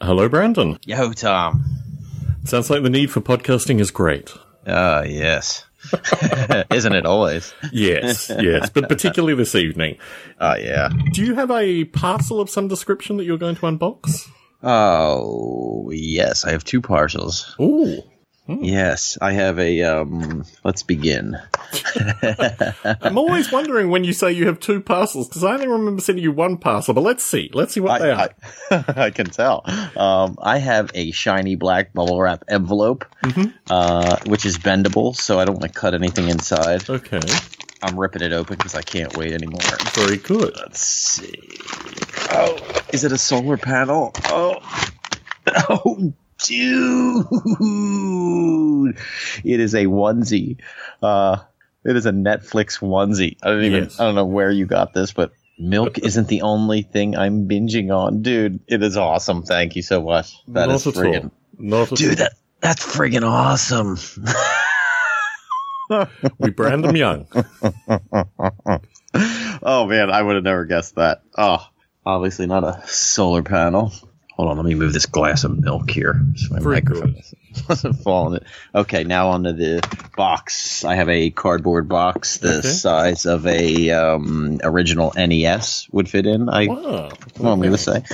Hello, Brandon. Yo, Tom. Sounds like the need for podcasting is great. Ah, yes. Isn't it always? Yes, yes, but particularly this evening. Oh, yeah. Do you have a parcel of some description that you're going to unbox? Oh, yes. I have two parcels. Ooh. Yes, I have a. Um, let's begin. I'm always wondering when you say you have two parcels because I only remember sending you one parcel. But let's see, let's see what they I, are. I, I can tell. Um, I have a shiny black bubble wrap envelope, uh, which is bendable, so I don't want to cut anything inside. Okay, I'm ripping it open because I can't wait anymore. very good. Let's see. Oh, is it a solar panel? Oh, oh, dude! It is a onesie. Uh, it is a Netflix onesie. I don't even. Yes. I don't know where you got this, but milk isn't the only thing I'm binging on, dude. It is awesome. Thank you so much. That Not is friggin', all. Not at dude. That that's friggin' awesome. we brand them young. Oh man, I would have never guessed that. Oh, obviously not a solar panel. Hold on, let me move this glass of milk here. So my Very microphone good. doesn't fall on it. Okay, now onto the box. I have a cardboard box the Okay. size of a um, original NES would fit in. I Wow. want me to say.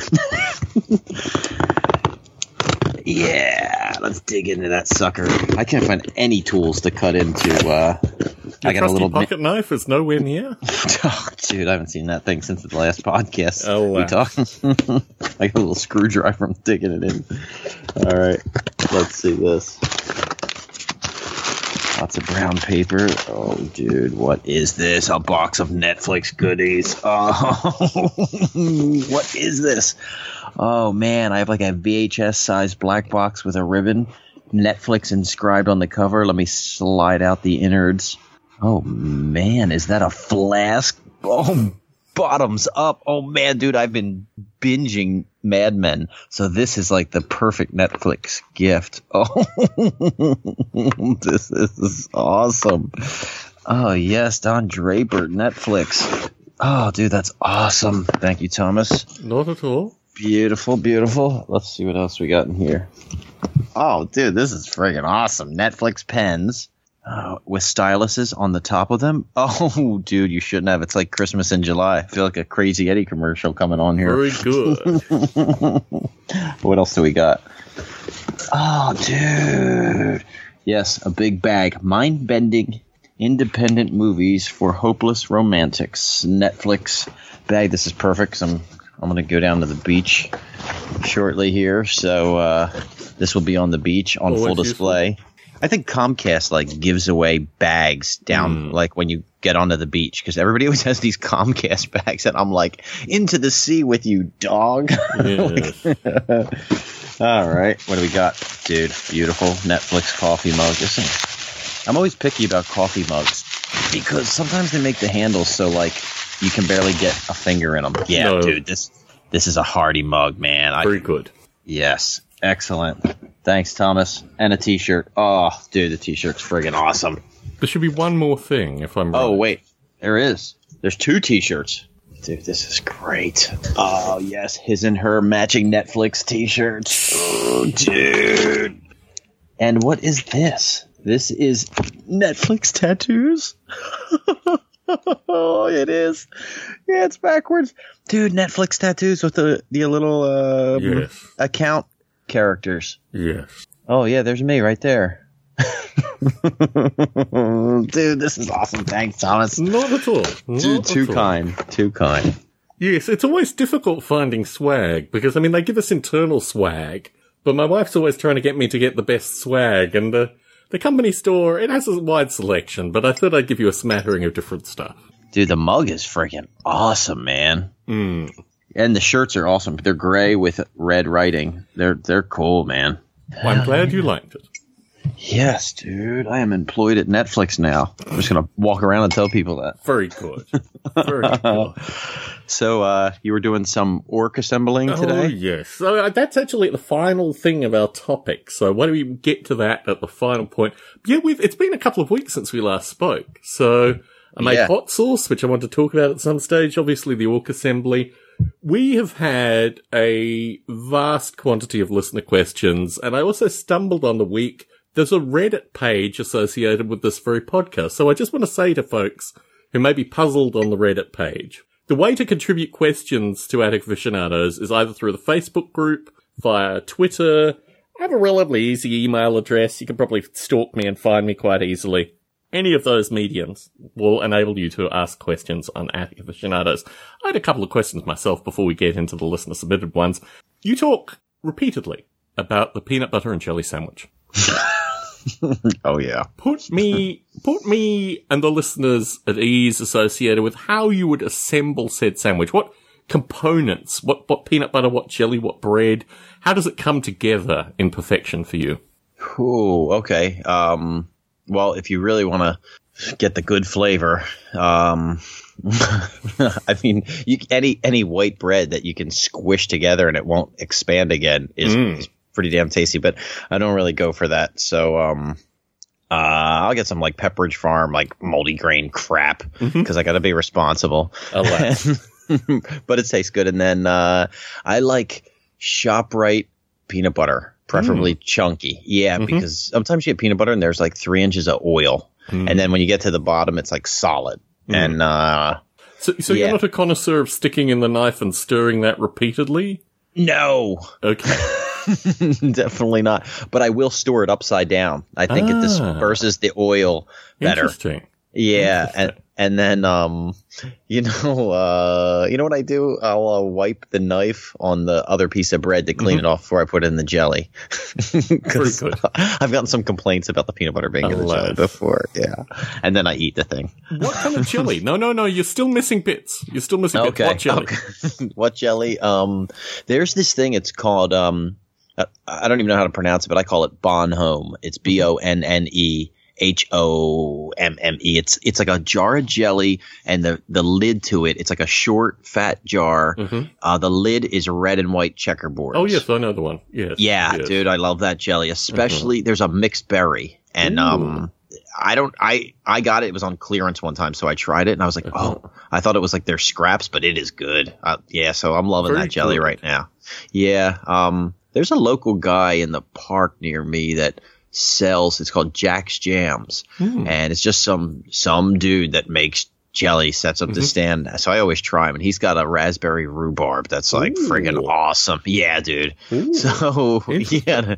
yeah, let's dig into that sucker. I can't find any tools to cut into. Uh, I got a little pocket knife is nowhere near. Oh, dude, I haven't seen that thing since the last podcast. Oh, we wow. talked. I got a little screwdriver. I'm digging it in. All right, let's see this. Lots of brown paper. Oh, dude, what is this? A box of Netflix goodies. Oh, what is this? Oh man, I have like a VHS sized black box with a ribbon. Netflix inscribed on the cover. Let me slide out the innards. Oh man, is that a flask? Oh, bottoms up. Oh man, dude, I've been binging Mad Men, so this is like the perfect Netflix gift. Oh, this is awesome. Oh yes, Don Draper, Netflix. Oh, dude, that's awesome. Thank you, Thomas. Not at all. Beautiful, beautiful. Let's see what else we got in here. Oh, dude, this is friggin' awesome. Netflix pens uh, with styluses on the top of them. Oh, dude, you shouldn't have. It's like Christmas in July. I feel like a Crazy Eddie commercial coming on here. Very good. What else do we got? Oh, dude. Yes, a big bag. Mind bending independent movies for hopeless romantics. Netflix bag. This is perfect 'cause I'm I'm gonna go down to the beach shortly here, so uh, this will be on the beach on Oh, full display. I think Comcast like gives away bags down like when you get onto the beach because everybody always has these Comcast bags, and I'm like into the sea with you, dog. Yes. All right, what do we got, dude? Beautiful Netflix coffee mug. Listen, I'm always picky about coffee mugs because sometimes they make the handles so like you can barely get a finger in them. Yeah, No. dude, this this is a hearty mug, man. I, Very good. yes, excellent. Thanks, Thomas, and a T-shirt. Oh, dude, the T-shirt's friggin' awesome. There should be one more thing, if I'm oh, right. Oh wait, there is. There's two T-shirts. Dude, this is great. Oh yes, his and her matching Netflix T-shirts. Oh, dude. And what is this? This is Netflix tattoos. oh, it is. Yeah, it's backwards, dude. Netflix tattoos with the the little uh, Yes. account characters. Yes. Oh yeah, there's me right there. Dude, this is awesome. Thanks, Thomas. Not at all. Not Dude, at too all. kind. Too kind. Yes, it's always difficult finding swag because I mean they give us internal swag, but my wife's always trying to get me to get the best swag, and the the company store it has a wide selection, but I thought I'd give you a smattering of different stuff. Dude, the mug is freaking awesome, man. Hmm. And the shirts are awesome. They're gray with red writing. They're they're cool, man. Well, I'm glad you liked it. Yes, dude. I am employed at Netflix now. I'm just gonna walk around and tell people that. Very good. Very good. So, uh, you were doing some orc assembling Oh today? yes. So uh, that's actually the final thing of our topic. So why don't we get to that at the final point? Yeah, we've it's been a couple of weeks since we last spoke. So I made Yeah. hot sauce, which I want to talk about at some stage. Obviously, the orc assembly. we have had a vast quantity of listener questions, and I also stumbled on the week. There's a Reddit page associated with this very podcast. So I just want to say to folks who may be puzzled on the Reddit page, the way to contribute questions to Attic Aficionados is either through the Facebook group, via Twitter. I have a relatively easy email address. You can probably stalk me and find me quite easily. Any of those mediums will enable you to ask questions on Attic Aficionados. I had a couple of questions myself before we get into the listener submitted ones. You talk repeatedly about the peanut butter and jelly sandwich. oh yeah. Put me, put me and the listeners at ease associated with how you would assemble said sandwich. What components? What, what peanut butter? What jelly? What bread? How does it come together in perfection for you? Ooh, okay. Um, well, if you really want to get the good flavor, um, I mean, you, any any white bread that you can squish together and it won't expand again is, Mm. is pretty damn tasty. But I don't really go for that. So, um, uh, I'll get some like Pepperidge Farm, like multi grain crap because I got to be responsible. But it tastes good. And then uh, I like Shoprite peanut butter, preferably chunky. Yeah, because sometimes you get peanut butter and there's like three inches of oil, and then when you get to the bottom, it's like solid. And uh, So, so Yeah. you're not a connoisseur of sticking in the knife and stirring that repeatedly? no, Okay. definitely not. But I will store it upside down. I think it Ah. disperses the oil better. Interesting. Yeah, and and then um, you know, uh, you know what I do? I'll uh, wipe the knife on the other piece of bread to clean it off before I put it in the jelly. Mm-hmm. good. I've gotten some complaints about the peanut butter being in the jelly before. Yeah, and then I eat the thing. What kind of jelly? No, no, no. You're still missing bits. You're still missing bits. Okay. What jelly? okay. what jelly? Um, there's this thing. It's called um, I, I don't even know how to pronounce it, but I call it Bonhomme. It's B O N N E H O M M E. It's it's like a jar of jelly, and the the lid to it. It's like a short, fat jar. Uh, the lid is red and white checkerboard. Oh, yes, I know the one. Yes. Yeah, yes. dude, I love that jelly. Especially there's a mixed berry, and um, I don't, I I got it. It was on clearance one time, so I tried it, and I was like, oh, I thought it was like their scraps, but it is good. Uh, yeah, so I'm loving Very that jelly good. right now. Yeah, um, there's a local guy in the park near me that sells. It's called Jack's Jams, Hmm. and it's just some some dude that makes jelly sets up the stand. So I always try him, and he's got a raspberry rhubarb that's like friggin' awesome. Yeah, dude. So yeah,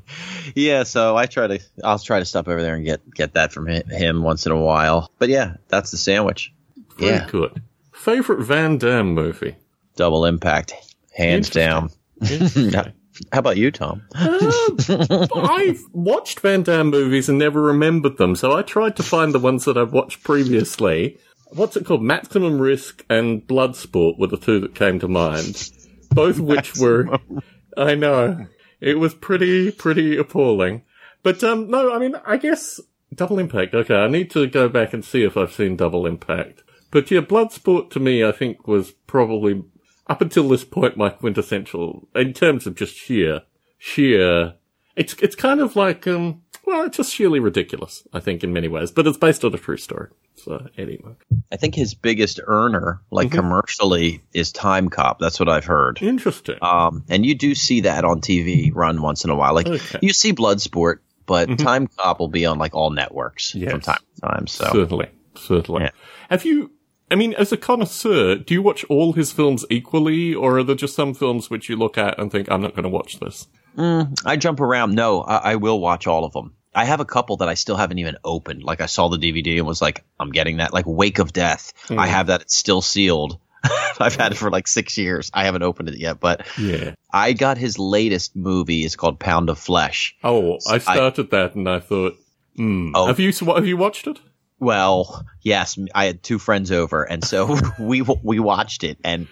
yeah. So I try to, I'll try to stop over there and get get that from him once in a while. But yeah, that's the sandwich. Very yeah, good. Favorite Van Damme movie? double impact, hands down. How about you, Tom? I've watched Van Damme movies and never remembered them, so I tried to find the ones that I've watched previously. What's it called? Maximum Risk and Bloodsport were the two that came to mind. Both of which were, I know, it was pretty, pretty appalling. But, um, no, I mean, I guess Double Impact. Okay, I need to go back and see if I've seen Double Impact. But yeah, Bloodsport to me, I think was probably, up until this point, my quintessential, in terms of just sheer, sheer it's it's kind of like um well it's just sheerly ridiculous I think in many ways but it's based on a true story so anyway I think his biggest earner, like commercially, is Time Cop. That's what I've heard. interesting Um, and you do see that on TV run once in a while. Like Okay. you see Bloodsport, but Time Cop will be on like all networks Yes. from time to time. So certainly certainly Yeah. have you I mean as a connoisseur do you watch all his films equally or are there just some films which you look at and think I'm not going to watch this I jump around. No, I, I will watch all of them. I have a couple that I still haven't even opened. Like I saw the DVD and was like, I'm getting that. Like Wake of Death. I have that. It's still sealed. I've had it for like six years. I haven't opened it yet, but yeah I got his latest movie. It's called Pound of Flesh. oh I started that and I thought hmm. Oh. have you have you watched it Well, yes, I had two friends over, and so we we watched it, and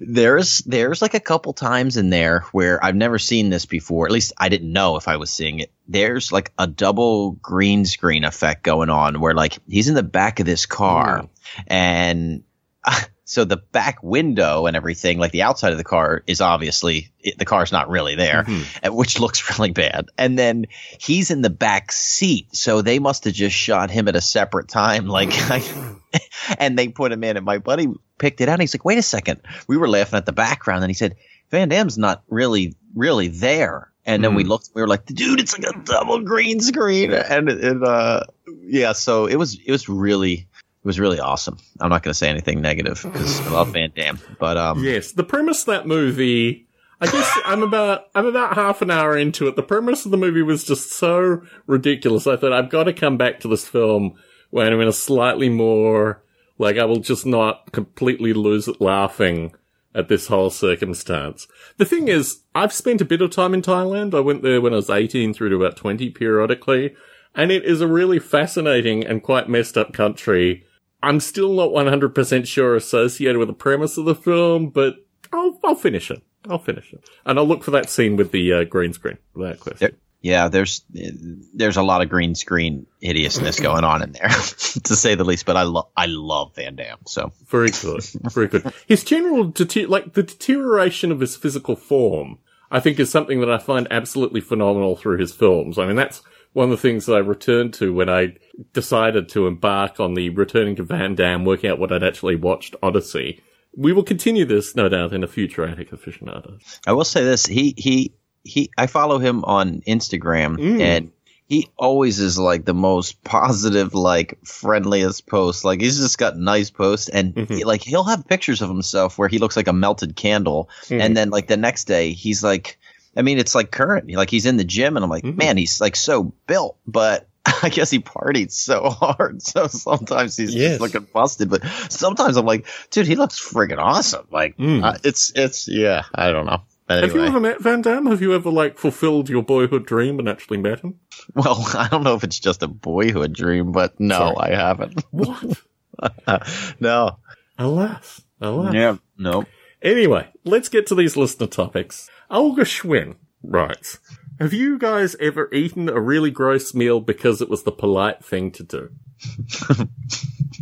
there's there's like a couple times in there where I've never seen this before. At least I didn't know if I was seeing it. There's like a double green screen effect going on, where like he's in the back of this car, and so the back window and everything, like the outside of the car, is obviously it, the car's not really there, uh, which looks really bad. And then he's in the back seat, so they must have just shot him at a separate time. Like, and they put him in, and my buddy picked it out. And he's like, "Wait a second. We were laughing at the background, and he said, "Van Damme's not really, really there." And then we Mm. looked, we were like, "Dude, it's like a double green screen." And it, uh, yeah, so it was, it was really, was really awesome. I'm not going to say anything negative because I love Van Damme, but um, Yes, the premise of that movie. I guess I'm about I'm about half an hour into it. The premise of the movie was just so ridiculous. I thought I've got to come back to this film when I'm in a slightly more like I will just not completely lose it laughing at this whole circumstance. The thing is, I've spent a bit of time in Thailand. I went there when I was 18 through to about 20 periodically, and it is a really fascinating and quite messed up country. I'm still not 100% sure associated with the premise of the film, but I'll, I'll finish it. I'll finish it. And I'll look for that scene with the uh, green screen, without question. yeah, there's there's a lot of green screen hideousness going on in there, to say the least. But I love I love Van Damme. So Very good. Very good. His general, dete- like, the deterioration of his physical form, I think is something that I find absolutely phenomenal through his films. I mean, that's one of the things that I returned to when I decided to embark on the returning to Van Damme, working out what I'd actually watched Odyssey. We will continue this, no doubt, in a future Attic aficionado. I will say this: he he he. I follow him on Instagram, Mm. and he always is like the most positive, like friendliest post. Like he's just got nice posts, and Mhm. like he'll have pictures of himself where he looks like a melted candle, Mhm. and then like the next day he's like. I mean, it's like current. Like he's in the gym, and I'm like, Mhm. man, he's like so built, but I guess he partied so hard. So sometimes he's Yes. just looking busted, but sometimes I'm like, dude, he looks friggin' awesome. Like Mm. uh, it's it's yeah, I don't know. But Have you ever met Van Damme? Have you ever, like, fulfilled your boyhood dream and actually met him? Well, I don't know if it's just a boyhood dream, but no, Sorry. I haven't. What? no. alas. Alas. Yeah. No. Anyway, let's get to these listener topics. Olga Schwinn writes, Have you guys ever eaten a really gross meal because it was the polite thing to do?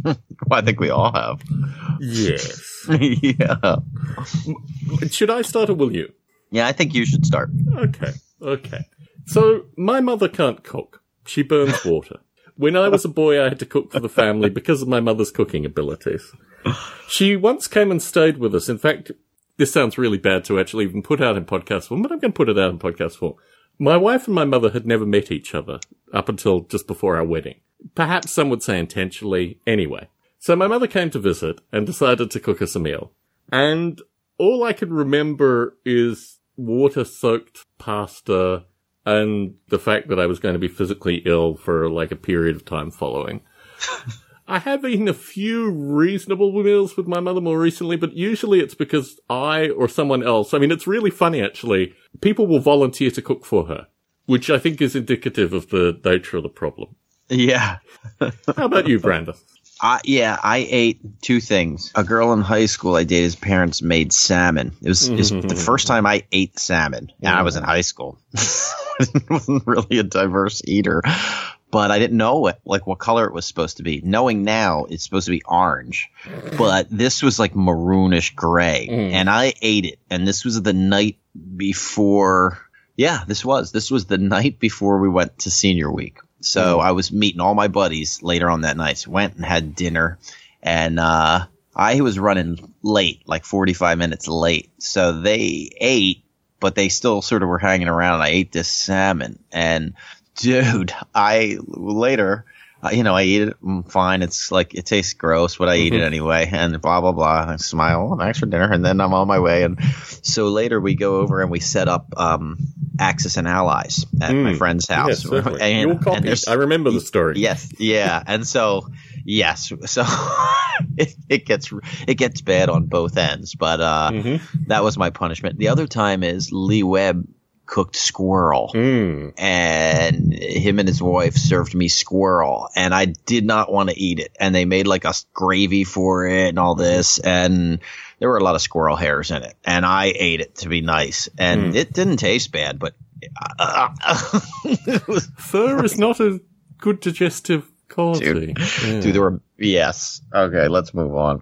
Well, I think we all have. Yes. yeah. Should I start or will you? Yeah, I think you should start. Okay, okay. So, my mother can't cook. She burns water. When I was a boy, I had to cook for the family because of my mother's cooking abilities. She once came and stayed with us. In fact, this sounds really bad to actually even put out in podcast form, but I'm going to put it out in podcast form. My wife and my mother had never met each other up until just before our wedding. Perhaps some would say intentionally. Anyway. So my mother came to visit and decided to cook us a meal. And all I can remember is water soaked pasta and the fact that I was going to be physically ill for like a period of time following. I have eaten a few reasonable meals with my mother more recently, but usually it's because I or someone else, I mean, it's really funny actually. People will volunteer to cook for her, which I think is indicative of the nature of the problem. Yeah. How about you, Brandon? I, yeah, I ate two things. A girl in high school I dated's parents made salmon. It was, it was mm-hmm. the first time I ate salmon, and I was in high school. I wasn't really a diverse eater, but I didn't know what like what color it was supposed to be. Knowing now, it's supposed to be orange, but this was like maroonish gray, Mm. and I ate it. And this was the night before. Yeah, this was this was the night before we went to senior week. So I was meeting all my buddies later on that night. So went and had dinner, and uh, I was running late, like forty five minutes late. So they ate, but they still sort of were hanging around. I ate this salmon, and dude, I later. uh, You know, I eat it mm, fine. It's like it tastes gross, but I eat it anyway. And blah blah blah. I smile. "Oh, Thanks for dinner, and then I'm on my way. And so later we go over and we set up um, Axis and Allies at my Mm. friend's house. Yes. And- and. I remember the story. Yes, yeah, and so yes, so it, it gets it gets bad on both ends, but uh, Mhm. that was my punishment. The other time is Lee Webb cooked squirrel, Mm. and him and his wife served me squirrel, and I did not want to eat it, and they made like a gravy for it and all this, and there were a lot of squirrel hairs in it, and I ate it to be nice, and Mm. it didn't taste bad, but. Uh, Fur is not a good digestive quality. Yeah. Dude, there were yes. Okay, let's move on.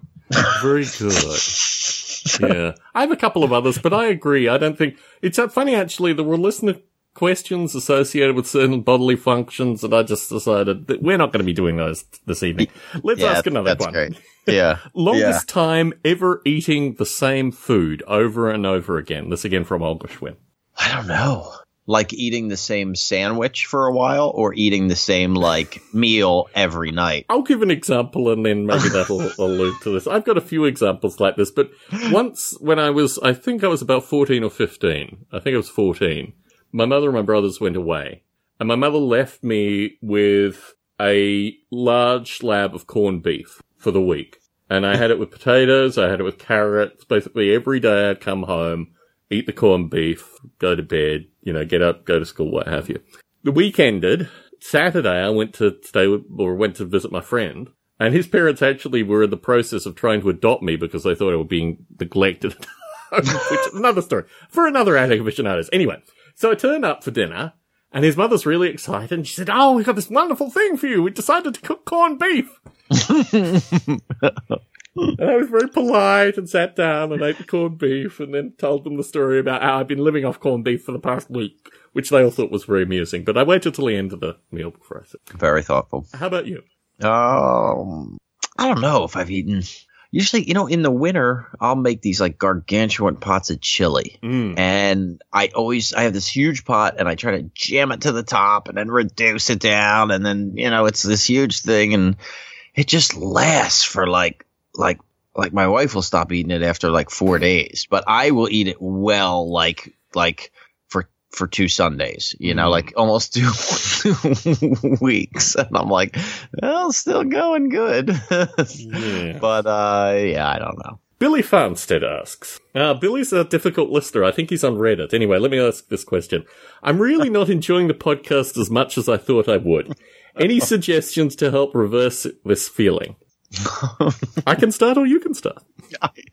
Very good. yeah. I have a couple of others, but I agree. I don't think it's funny actually. There were listener questions associated with certain bodily functions, and I just decided that we're not going to be doing those this evening. Let's yeah, ask another that's one. great. Yeah. Longest time ever eating the same food over and over again. This again from Olga Schwinn. I don't know. Like eating the same sandwich for a while or eating the same like meal every night. I'll give an example and then maybe that'll allude to this. I've got a few examples like this, but once when I was, I think I was about 14 or 15, I think I was 14, my mother and my brothers went away and my mother left me with a large slab of corned beef for the week. And I had it with potatoes, I had it with carrots. Basically every day I'd come home, eat the corned beef, go to bed, you know, get up, go to school, what have you. The week ended. Saturday I went to stay with, or went to visit my friend. And his parents actually were in the process of trying to adopt me because they thought I was being neglected. Which is another story for another attic aficionados. Anyway, so I turned up for dinner and his mother's really excited and she said, Oh, we've got this wonderful thing for you. We decided to cook corned beef. and I was very polite and sat down and ate the corned beef and then told them the story about how I'd been living off corned beef for the past week, which they all thought was very amusing. But I waited till the end of the meal before I said, Very thoughtful. How about you? Um, I don't know if I've eaten. Usually, you know, in the winter, I'll make these like gargantuan pots of chili. Mm. And I always, I have this huge pot and I try to jam it to the top and then reduce it down. And then, you know, it's this huge thing and it just lasts for like, like, like my wife will stop eating it after like four days, but I will eat it well, like, like for, for two Sundays, you know, Mm. like almost two, two weeks. And I'm like, well, still going good. Yeah. but, uh, yeah, I don't know. Billy Farnstead asks, uh, Billy's a difficult listener. I think he's on Reddit. Anyway, let me ask this question. I'm really not enjoying the podcast as much as I thought I would. Any suggestions to help reverse this feeling? I can start or you can start.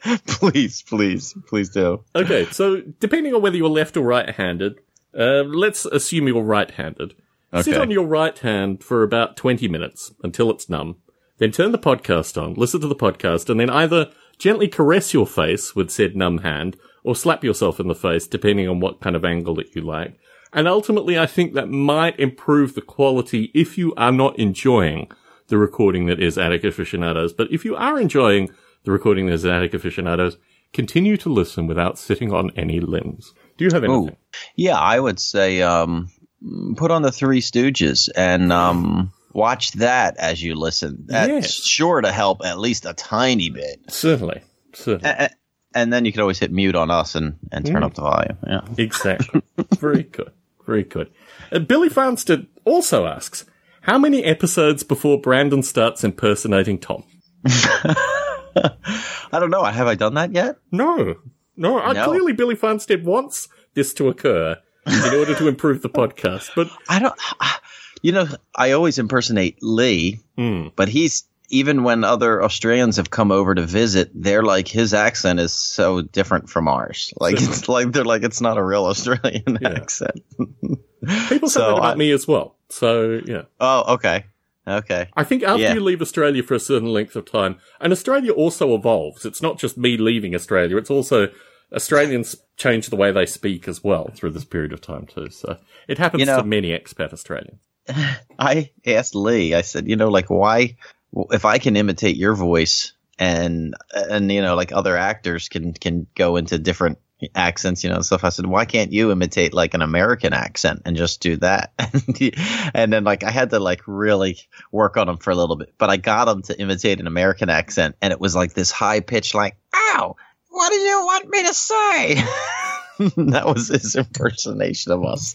please, please, please do. Okay, so depending on whether you're left or right handed, uh, let's assume you're right handed. Sit on your right hand for about 20 minutes until it's numb. Then turn the podcast on, listen to the podcast, and then either gently caress your face with said numb hand or slap yourself in the face, depending on what kind of angle that you like. And ultimately, I think that might improve the quality if you are not enjoying the recording that is Attic Aficionados. But if you are enjoying the recording that is Attic Aficionados, continue to listen without sitting on any limbs. Do you have anything? Yeah, I would say um, put on the Three Stooges and um, watch that as you listen. That's Yes. sure to help at least a tiny bit. Certainly. Certainly. A- And then you could always hit mute on us and, and turn up the volume. Yeah. Exactly. Very good. Very good. Uh, Billy Farnstead also asks, how many episodes before Brandon starts impersonating Tom? I don't know. Have I done that yet? No. No, No. clearly Billy Farnstead wants this to occur in order to improve the podcast. But I don't. You know, I always impersonate Lee, Hmm. but he's even when other Australians have come over to visit, they're like his accent is so different from ours. Like it's like they're like it's not a real Australian Yeah. accent. People say So that about I- me as well. So, yeah. Oh, okay, okay. I think after Yeah. you leave Australia for a certain length of time, and Australia also evolves. It's not just me leaving Australia. It's also Australians change the way they speak as well through this period of time too. So it happens You know- to many expat Australians. I asked Lee. I said, you know, like why if I can imitate your voice and and you know like other actors can can go into different accents, you know, stuff. I said, why can't you imitate like an American accent and just do that? and then like I had to like really work on him for a little bit, but I got him to imitate an American accent, and it was like this high pitch, like, "Ow, what do you want me to say?" that was his impersonation of us.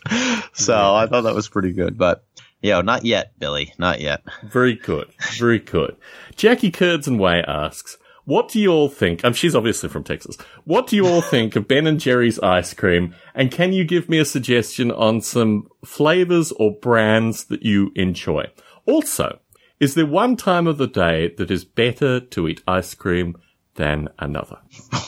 So I thought that was pretty good, but. Yo, not yet, Billy. Not yet. Very good. Very good. Jackie Kurds and Way asks, what do you all think? Um, she's obviously from Texas. What do you all think of Ben and Jerry's ice cream? And can you give me a suggestion on some flavors or brands that you enjoy? Also, is there one time of the day that is better to eat ice cream than another?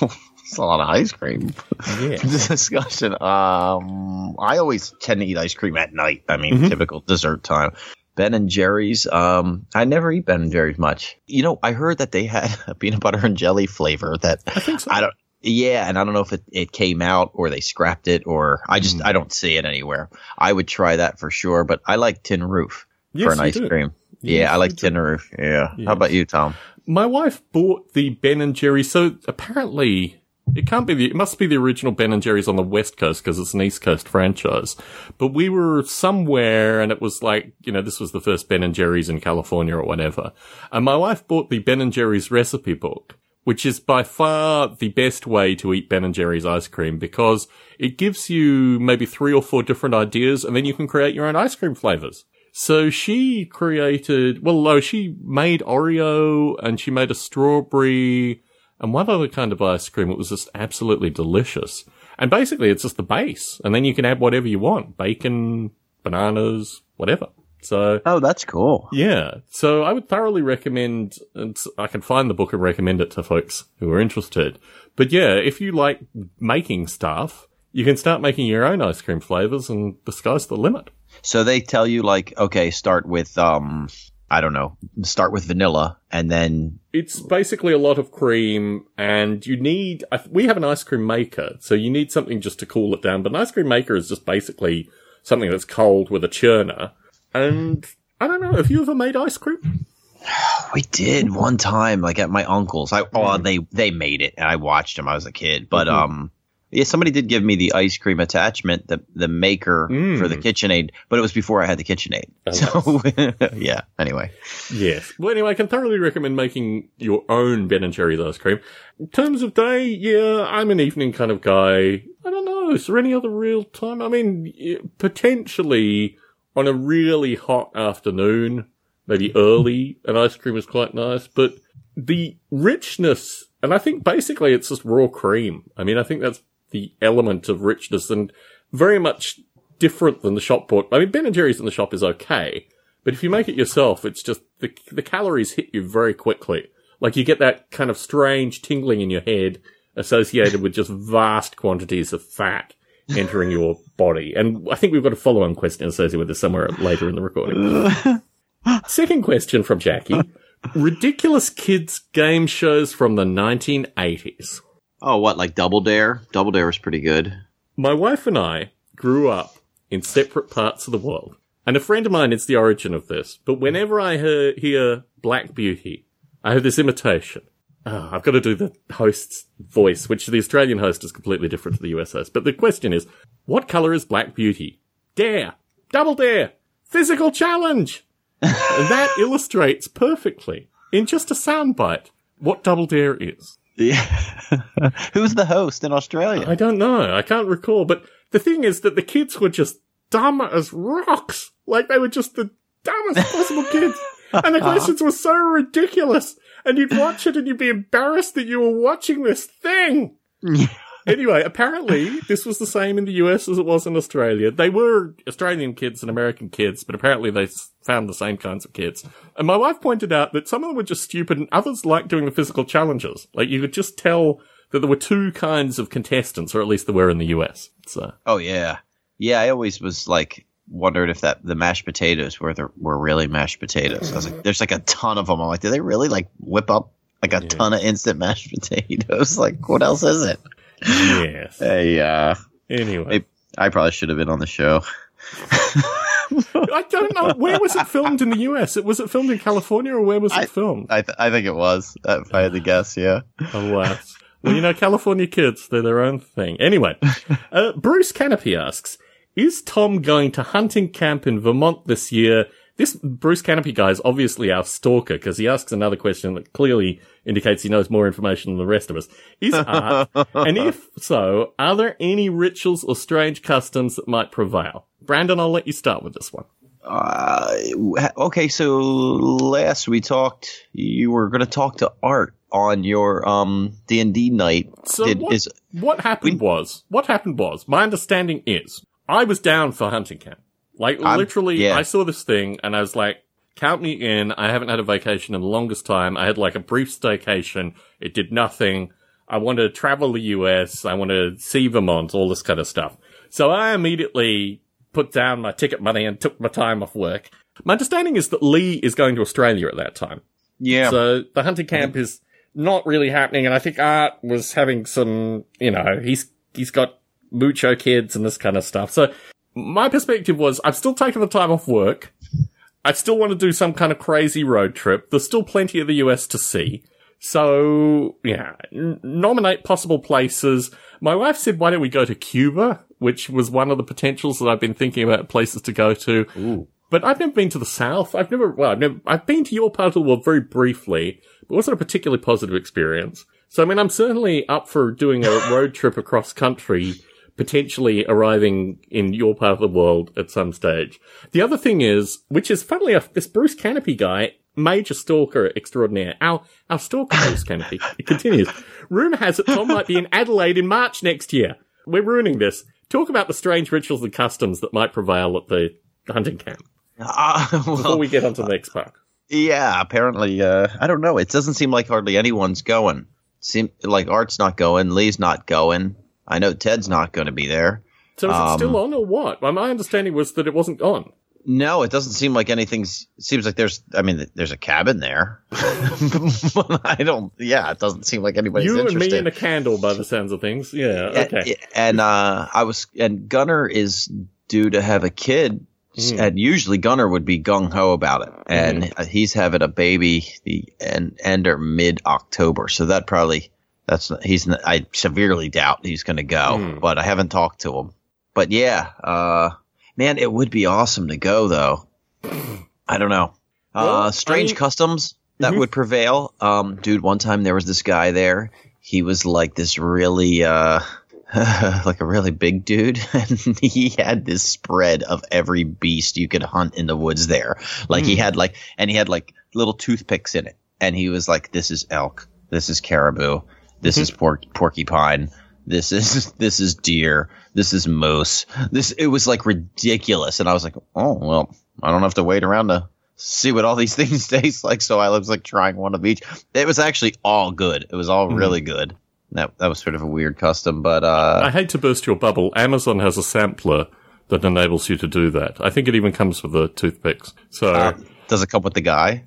It's a lot of ice cream. Yeah. Discussion. Um, I always tend to eat ice cream at night. I mean, typical dessert time. Ben and Jerry's. Um, I never eat Ben and Jerry's much. You know, I heard that they had a peanut butter and jelly flavor that I think so. I don't. Yeah, and I don't know if it, it came out or they scrapped it or I just I don't see it anywhere. I would try that for sure, but I like Tin Roof Yes, for an ice do. cream. Yes, yeah, I like. Tin Roof. Yeah. Yes. How about you, Tom? My wife bought the Ben and Jerry's. So apparently, it can't be the. It must be the original Ben and Jerry's on the West Coast because it's an East Coast franchise. But we were somewhere, and it was like you know this was the first Ben and Jerry's in California or whatever. And my wife bought the Ben and Jerry's recipe book, which is by far the best way to eat Ben and Jerry's ice cream because it gives you maybe three or four different ideas, and then you can create your own ice cream flavors. So she created, well, no, she made Oreo and she made a strawberry and one other kind of ice cream. It was just absolutely delicious. And basically it's just the base and then you can add whatever you want. Bacon, bananas, whatever. So Oh, that's cool. yeah. So I would thoroughly recommend, and I can find the book and recommend it to folks who are interested. But yeah, if you like making stuff, you can start making your own ice cream flavors and the sky's the limit. So they tell you like, okay, start with um I don't know, start with vanilla and then It's basically a lot of cream, and you need. We have an ice cream maker, so you need something just to cool it down. But an ice cream maker is just basically something that's cold with a churner. And I don't know. Have you ever made ice cream? we did one time like at my uncle's. I oh they they made it and I watched them. I was a kid, but um yeah, somebody did give me the ice cream attachment, the the maker for the mm. KitchenAid, but it was before I had the KitchenAid. Oh, so yeah. Anyway, Yes. Well, anyway, I can thoroughly recommend making your own Ben and Jerry's ice cream. In terms of day, yeah, I'm an evening kind of guy. I don't know. Is there any other real time? I mean, potentially on a really hot afternoon, maybe early, an ice cream is quite nice, but the richness, and I think basically it's just raw cream. I mean, I think that's the element of richness and very much different than the shop bought. I mean, Ben and Jerry's in the shop is okay, but if you make it yourself, it's just the the calories hit you very quickly. Like you get that kind of strange tingling in your head associated with just vast quantities of fat entering your body. And I think we've got a follow-on question associated with this somewhere later in the recording. Second question from Jackie. Ridiculous kids game shows from the 1980s. Oh what like Double Dare? Double Dare was pretty good. My wife and I grew up in separate parts of the world. And a friend of mine is the origin of this. But whenever I hear, hear Black Beauty, I have this imitation. Oh, I've got to do the host's voice, which the Australian host is completely different to the US host. But the question is, what colour is Black Beauty? Dare! Double dare! Physical challenge! and that illustrates perfectly, in just a soundbite, what Double Dare is. Yeah. Who's the host in Australia? I don't know. I can't recall. But the thing is that the kids were just dumb as rocks. Like they were just the dumbest possible kids. And the questions were so ridiculous. And you'd watch it and you'd be embarrassed that you were watching this thing. Anyway, apparently this was the same in the US as it was in Australia. They were Australian kids and American kids, but apparently they found the same kinds of kids. And my wife pointed out that some of them were just stupid and others liked doing the physical challenges. Like you could just tell that there were two kinds of contestants, or at least there were in the US. So Oh yeah, yeah. I always was like wondered if that the mashed potatoes were the, were really mashed potatoes. I was like, there's like a ton of them. I'm like, do they really like whip up like a ton of instant mashed potatoes? like, what else is it? Yes. Hey, uh, Anyway, I probably should have been on the show. I don't know where was it filmed in the US. It was it filmed in California or where was it I- filmed? I th- I think it was. uh, If I had to guess, yeah. Alas. Well, you know, California kids, they're their own thing. Anyway, uh, Bruce Canopy asks, is Tom going to hunting camp in Vermont this year? This Bruce Canopy guy is obviously our stalker because he asks another question that clearly indicates he knows more information than the rest of us. Is art, and if so, are there any rituals or strange customs that might prevail? Brandon, I'll let you start with this one. Uh, okay, so last we talked, you were going to talk to Art on your um D and D night. So Did, what, is what happened was, what happened was, my understanding is, I was down for hunting camp. Like I'm- literally, yeah. I saw this thing and I was like, count me in. I haven't had a vacation in the longest time. I had like a brief staycation. It did nothing. I want to travel the US. I want to see Vermont, all this kind of stuff. So I immediately put down my ticket money and took my time off work. My understanding is that Lee is going to Australia at that time. yeah, So the hunting camp is not really happening. And I think Art was having some, you know, he's, he's got mucho kids and this kind of stuff. So my perspective was I've still taken the time off work. I still want to do some kind of crazy road trip. There's still plenty of the US to see. So, yeah, n- nominate possible places. My wife said, why don't we go to Cuba? Which was one of the potentials that I've been thinking about places to go to. Ooh. But I've never been to the South. I've never, well, I've never, I've been to your part of the world very briefly, but it wasn't a particularly positive experience. So, I mean, I'm certainly up for doing a road trip across country, potentially arriving in your part of the world at some stage. The other thing is, which is funnily enough, this Bruce Canopy guy, major stalker extraordinaire, our, our stalker Bruce Canopy, it continues. Rumour has it Tom might be in Adelaide in March next year. We're ruining this. Talk about the strange rituals and customs that might prevail at the hunting camp Uh, before we get onto the next part. yeah, apparently, uh, I don't know. It doesn't seem like hardly anyone's going. Seem like Art's not going, Lee's not going. I know Ted's not going to be there. So is it Um, still on or what? My understanding was that it wasn't on. No, it doesn't seem like anything's. Seems like there's. I mean, there's a cabin there. I don't. Yeah, it doesn't seem like anybody's you and interested. me and a candle, by the sounds of things. Yeah. Okay. And, and uh, I was. And Gunner is due to have a kid, Mhm. and usually Gunner would be gung ho about it, and Mm-hmm. he's having a baby the end, end or mid October. So that probably that's he's. I severely doubt he's going to go, Hmm. but I haven't talked to him. But yeah, uh, man, it would be awesome to go though. I don't know. Well, Uh, strange I- customs that Mhm. would prevail. Um, dude, one time there was this guy there. He was like this really, uh, like a really big dude, and he had this spread of every beast you could hunt in the woods there. Like he Hmm. had like, and he had like little toothpicks in it, and he was like, "This is elk. This is caribou. This is pork porcupine." This is this is deer. This is moose. This it was like ridiculous, and I was like, oh well, I don't have to wait around to see what all these things taste like. So I was like trying one of each. It was actually all good. It was all really good. That that was sort of a weird custom, but uh, I hate to burst your bubble. Amazon has a sampler that enables you to do that. I think it even comes with the toothpicks. So, uh, does it come with the guy?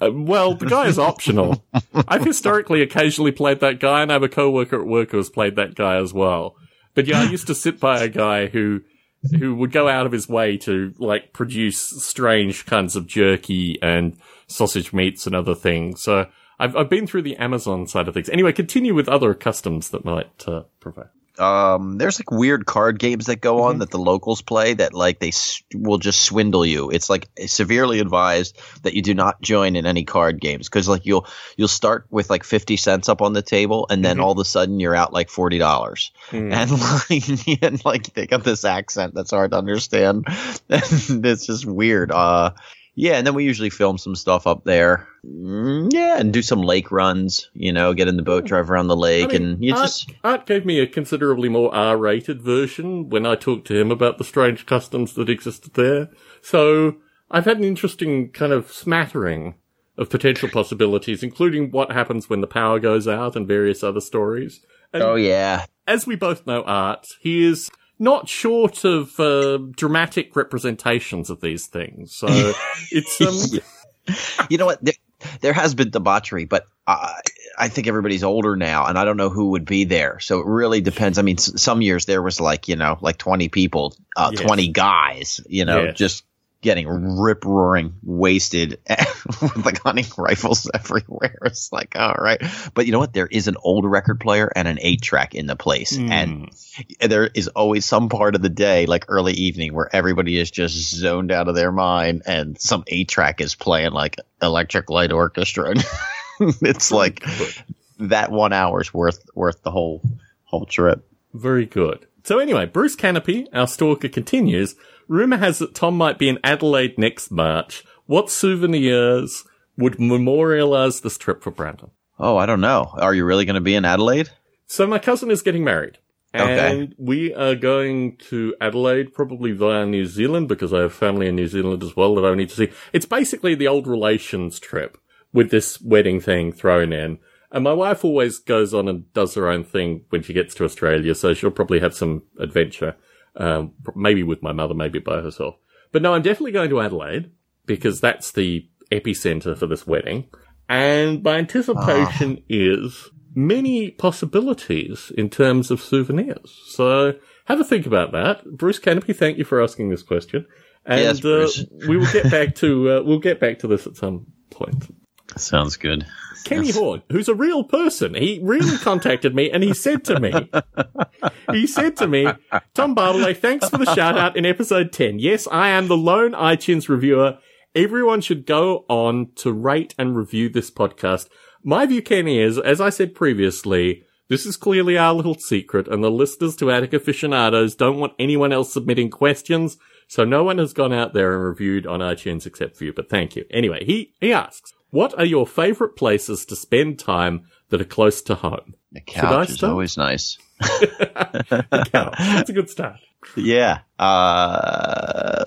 Uh, well, the guy is optional. I've historically occasionally played that guy, and I have a coworker at work who has played that guy as well. But yeah, I used to sit by a guy who who would go out of his way to like produce strange kinds of jerky and sausage meats and other things. So I've I've been through the Amazon side of things. Anyway, continue with other customs that might uh, prevail. Um, there's like weird card games that go on that the locals play that like they s- will just swindle you. It's like severely advised that you do not join in any card games because like you'll you'll start with like fifty cents up on the table and then all of a sudden you're out like forty dollars Hmm. and like and like they got this accent that's hard to understand. and it's just weird. Uh, yeah, and then we usually film some stuff up there. Mm, yeah, and do some lake runs. You know, get in the boat, drive around the lake, I mean, and you Art, just Art gave me a considerably more R-rated version when I talked to him about the strange customs that existed there. So I've had an interesting kind of smattering of potential possibilities, including what happens when the power goes out and various other stories. And oh yeah, as we both know, Art, he is not short of uh, dramatic representations of these things. So it's um, you know what? There, there has been debauchery, but I, I think everybody's older now, and I don't know who would be there. So it really depends. I mean, s- some years there was like you know, like twenty people, uh, Yes. twenty guys, you know, Yes. just getting rip roaring wasted with like hunting rifles everywhere. It's like all right, but you know what? There is an old record player and an eight track in the place, hmm. and there is always some part of the day, like early evening, where everybody is just zoned out of their mind, and some eight track is playing like Electric Light Orchestra. it's like that one hour's worth worth the whole whole trip. Very good. So anyway, Bruce Canopy, our stalker, continues. Rumor has that Tom might be in Adelaide next March. What souvenirs would memorialize this trip for Brandon? Oh, I don't know. Are you really going to be in Adelaide? So my cousin is getting married. Okay. And we are going to Adelaide, probably via New Zealand, because I have family in New Zealand as well that I need to see. It's basically the old relations trip with this wedding thing thrown in. And my wife always goes on and does her own thing when she gets to Australia, so she'll probably have some adventure, um, maybe with my mother, maybe by herself. But no, I'm definitely going to Adelaide because that's the epicenter for this wedding. And my anticipation is many possibilities in terms of souvenirs. So have a think about that. Bruce Canopy, thank you for asking this question. And Yes. Uh, we will get back to uh, we'll get back to this at some point. Sounds good. Kenny Horn, who's a real person, he really contacted me and he said to me, he said to me, Tom Bartley, thanks for the shout out in episode 10. Yes, I am the lone iTunes reviewer. Everyone should go on to rate and review this podcast. My view, Kenny, is, as I said previously, this is clearly our little secret and the listeners to Attic aficionados don't want anyone else submitting questions. So no one has gone out there and reviewed on iTunes except for you, but thank you. Anyway, he, he asks, what are your favorite places to spend time that are close to home? The couch is always nice. Couch. That's a good start. Yeah. Uh,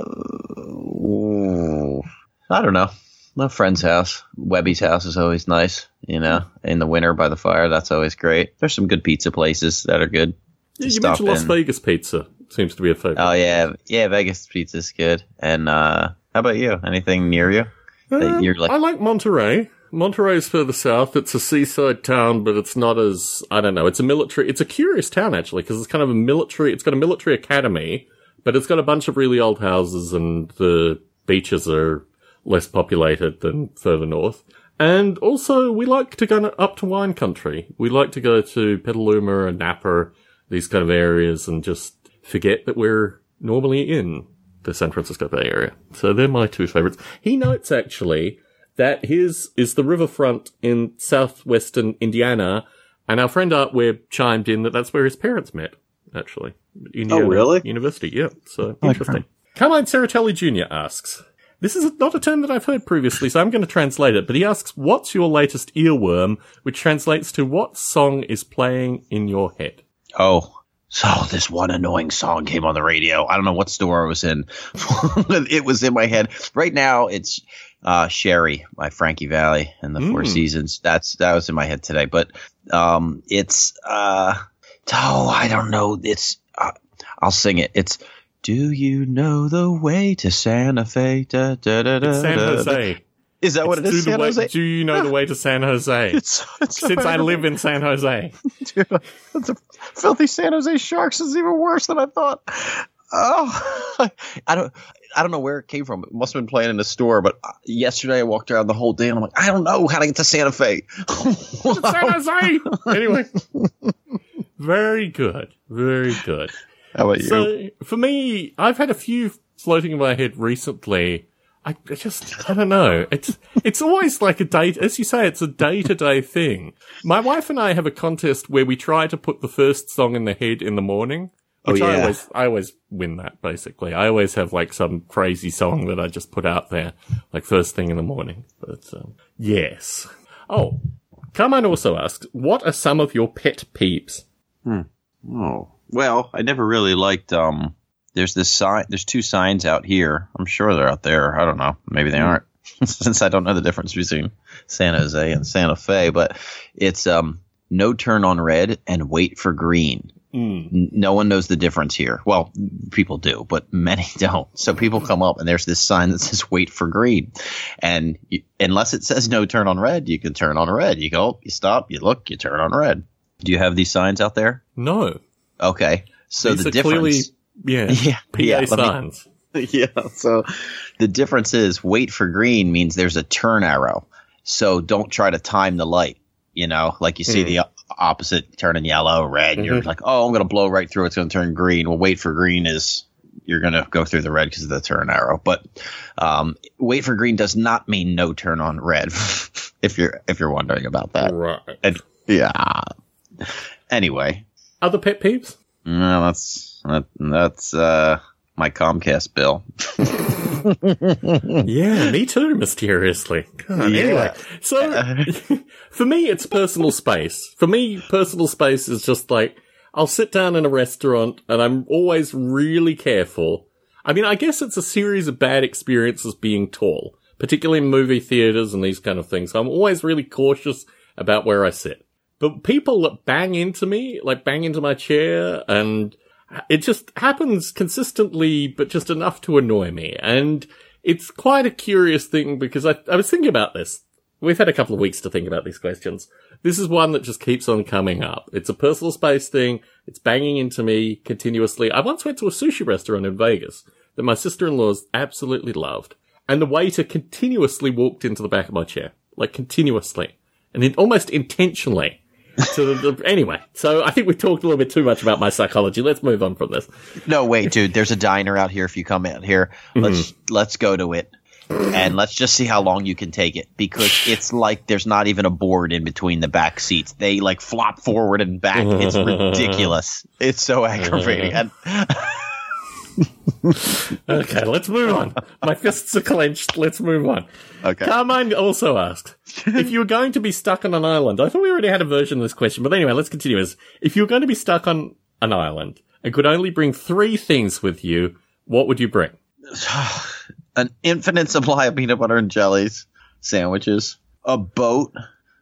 ooh, I don't know. My friend's house, Webby's house is always nice. You know, in the winter by the fire, that's always great. There's some good pizza places that are good. Yeah, you mentioned Las in. Vegas pizza. Seems to be a favorite. Oh yeah, yeah. Vegas pizza's good. And uh, how about you? Anything near you? Um, you're like- I like Monterey. Monterey's further south. It's a seaside town, but it's not as I don't know. It's a military. It's a curious town actually because it's kind of a military. It's got a military academy, but it's got a bunch of really old houses, and the beaches are less populated than further north. And also, we like to go up to wine country. We like to go to Petaluma and Napa, these kind of areas, and just forget that we're normally in the San Francisco Bay Area. So they're my two favorites. He notes actually that his is the riverfront in southwestern Indiana, and our friend Art Webb chimed in that that's where his parents met, actually. Indiana oh, really? University, yeah. So interesting. Carmine Ceratelli Jr. asks, this is not a term that I've heard previously, so I'm going to translate it, but he asks, what's your latest earworm, which translates to what song is playing in your head? Oh. So this one annoying song came on the radio. I don't know what store I was in. it was in my head. Right now it's uh, Sherry by Frankie Valli and the Four Mm. Seasons. That's that was in my head today. But um, it's uh, oh I don't know. It's uh, I'll sing it. It's Do you know the way to Santa Fe? Da, da, da, San. Jose. Is that what it is? Do San way- Jose? Do you know the way to San Jose? It's, it's Since I live in San Jose. Dude, the filthy San Jose Sharks is even worse than I thought. Oh, I don't, I don't know where it came from. It must have been playing in the store. But uh, yesterday I walked around the whole day and I'm like, I don't know how to get to Santa Fe. San Jose! Anyway. Very good. Very good. how about you? So, for me, I've had a few floating in my head recently. I I just, I don't know. It's, it's always like a day, as you say, it's a day to day thing. My wife and I have a contest where we try to put the first song in the head in the morning. Oh, Which I yeah. always, I always win that basically. I always have like some crazy song that I just put out there, like first thing in the morning. But, um, yes. Oh, Carmine also asks, what are some of your pet peeves? Oh well, I never really liked. Um, there's this sign. There's two signs out here. I'm sure they're out there. I don't know. Maybe they aren't, since I don't know the difference between San Jose and Santa Fe. But it's um, no turn on red and wait for green. N- No one knows the difference here. Well, people do, but many don't. So people come up and there's this sign that says wait for green. And you, unless it says no turn on red, you can turn on red. You go, you stop, you look, you turn on red. Do you have these signs out there? No. Okay. So These the difference. clearly, yeah, Yeah, PA yeah, let me- yeah. So the difference is wait for green means there's a turn arrow. So don't try to time the light. You know, like you see Hmm. the opposite turning yellow, red. and You're like, oh, I'm going to blow right through. It's going to turn green. Well, wait for green is you're going to go through the red because of the turn arrow. But um, wait for green does not mean no turn on red. if you're if you're wondering about that. Right. And, yeah. Anyway, Other pet peeves? no, that's that, that's uh my Comcast bill. yeah, me too, mysteriously. God, Yeah. Anyway, so for me, it's personal space. For me, personal space is just like, I'll sit down in a restaurant and I'm always really careful. I mean, I guess it's a series of bad experiences being tall, particularly in movie theaters and these kind of things. So I'm always really cautious about where I sit. But people that bang into me, like bang into my chair and it just happens consistently, but just enough to annoy me. And it's quite a curious thing because I, I was thinking about this we've had a couple of weeks to think about these questions. This is one that just keeps on coming up. It's a personal space thing. It's banging into me continuously. I once went to a sushi restaurant in Vegas that my sister-in-laws absolutely loved. And the waiter continuously walked into the back of my chair. Like continuously. And almost intentionally. To the, the, anyway, so I think we talked a little bit too much about my psychology. Let's move on from this. No, wait, dude. There's a diner out here. If you come out here, let's mm-hmm. let's go to it, and let's just see how long you can take it because it's like there's not even a board in between the back seats. They like flop forward and back. It's ridiculous. It's so aggravating. And Okay, let's move on. My fists are clenched. Let's move on. okay, Carmine also asked if you were going to be stuck on an island. I thought we already had a version of this question, but anyway, let's continue. As if you were going to be stuck on an island and could only bring three things with you, what would you bring? an infinite supply of peanut butter and jellies, sandwiches, a boat,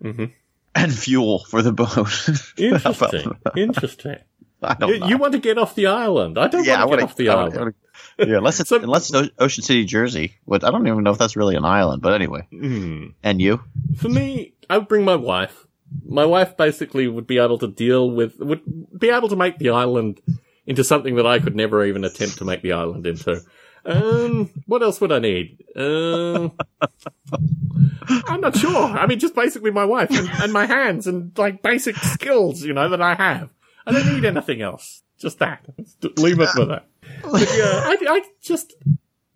Mhm. and fuel for the boat. Interesting. Interesting. I don't You, know. you want to get off the island? I don't yeah, want to get off the I island. wanna- yeah, unless it's So- unless it's Ocean City, Jersey. Which I don't even know if that's really an island, but anyway. Hmm. And you? For me, I would bring my wife. My wife basically would be able to deal with, would be able to make the island into something that I could never even attempt to make the island into. Um, what else would I need? Um, I'm not sure. I mean, just basically my wife and, and my hands and like basic skills, you know, that I have. I don't need anything else. Just that. Leave it with that. Yeah, I, I just,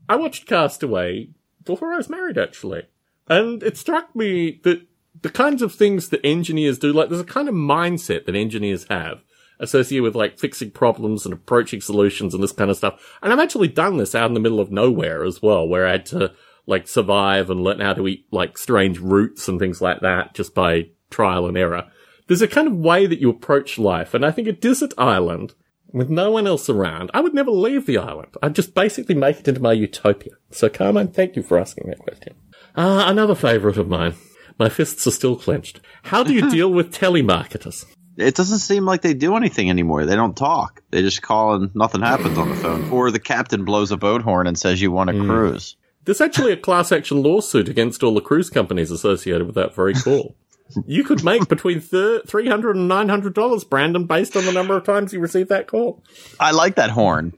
I watched Castaway before I was married, actually. And it struck me that the kinds of things that engineers do, like there's a kind of mindset that engineers have associated with like fixing problems and approaching solutions and this kind of stuff. And I've actually done this out in the middle of nowhere as well, where I had to like survive and learn how to eat like strange roots and things like that just by trial and error. There's a kind of way that you approach life. And I think a desert island with no one else around, I would never leave the island. I'd just basically make it into my utopia. So Carmine, thank you for asking that question. Ah, another favourite of mine. My fists are still clenched. How do you deal with telemarketers? It doesn't seem like they do anything anymore. They don't talk. They just call and nothing happens on the phone. Or the captain blows a boat horn and says you want Hmm. a cruise. There's actually a class action lawsuit against all the cruise companies associated with that very call. You could make between thir- $300 and $900, Brandon, based on the number of times you receive that call. I like that horn.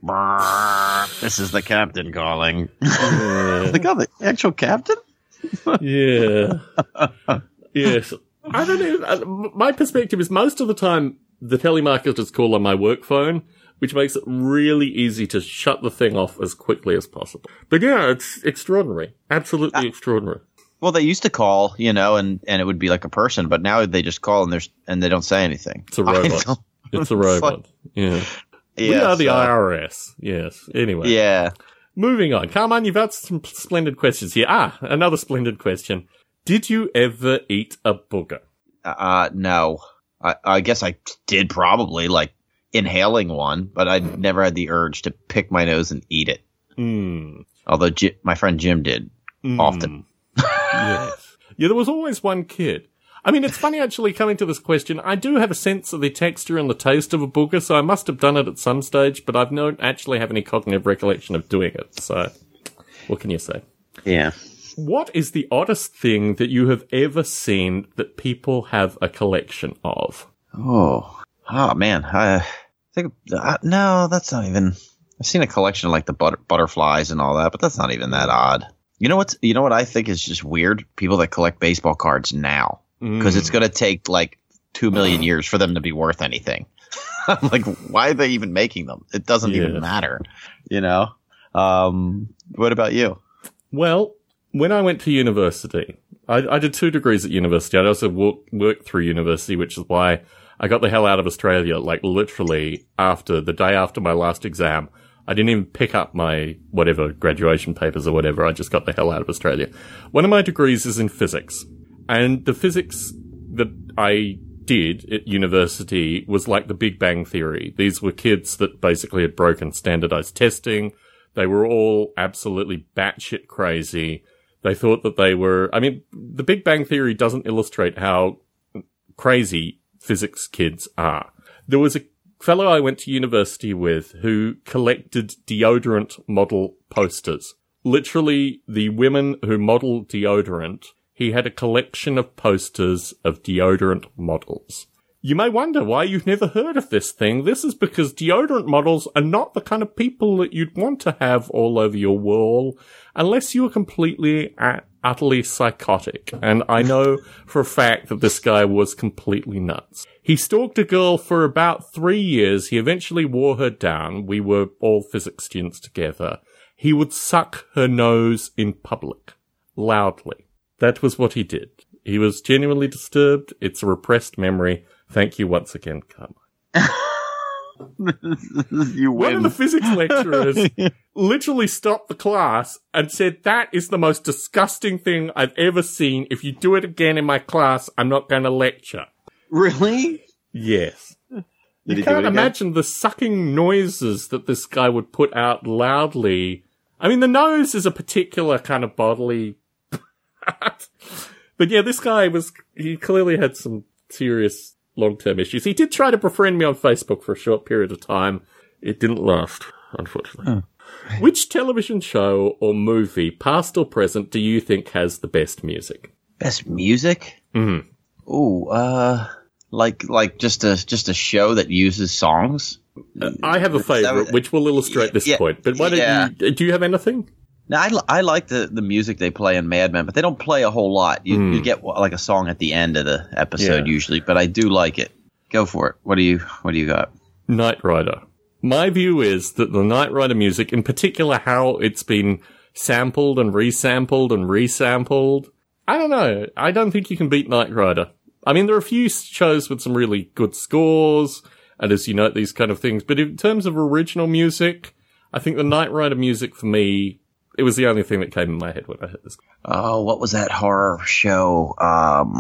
This is the captain calling. the, guy, the actual captain? Yeah. yes. I don't know. uh, My perspective is most of the time the telemarketers call on my work phone, which makes it really easy to shut the thing off as quickly as possible. But yeah, it's extraordinary. Absolutely extraordinary. Well, they used to call, you know, and, and it would be like a person, but now they just call and there's and they don't say anything. It's a robot. It's a robot. Yeah. we Yeah, are the so- IRS. Yes. Anyway. Yeah. Moving on. Carmine, you've asked some splendid questions here. Ah, another splendid question. Did you ever eat a booger? Uh, no. I, I guess I did probably like inhaling one, but I never had the urge to pick my nose and eat it. Hmm. Although Ji- my friend Jim did often. Yes. Yeah, there was always one kid. I mean, it's funny actually coming to this question. I do have a sense of the texture and the taste of a booger, so I must have done it at some stage, but I've not actually have any cognitive recollection of doing it. So, what can you say? Yeah. What is the oddest thing that you have ever seen that people have a collection of? Oh, oh man. I think uh, no, that's not even. I've seen a collection of like the butter, butterflies and all that, but that's not even that odd. You know what's? You know what I think is just weird? People that collect baseball cards now, because it's going to take like two million years for them to be worth anything. I'm like, why are they even making them? It doesn't Yeah. even matter. You know. Um, what about you? Well, when I went to university, I, I did two degrees at university. I also walk, worked through university, which is why I got the hell out of Australia, like literally after the day after my last exam. I didn't even pick up my whatever graduation papers or whatever. I just got the hell out of Australia. One of my degrees is in physics. And the physics that I did at university was like the Big Bang Theory. These were kids that basically had broken standardized testing. They were all absolutely batshit crazy. They thought that they were, I mean, the Big Bang Theory doesn't illustrate how crazy physics kids are. There was a fellow I went to university with who collected deodorant model posters. Literally, the women who model deodorant, he had a collection of posters of deodorant models. You may wonder why you've never heard of this thing. This is because deodorant models are not the kind of people that you'd want to have all over your wall unless you were completely uh, utterly psychotic. And I know for a fact that this guy was completely nuts. He stalked a girl for about three years. He eventually wore her down. We were all physics students together. He would suck her nose in public. Loudly. That was what he did. He was genuinely disturbed. It's a repressed memory. Thank you once again, Carmine. you One of the physics lecturers literally stopped the class and said, that is the most disgusting thing I've ever seen. If you do it again in my class, I'm not going to lecture. Really? Yes. Did you can't imagine the sucking noises that this guy would put out loudly. I mean, the nose is a particular kind of bodily. but yeah, this guy was, he clearly had some serious long-term issues. He did try to befriend me on Facebook for a short period of time. It didn't last, unfortunately. Which television show or movie, past or present, do you think has the best music? Best music? Mhm. Ooh, uh, like like just a just a show that uses songs. Uh, I have a favorite, which will illustrate this Yeah, point. But why don't yeah. you? Do you have anything? Now I, I like the, the music they play in Mad Men, but they don't play a whole lot. You, you hmm. get like a song at the end of the episode usually, but I do like it. Go for it. What do you What do you got? Knight Rider. My view is that the Knight Rider music, in particular how it's been sampled and resampled and resampled, I don't know. I don't think you can beat Knight Rider. I mean, there are a few shows with some really good scores, and as you know, these kind of things, but in terms of original music, I think the Knight Rider music for me, it was the only thing that came in my head when I heard this. Oh, what was that horror show? Um,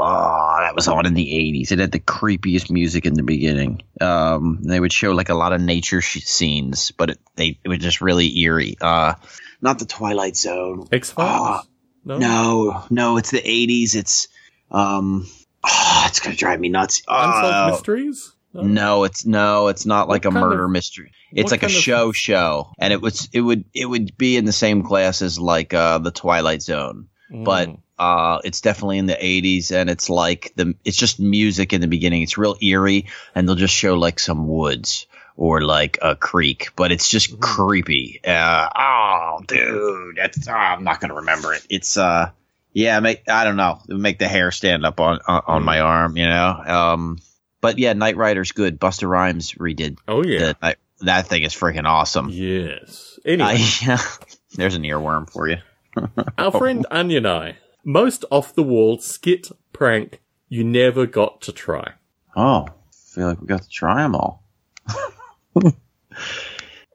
oh, that was on in the eighties. It had the creepiest music in the beginning. Um, they would show like a lot of nature sh- scenes, but it, they it was just really eerie. Uh, not the Twilight Zone. X Files? no? No, no, it's the eighties. It's um, oh, it's gonna drive me nuts. Unsolved Oh, Mysteries? No. No, it's no, it's not like a murder of- mystery. It's like a kind of- show show, and it was it would it would be in the same class as like uh, the Twilight Zone, but Mm. uh, it's definitely in the '80s, and it's like the it's just music in the beginning. It's real eerie, and they'll just show like some woods or like a creek, but it's just Mm-hmm. creepy. Uh, oh, dude, that's oh, I'm not gonna remember it. It's uh. Yeah, make I don't know. Make the hair stand up on on, on Mm. my arm, you know. Um, but yeah, Knight Rider's good. Busta Rhymes redid Oh, yeah. the that thing is freaking awesome. Yes. Anyway. I, there's an earworm for you. Our friend Anya and I, most off the wall skit prank you never got to try. Oh, feel like we got to try them all.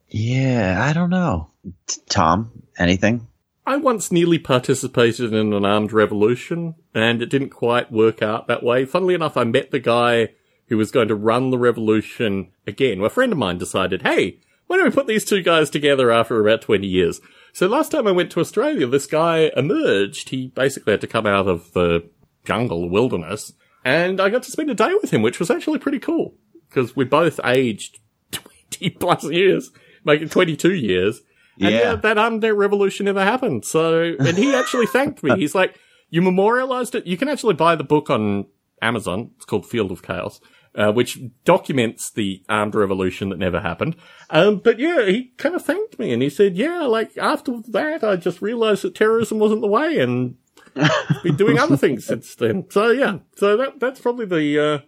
yeah, I don't know. T- Tom, anything? I once nearly participated in an armed revolution, and it didn't quite work out that way. Funnily enough, I met the guy who was going to run the revolution again. A friend of mine decided, hey, why don't we put these two guys together after about 20 years? So last time I went to Australia, this guy emerged. He basically had to come out of the jungle, wilderness, and I got to spend a day with him, which was actually pretty cool. Because we both aged 20 plus years, making 22 years. And Yeah. yeah, that armed revolution never happened. So, and he actually thanked me. He's like, you memorialized it. You can actually buy the book on Amazon. It's called Field of Chaos, uh, which documents the armed revolution that never happened. Um, but yeah, he kind of thanked me and he said, yeah, like after that, I just realized that terrorism wasn't the way and been doing other things since then. So yeah, so that, that's probably the, uh,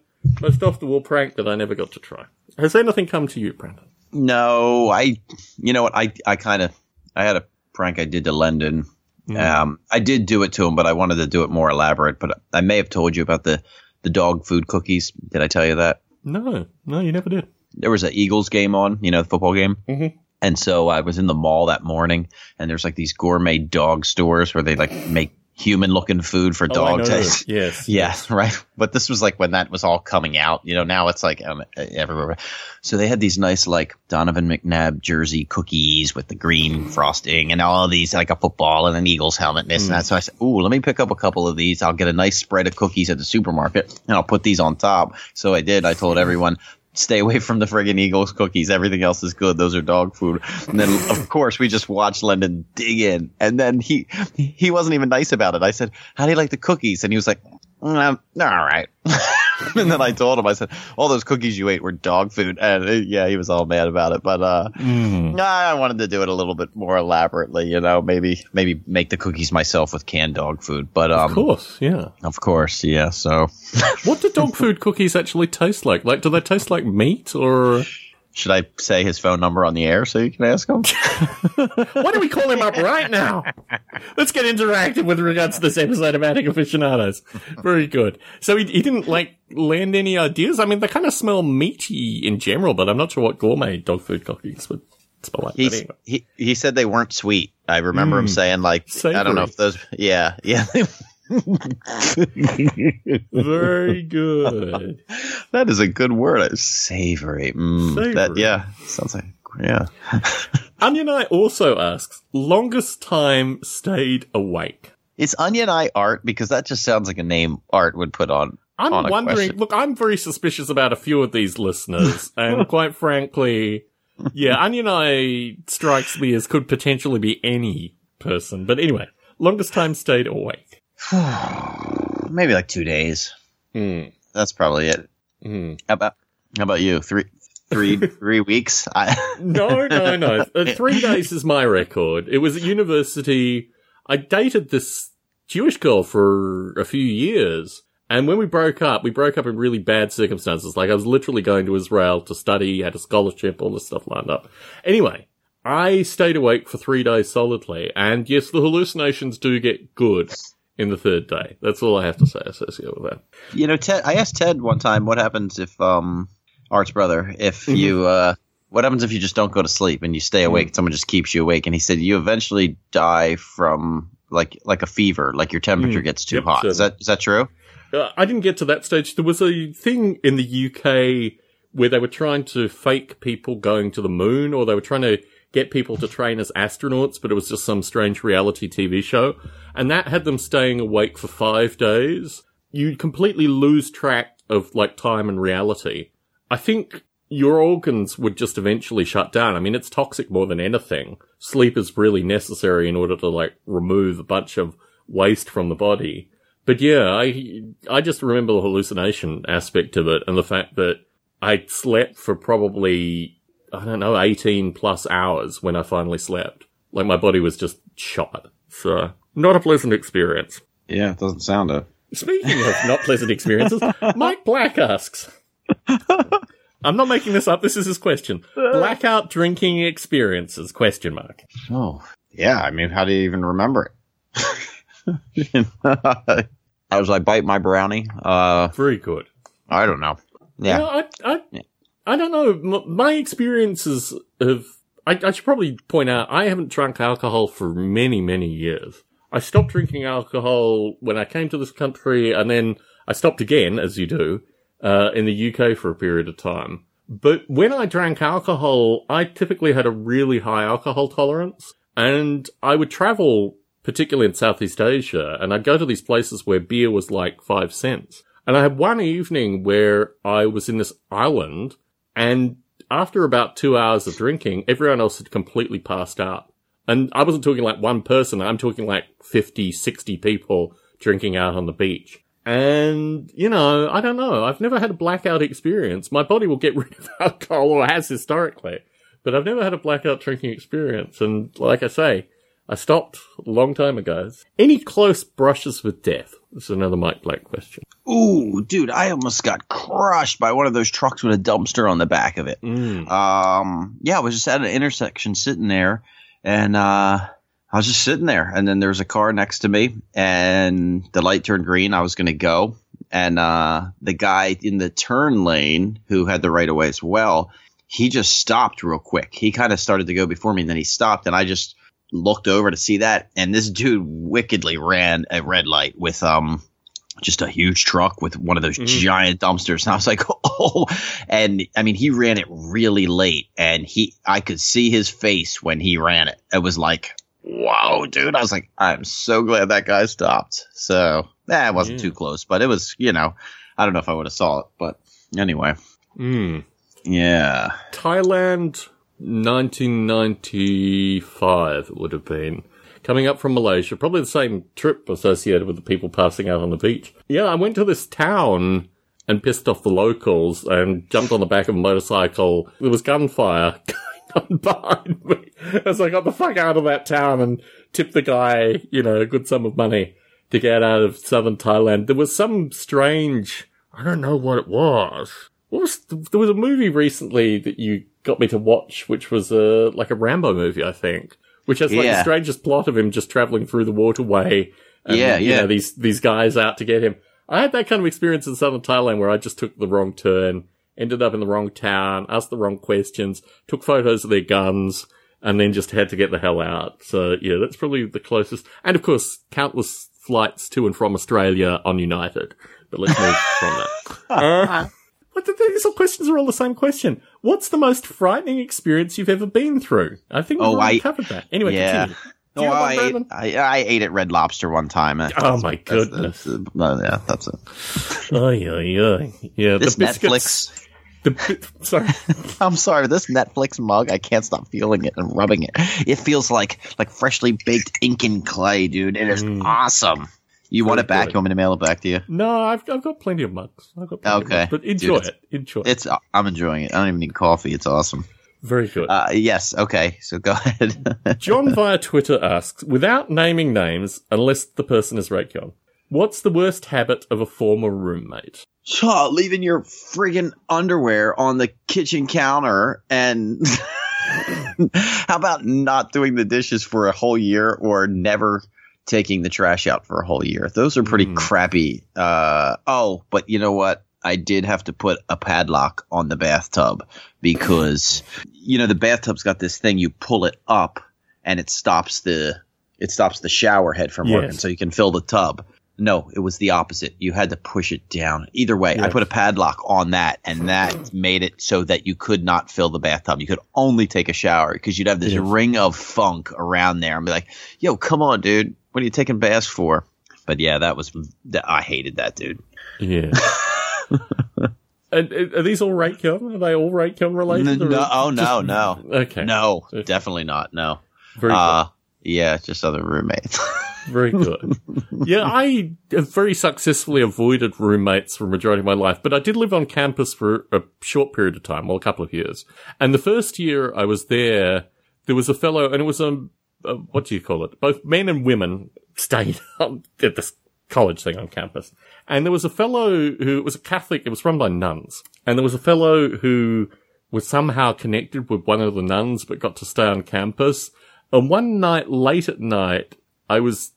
most off the wall prank that I never got to try. Has anything come to you, Brandon? No, I. You know what? I I kind of I had a prank I did to Lendon. Um, I did do it to him, but I wanted to do it more elaborate. But I may have told you about the the dog food cookies. Did I tell you that? No, no, you never did. there was an Eagles game on, you know, the football game. Mhm. And so I was in the mall that morning, and there's like these gourmet dog stores where they like make human looking food for Oh, dog taste. Yes. Yeah, right. But this was like when that was all coming out. You know, now it's like um, everywhere. So they had these nice like Donovan McNabb jersey cookies with the green frosting and all these like a football and an Eagles helmet and this and that. So I said, "Ooh, let me pick up a couple of these. I'll get a nice spread of cookies at the supermarket and I'll put these on top." So I did. I told everyone. Stay away from the friggin' Eagles cookies. Everything else is good. Those are dog food. And then, of course, we just watched Lyndon dig in. And then he he wasn't even nice about it. I said, "How do you like the cookies?" And he was like, mm, "All right." and then I told him, I said, all those cookies you ate were dog food. And uh, yeah, he was all mad about it. But, uh, mm. I wanted to do it a little bit more elaborately, you know, maybe, maybe make the cookies myself with canned dog food. But, um, of course, yeah. Of course, yeah. So, what do dog food cookies actually taste like? Like, do they taste like meat or? Should I say his phone number on the air so you can ask him? Why don't we call him up right now? Let's get interactive with regards to this episode of Attic Aficionados. Very good. So he, he didn't like land any ideas. I mean, they kind of smell meaty in general, but I'm not sure what gourmet dog food cookies would smell like. Anyway. He he said they weren't sweet. I remember mm, him saying like savory. I don't know if those. Yeah, yeah. Very good. That is a good word. Savory. Mm, Savory. That, yeah. Sounds like, yeah. Onion Eye also asks, longest time stayed awake. Is Onion Eye art? Because that just sounds like a name art would put on. I'm on wondering, question. look, I'm very suspicious about a few of these listeners, and quite frankly, yeah, Onion Eye strikes me as could potentially be any person. But anyway, longest time stayed awake. Maybe like two days. Mm. That's probably it. Mm. How about how about you? Three three three weeks? I no no no. Uh, three days is my record. It was at university. I dated this Jewish girl for a few years. And when we broke up, we broke up in really bad circumstances. Like I was literally going to Israel to study, had a scholarship, all this stuff lined up. Anyway, I stayed awake for three days solidly. And yes, the hallucinations do get good in the third day. That's all I have to say associated with that. You know, Ted. I asked Ted one time what happens if um, Art's brother, if mm-hmm. you uh, what happens if you just don't go to sleep and you stay awake? Mm-hmm. Someone just keeps you awake, and he said you eventually die from like like a fever, like your temperature mm-hmm. gets too yep, hot. Is that is that true? Uh, I didn't get to that stage. There was a thing in the UK where they were trying to fake people going to the moon, or they were trying to get people to train as astronauts, but it was just some strange reality TV show. And that had them staying awake for five days. You completely lose track of like time and reality. I think your organs would just eventually shut down. I mean, it's toxic more than anything. Sleep is really necessary in order to like remove a bunch of waste from the body. But yeah, I, I just remember the hallucination aspect of it and the fact that I slept for probably I don't know, 18 plus hours when I finally slept. Like my body was just shot. So, not a pleasant experience. Yeah, it doesn't sound it. Speaking of not pleasant experiences, Mike Black asks. I'm not making this up. This is his question. Blackout drinking experiences? Question mark. Oh, yeah. I mean, how do you even remember it? I was like, bite my brownie. Uh, Very good. I don't know. Yeah. You know, I, I, yeah. I don't know. My experiences of, I, I should probably point out, I haven't drunk alcohol for many, many years. I stopped drinking alcohol when I came to this country and then I stopped again, as you do, uh, in the UK for a period of time. But when I drank alcohol, I typically had a really high alcohol tolerance and I would travel, particularly in Southeast Asia, and I'd go to these places where beer was like five cents. And I had one evening where I was in this island and after about two hours of drinking, everyone else had completely passed out. And I wasn't talking like one person, I'm talking like 50, 60 people drinking out on the beach. And, you know, I don't know. I've never had a blackout experience. My body will get rid of alcohol or has historically, but I've never had a blackout drinking experience. And like I say, I stopped a long time ago. Any close brushes with death? This is another Mike Black question. Ooh, dude, I almost got crushed by one of those trucks with a dumpster on the back of it. Mm. Um, yeah, I was just at an intersection sitting there, and uh, I was just sitting there, and then there was a car next to me, and the light turned green. I was going to go, and uh, the guy in the turn lane who had the right of way as well, he just stopped real quick. He kind of started to go before me, and then he stopped, and I just looked over to see that, and this dude wickedly ran a red light with um just a huge truck with one of those mm-hmm. giant dumpsters. And I was like, oh, and I mean, he ran it really late and he, I could see his face when he ran it. It was like, wow, dude. I was like, I'm so glad that guy stopped. So, eh, wasn't yeah. too close, but it was, you know, I don't know if I would have saw it, but anyway. Mm. Yeah. Thailand, 1995 it would have been. Coming up from Malaysia, probably the same trip associated with the people passing out on the beach. Yeah, I went to this town and pissed off the locals and jumped on the back of a motorcycle. There was gunfire going on behind me as I got the fuck out of that town and tipped the guy, you know, a good sum of money to get out of southern Thailand. There was some strange, I don't know what it was. What was there was a movie recently that you got me to watch, which was a like a Rambo movie, I think, which has like the strangest plot of him just traveling through the waterway. And, Yeah, you yeah. know, these these guys out to get him. I had that kind of experience in southern Thailand where I just took the wrong turn, ended up in the wrong town, asked the wrong questions, took photos of their guns, and then just had to get the hell out. So yeah, that's probably the closest. And of course, countless flights to and from Australia on United. But let's move from that. Uh, What the, these all questions are all the same question. What's the most frightening experience you've ever been through? I think we've Oh, I- covered that. Anyway, yeah. continue. No, one, I, ate? I, I ate at Red Lobster one time. Uh, Oh my that's- goodness. that's- uh, yeah, that's it. Oy, oy, oy. Yeah, This the biscuits. Netflix. The bi- sorry. I'm sorry, this Netflix mug, I can't stop feeling it and rubbing it. It feels like like freshly baked ink and clay, dude. It is Mm. awesome. You want it back? good. You want me to mail it back to you? No, I've, I've got plenty of mugs. I've got plenty of Okay. mugs, but enjoy Dude, it. Enjoy it. It's I'm enjoying it. I don't even need coffee. It's awesome. Very good. Uh, yes. Okay. So go ahead. John via Twitter asks, without naming names, unless the person is Raikyon, what's the worst habit of a former roommate? Shaw, leaving your friggin' underwear on the kitchen counter and how about not doing the dishes for a whole year or never taking the trash out for a whole year? Those are pretty Hmm. crappy. Uh, oh, but you know what? I did have to put a padlock on the bathtub because you know the bathtub's got this thing you pull it up and it stops the it stops the shower head from working Yes. so you can fill the tub. No, it was the opposite. You had to push it down. Either way, I put a padlock on that, and that made it so that you could not fill the bathtub. You could only take a shower because you'd have this Yes. ring of funk around there and be like, "Yo, come on, dude, what are you taking baths for?" But yeah, that was I hated that, dude. Yeah. and are these all right Raikyon? Are they all right Raikyon related? No, oh just- no, no, Okay. no, definitely not. No, Very uh, yeah, just other roommates. Very good. yeah, I have very successfully avoided roommates for the majority of my life, but I did live on campus for a short period of time, well, a couple of years. And the first year I was there, there was a fellow, and it was a, a what do you call it? Both men and women stayed at this college thing on campus. And there was a fellow who was a Catholic, it was run by nuns. And there was a fellow who was somehow connected with one of the nuns, but got to stay on campus. And one night, late at night, I was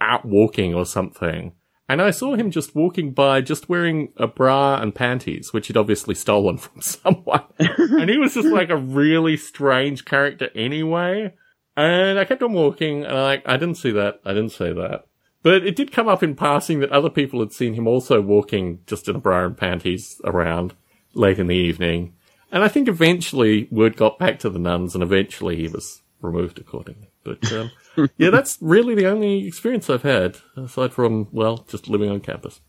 out walking or something. And I saw him just walking by, just wearing a bra and panties, which he'd obviously stolen from someone. and he was just like a really strange character anyway. And I kept on walking, and I, I didn't see that. I didn't see that. But it did come up in passing that other people had seen him also walking just in a bra and panties around late in the evening. And I think eventually word got back to the nuns, and eventually he was removed accordingly. But um, yeah, that's really the only experience I've had, aside from, well, just living on campus.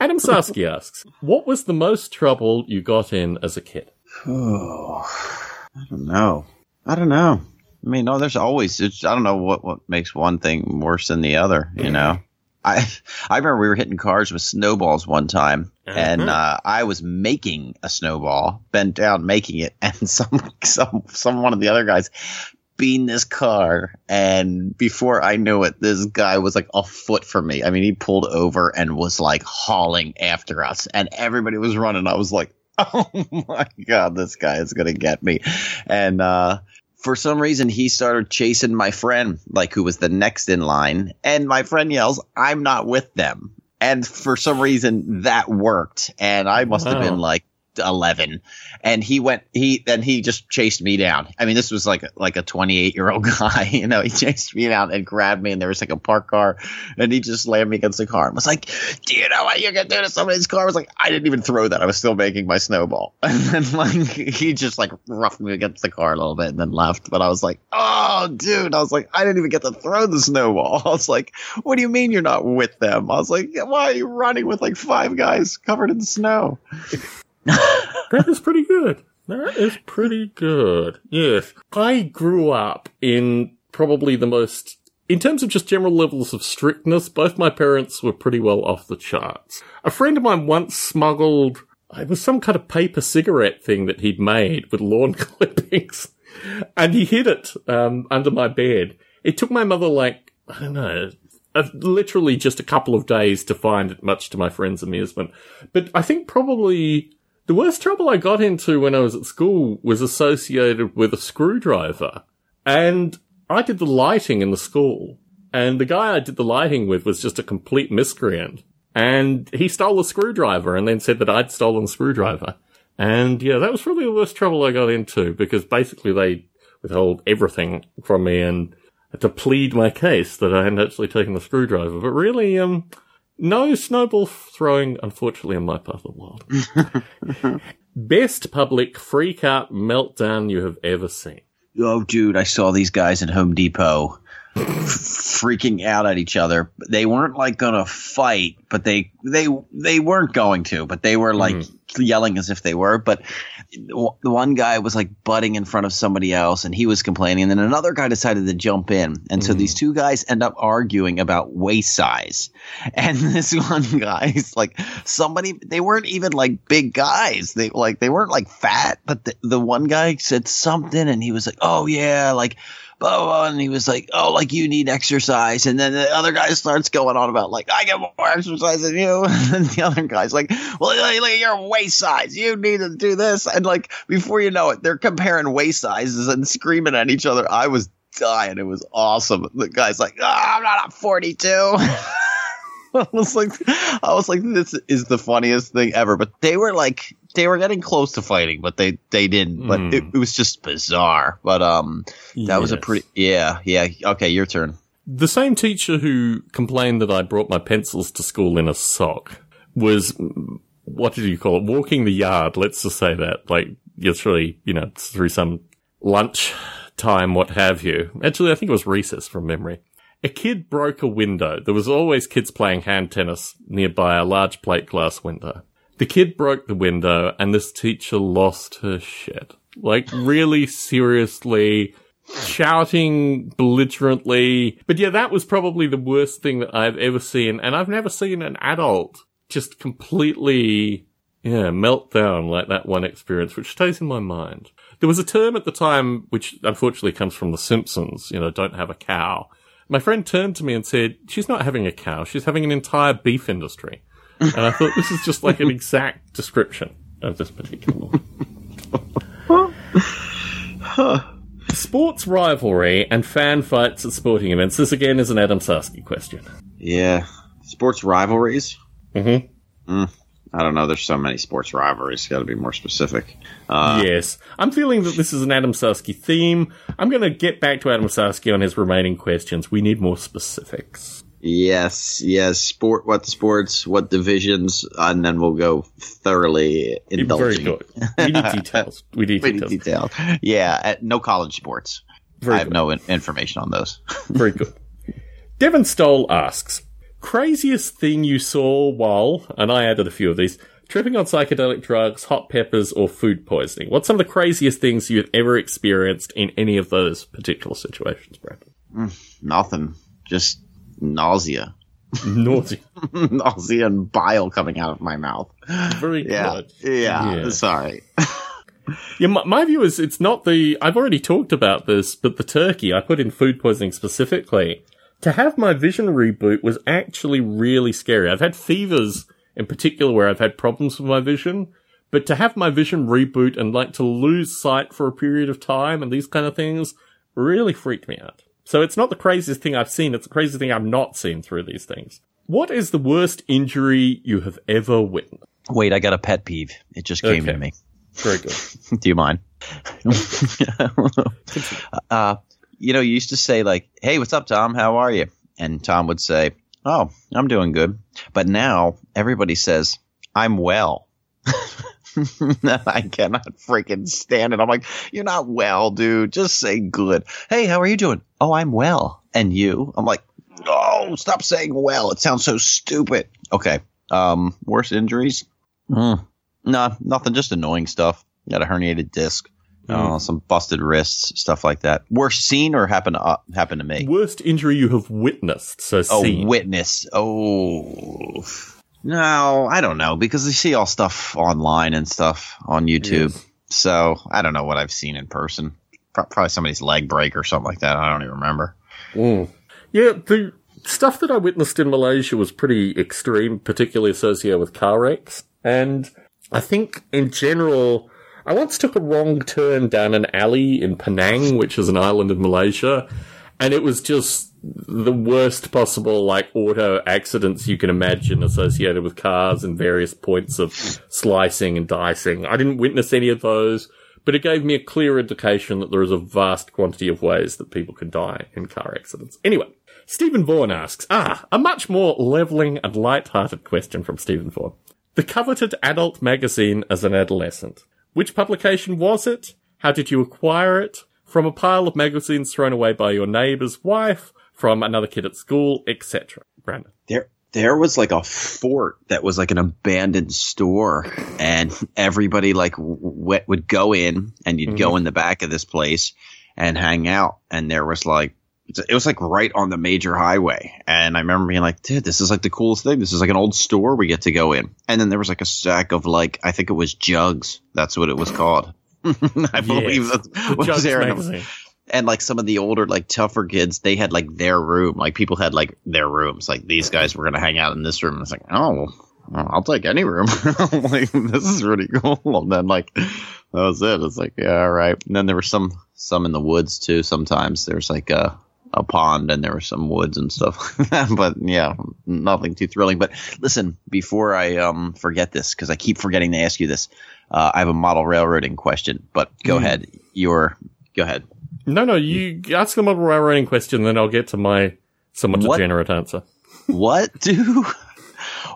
Adam Sarsky asks, What was the most trouble you got in as a kid? Oh, I don't know. I don't know. I mean, no, there's always. It's, I don't know what what makes one thing worse than the other. You know, I I remember we were hitting cars with snowballs one time, and uh, I was making a snowball, bent down making it, and some some some one of the other guys beamed this car, and before I knew it, this guy was like a foot from me. I mean, he pulled over and was like hauling after us, and everybody was running. I was like, oh my god, this guy is gonna get me, and uh for some reason he started chasing my friend like who was the next in line and my friend yells i'm not with them. And for some reason that worked and i must have been like 11 and he went he then he just chased me down. I mean this was like like a 28 year old guy you know he chased me down and grabbed me and there was like a parked car and he just slammed me against the car and was like do you know what you're gonna do to somebody's car? I was like i didn't even throw that. I was still making my snowball. And then like he just like roughed me against the car a little bit and then left. But i was like oh dude. I was like i didn't even get to throw the snowball. I was like what do you mean you're not with them? I was like why are you running with like five guys covered in snow That is pretty good. That is pretty good. Yes. I grew up in probably the most, in terms of just general levels of strictness, both my parents were pretty well off the charts. A friend of mine once smuggled, it was some kind of paper cigarette thing that he'd made with lawn clippings, and he hid it um, under my bed. It took my mother like, I don't know, literally just a couple of days to find it, much to my friend's amusement. But I think probably the worst trouble I got into when I was at school was associated with a screwdriver. And I did the lighting in the school. And the guy I did the lighting with was just a complete miscreant. And he stole a screwdriver and then said that I'd stolen the screwdriver. And yeah, that was probably the worst trouble I got into because basically they withhold everything from me and had to plead my case that I hadn't actually taken the screwdriver. But really, um, no snowball throwing, unfortunately, in my part of the world. Best public freak out meltdown you have ever seen. Oh, dude, I saw these guys at Home Depot freaking out at each other. They weren't like gonna fight, but they they they weren't going to, but they were like mm. yelling as if they were. But the one guy was like butting in front of somebody else, and he was complaining, and then another guy decided to jump in, and mm. so these two guys end up arguing about waist size, and this one guy's like somebody they weren't even like big guys, they like they weren't like fat, but the, the one guy said something, and he was like, oh yeah, like and he was like, "Oh, like you need exercise," and then the other guy starts going on about like, "I get more exercise than you," and the other guy's like, "Well, your waist size. You need to do this," and like before you know it, they're comparing waist sizes and screaming at each other. I was dying. It was awesome. The guy's like, oh, "I'm not a 42." I was like, I was like, this is the funniest thing ever. But they were like, they were getting close to fighting, but they they didn't. But mm. it, it, was just bizarre. But um, that yes. was a pretty, yeah, yeah. Okay, your turn. The same teacher who complained that I brought my pencils to school in a sock was, what did you call it? Walking the yard. Let's just say that. Like, really, you know, through some lunch time, what have you. Actually, I think it was recess from memory. A kid broke a window. There was always kids playing hand tennis nearby a large plate glass window. The kid broke the window and this teacher lost her shit. Like really seriously shouting belligerently. But yeah, that was probably the worst thing that I've ever seen. And I've never seen an adult just completely, yeah, melt down like that one experience, which stays in my mind. There was a term at the time, which unfortunately comes from The Simpsons, you know, don't have a cow my friend turned to me and said, She's not having a cow, she's having an entire beef industry. And I thought this is just like an exact description of this particular one. Sports rivalry and fan fights at sporting events. This again is an Adam Sarsky question. Yeah. Sports rivalries? Mm-hmm. Mm. I don't know. There's so many sports rivalries. Got to be more specific. Uh, yes, I'm feeling that this is an Adam Sarsky theme. I'm going to get back to Adam Sarsky on his remaining questions. We need more specifics. Yes, yes. Sport. What sports? What divisions? And then we'll go thoroughly indulging. Very good. We need details. We need, we need details. Yeah. Uh, no college sports. Very I have good. no information on those. Very good. Devon Stoll asks. Craziest thing you saw while, and I added a few of these, tripping on psychedelic drugs, hot peppers, or food poisoning. What's some of the craziest things you've ever experienced in any of those particular situations, Brandon? Mm, nothing. Just nausea. Nausea. nausea and bile coming out of my mouth. Very yeah. good. Yeah. yeah. Sorry. yeah, my, my, view is it's not the. I've already talked about this, but the turkey, I put in food poisoning specifically to have my vision reboot was actually really scary. I've had fevers in particular where I've had problems with my vision, but to have my vision reboot and like to lose sight for a period of time and these kind of things really freaked me out. So it's not the craziest thing I've seen, it's the craziest thing I've not seen through these things. What is the worst injury you have ever witnessed? Wait, I got a pet peeve. It just came okay. to me. Very good. Do you mind? uh, you know, you used to say like, "Hey, what's up, Tom? How are you?" And Tom would say, "Oh, I'm doing good." But now everybody says, "I'm well." I cannot freaking stand it. I'm like, "You're not well, dude. Just say good." Hey, how are you doing? Oh, I'm well. And you? I'm like, "Oh, stop saying well. It sounds so stupid." Okay. Um, worst injuries? Mm, nah, nothing. Just annoying stuff. got a herniated disc, uh, some busted wrists, stuff like that. Worst seen or happened to uh, happen to me? Worst injury you have witnessed. So Oh, seen. witness. Oh, no, I don't know because you see all stuff online and stuff on YouTube. So I don't know what I've seen in person. Pro- Probably somebody's leg break or something like that. I don't even remember. Mm. Yeah, the stuff that I witnessed in Malaysia was pretty extreme, particularly associated with car wrecks. And I think in general, I once took a wrong turn down an alley in Penang, which is an island in Malaysia, and it was just the worst possible like auto accidents you can imagine associated with cars and various points of slicing and dicing. I didn't witness any of those, but it gave me a clear indication that there is a vast quantity of ways that people can die in car accidents. Anyway, Stephen Vaughan asks, ah, a much more levelling and light-hearted question from Stephen Vaughan. The coveted adult magazine as an adolescent. Which publication was it? How did you acquire it? From a pile of magazines thrown away by your neighbor's wife? From another kid at school, etc. Brandon. There, there was like a fort that was like an abandoned store, and everybody like w- would go in, and you'd go mm-hmm. in the back of this place and hang out, and there was like. It was like right on the major highway. And I remember being like, dude, this is like the coolest thing. This is like an old store we get to go in. And then there was like a stack of like, I think it was jugs. That's what it was called. I believe Yes. that's what was. And like some of the older like tougher kids they had like their room. Like people had like their rooms. Like these guys were gonna hang out in this room. It's like oh well, i'll take any room. Like this is really cool. And then like that was it. It's like yeah all right. And then there were some some in the woods too sometimes. There's like a a pond and there were some woods and stuff. But yeah nothing too thrilling. But listen before i um forget this because i keep forgetting to ask you this uh, i have a model railroading question but go ahead you're go ahead No, no, you ask the model railroading question, then I'll get to my somewhat What? degenerate answer. what do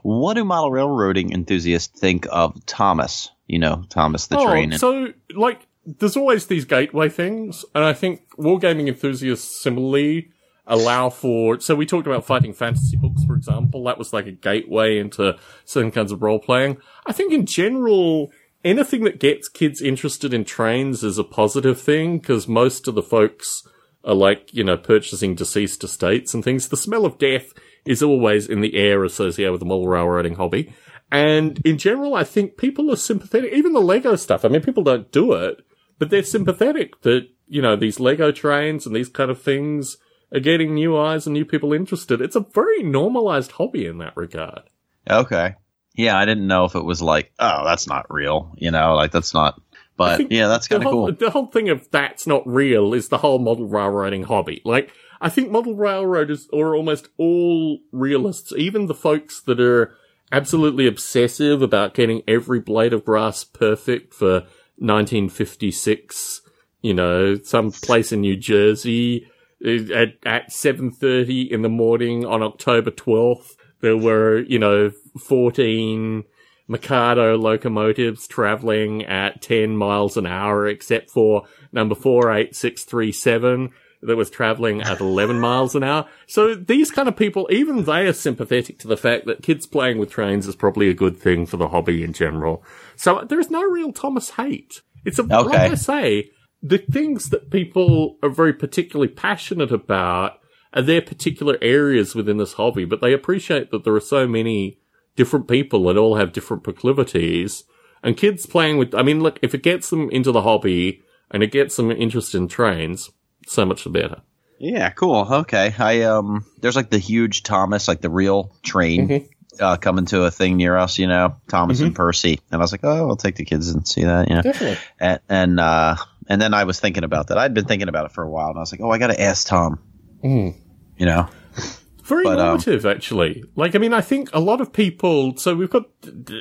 what do model railroading enthusiasts think of Thomas? You know, Thomas the train. and- Oh, so like, there's always these gateway things, and I think wargaming enthusiasts similarly allow for. So we talked about fighting fantasy books, for example. That was like a gateway into certain kinds of role playing. I think in general, anything that gets kids interested in trains is a positive thing because most of the folks are like, you know, purchasing deceased estates and things. The smell of death is always in the air associated with the model railroading hobby. And in general, I think people are sympathetic. Even the Lego stuff. I mean, people don't do it, but they're sympathetic that, you know, these Lego trains and these kind of things are getting new eyes and new people interested. It's a very normalized hobby in that regard. okay. Yeah, I didn't know if it was like, oh, that's not real. You know, like that's not. But yeah, that's kind of cool. The whole thing of that's not real is the whole model railroading hobby. Like, I think model railroaders are almost all realists, even the folks that are absolutely obsessive about getting every blade of grass perfect for 1956, you know, some place in New Jersey at, at 7.30 in the morning on October 12th. There were, you know, 14 Mikado locomotives traveling at 10 miles an hour, except for number 48637 that was traveling at 11 miles an hour. So these kind of people, even they are sympathetic to the fact that kids playing with trains is probably a good thing for the hobby in general. So there's no real Thomas hate. It's a, like Okay. I say, the things that people are very particularly passionate about are their particular areas within this hobby, but they appreciate that there are so many different people that all have different proclivities. And kids playing with, I mean, look, if it gets them into the hobby and it gets them interested in trains, so much the better. Yeah, cool. Okay. I um there's like the huge Thomas, like the real train Mm-hmm. uh coming to a thing near us, you know, Thomas and Percy. And I was like, Oh, I'll take the kids and see that, you know. Definitely. And and uh and then I was thinking about that. I'd been thinking about it for a while and I was like, Oh, I gotta ask Tom. Mm-hmm. You know? Very But, um, normative, actually. Like, I mean, I think a lot of people. So we've got.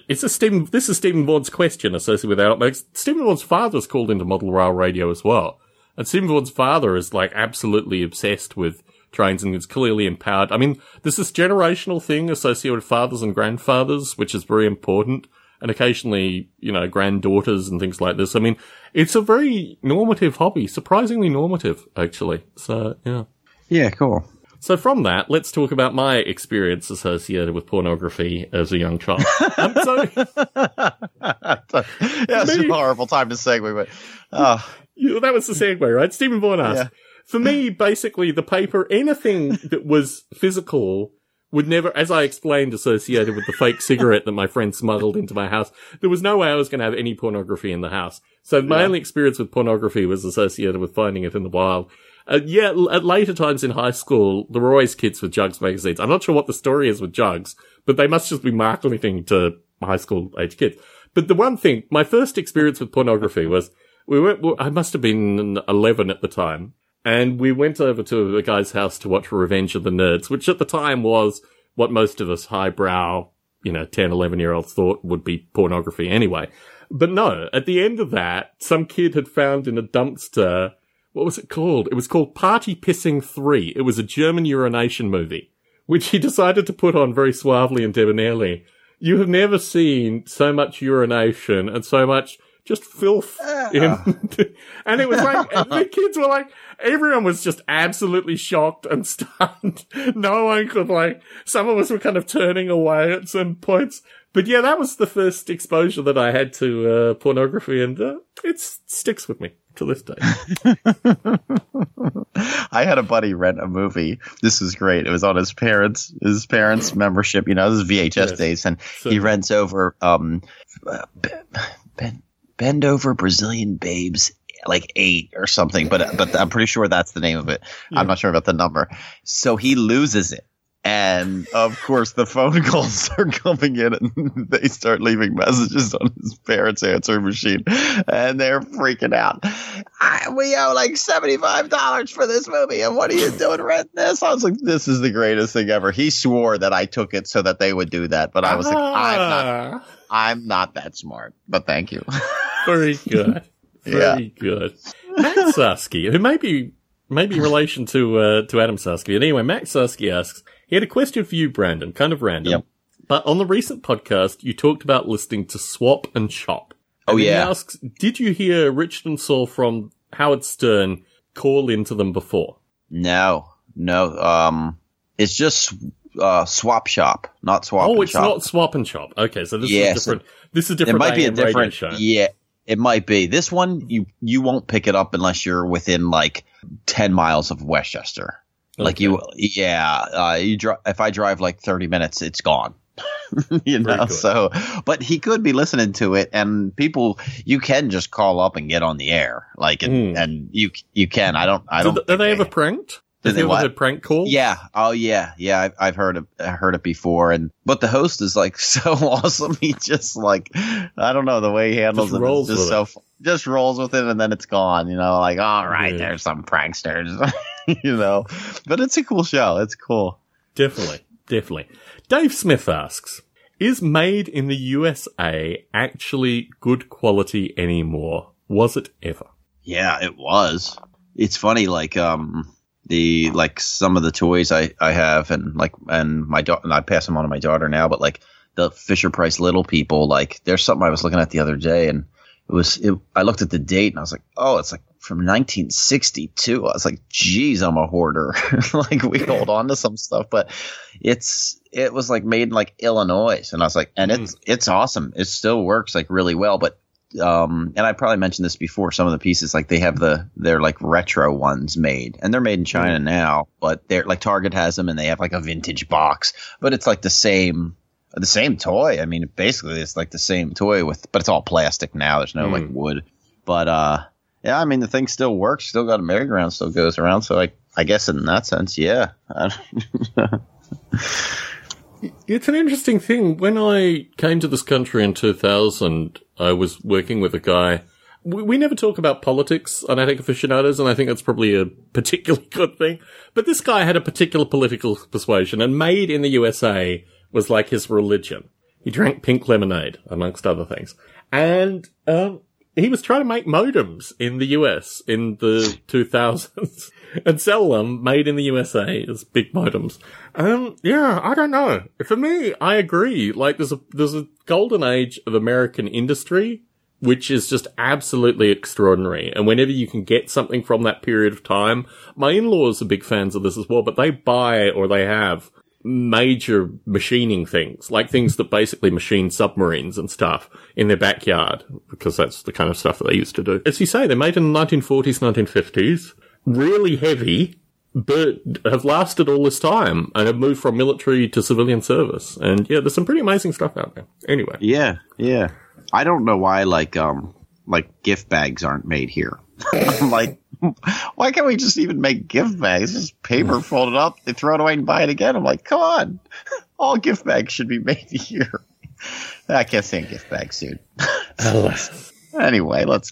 It's a Stephen. This is Stephen Vaughan's question associated with that. Like, Stephen Vaughan's father's called into model rail radio as well, and Stephen Vaughan's father is like absolutely obsessed with trains and is clearly empowered. I mean, there's this generational thing associated with fathers and grandfathers, which is very important. And occasionally, you know, granddaughters and things like this. I mean, it's a very normative hobby, surprisingly normative, actually. So, yeah. Yeah, cool. So from that, let's talk about my experience associated with pornography as a young child. um, so, yeah, it's Me- a horrible time to segue, but uh, you- that was the segue, right? Stephen Vaughan asked. Yeah. For me, basically, the paper, anything that was physical would never, as I explained, associated with the fake cigarette that my friend smuggled into my house. There was no way I was going to have any pornography in the house. So my Yeah. only experience with pornography was associated with finding it in the wild. Uh, yeah, at later times in high school, there were always kids with Jugs magazines. I'm not sure what the story is with Jugs, but they must just be marketing to high school age kids. But the one thing, my first experience with pornography was we went, I must have been 11 at the time. And we went over to a guy's house to watch Revenge of the Nerds, which at the time was what most of us highbrow, you know, 10, 11 year olds thought would be pornography anyway. But no, at the end of that, some kid had found in a dumpster, what was it called? It was called Party Pissing 3. It was a German urination movie, which he decided to put on very suavely and debonairly. You have never seen so much urination and so much just filth in, and it was like, the kids were like, everyone was just absolutely shocked and stunned. No one could like, some of us were kind of turning away at some points. But yeah, that was the first exposure that I had to uh, pornography and uh, it sticks with me to this day. I had a buddy rent a movie. This was great. It was on his parents his parents membership. You know, this is VHS Yes. days, and So- he rents over um, uh, b- bend, bend over Brazilian babes. Like eight or something, but but I'm pretty sure that's the name of it. I'm not sure about the number. So he loses it, and of course the phone calls are coming in, and they start leaving messages on his parents' answering machine, and they're freaking out. I, we owe like seventy-five dollars for this movie, and what are you doing renting this? I was like, this is the greatest thing ever. He swore that I took it so that they would do that, but I was like, I'm not, Ah, I'm not that smart. But thank you. Very good. Yeah. Very good. Max Susky, who may be, maybe relation to, uh, to Adam Susky. But anyway, Max Susky asks, he had a question for you, Brandon, kind of random. Yep. But on the recent podcast, you talked about listening to Swap and Chop. Oh, And then yeah. He asks, did you hear Richard and Sal from Howard Stern call into them before? No, no. Um, it's just uh, swap shop, not swap. oh, it's shop. not Swap and Chop. Okay, so this is different. This is It different. might be a different. show. Yeah, it might be. This one you you won't pick it up unless you're within like ten miles of Westchester. Like Okay. you, yeah. Uh, you dri- if I drive like thirty minutes, it's gone. you know, so but he could be listening to it, and people, you can just call up and get on the air, like, and, Mm. and you you can. I don't. I Do, don't. are they ever pranked? Do they ever prank calls? Yeah. Oh, yeah. Yeah. I've, I've heard it. I heard it before. And but the host is like so awesome. He just like I don't know the way he handles Just it. rolls just with so just rolls with it, and then it's gone. You know, like all right, Yeah. there's some pranksters. you know, but it's a cool show. It's cool. Definitely, definitely. Dave Smith asks, is made in the USA actually good quality anymore? Was it ever? Yeah, it was. It's funny, like um the like some of the toys I I have, and like and my daughter, and I pass them on to my daughter now, but like the Fisher Price Little people, like there's something I was looking at the other day, and it was it, I looked at the date and I was like, oh, it's like from 1962. I was like, geez, I'm a hoarder. like we hold on to some stuff, but it's it was like made in like Illinois, and I was like, and it's it's awesome. It still works like really well, but um, and I probably mentioned this before. Some of the pieces, like they have the they're like retro ones made, and they're made in China now. But they're like Target has them, and they have like a vintage box. But it's like the same the same toy. I mean, basically it's like the same toy with, but it's all plastic now. There's no like wood. But uh, yeah, I mean the thing still works. Still got a merry-go-round, still goes around. So I I guess in that sense, yeah. It's an interesting thing. When I came to this country in 2000, I was working with a guy. We, never talk about politics on Attic Aficionados, and I think that's probably a particularly good thing. But this guy had a particular political persuasion, and made in the USA was like his religion. He drank pink lemonade, amongst other things. And, um, he was trying to make modems in the US in the 2000s and sell them made in the USA as big modems. Um, yeah, I don't know. For me, I agree. Like there's a, there's a golden age of American industry which is just absolutely extraordinary. And whenever you can get something from that period of time, my in-laws are big fans of this as well, but they buy or they have major machining things, like things that basically machine submarines and stuff in their backyard, because that's the kind of stuff that they used to do. As you say, they're made in the 1940s, 1950s, really heavy, but have lasted all this time and have moved from military to civilian service. And yeah, there's some pretty amazing stuff out there. Anyway. Yeah, yeah. I don't know why like um like gift bags aren't made here. I'm like, why can't we just even make gift bags? Just paper folded up, they throw it away and buy it again. I'm like, come on, all gift bags should be made here. I can't stand gift bags, dude. anyway, let's.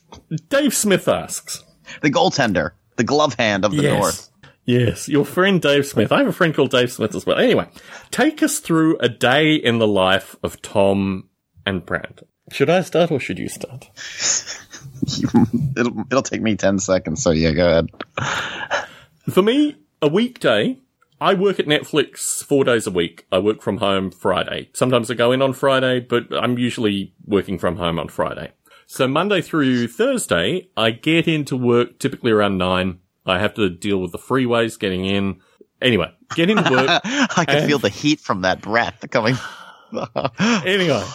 Dave Smith asks the goaltender, the glove hand of the yes. North. Yes, your friend Dave Smith. I have a friend called Dave Smith as well. Anyway, take us through a day in the life of Tom and Brandon. Should I start or should you start? it'll, it'll take me 10 seconds, so yeah, go ahead. For me, a weekday, I work at Netflix four days a week. I work from home Friday. Sometimes I go in on Friday, but I'm usually working from home on Friday. So Monday through Thursday, I get into work typically around nine. I have to deal with the freeways getting in. Anyway, get into work. I can feel the heat from that breath coming. anyway,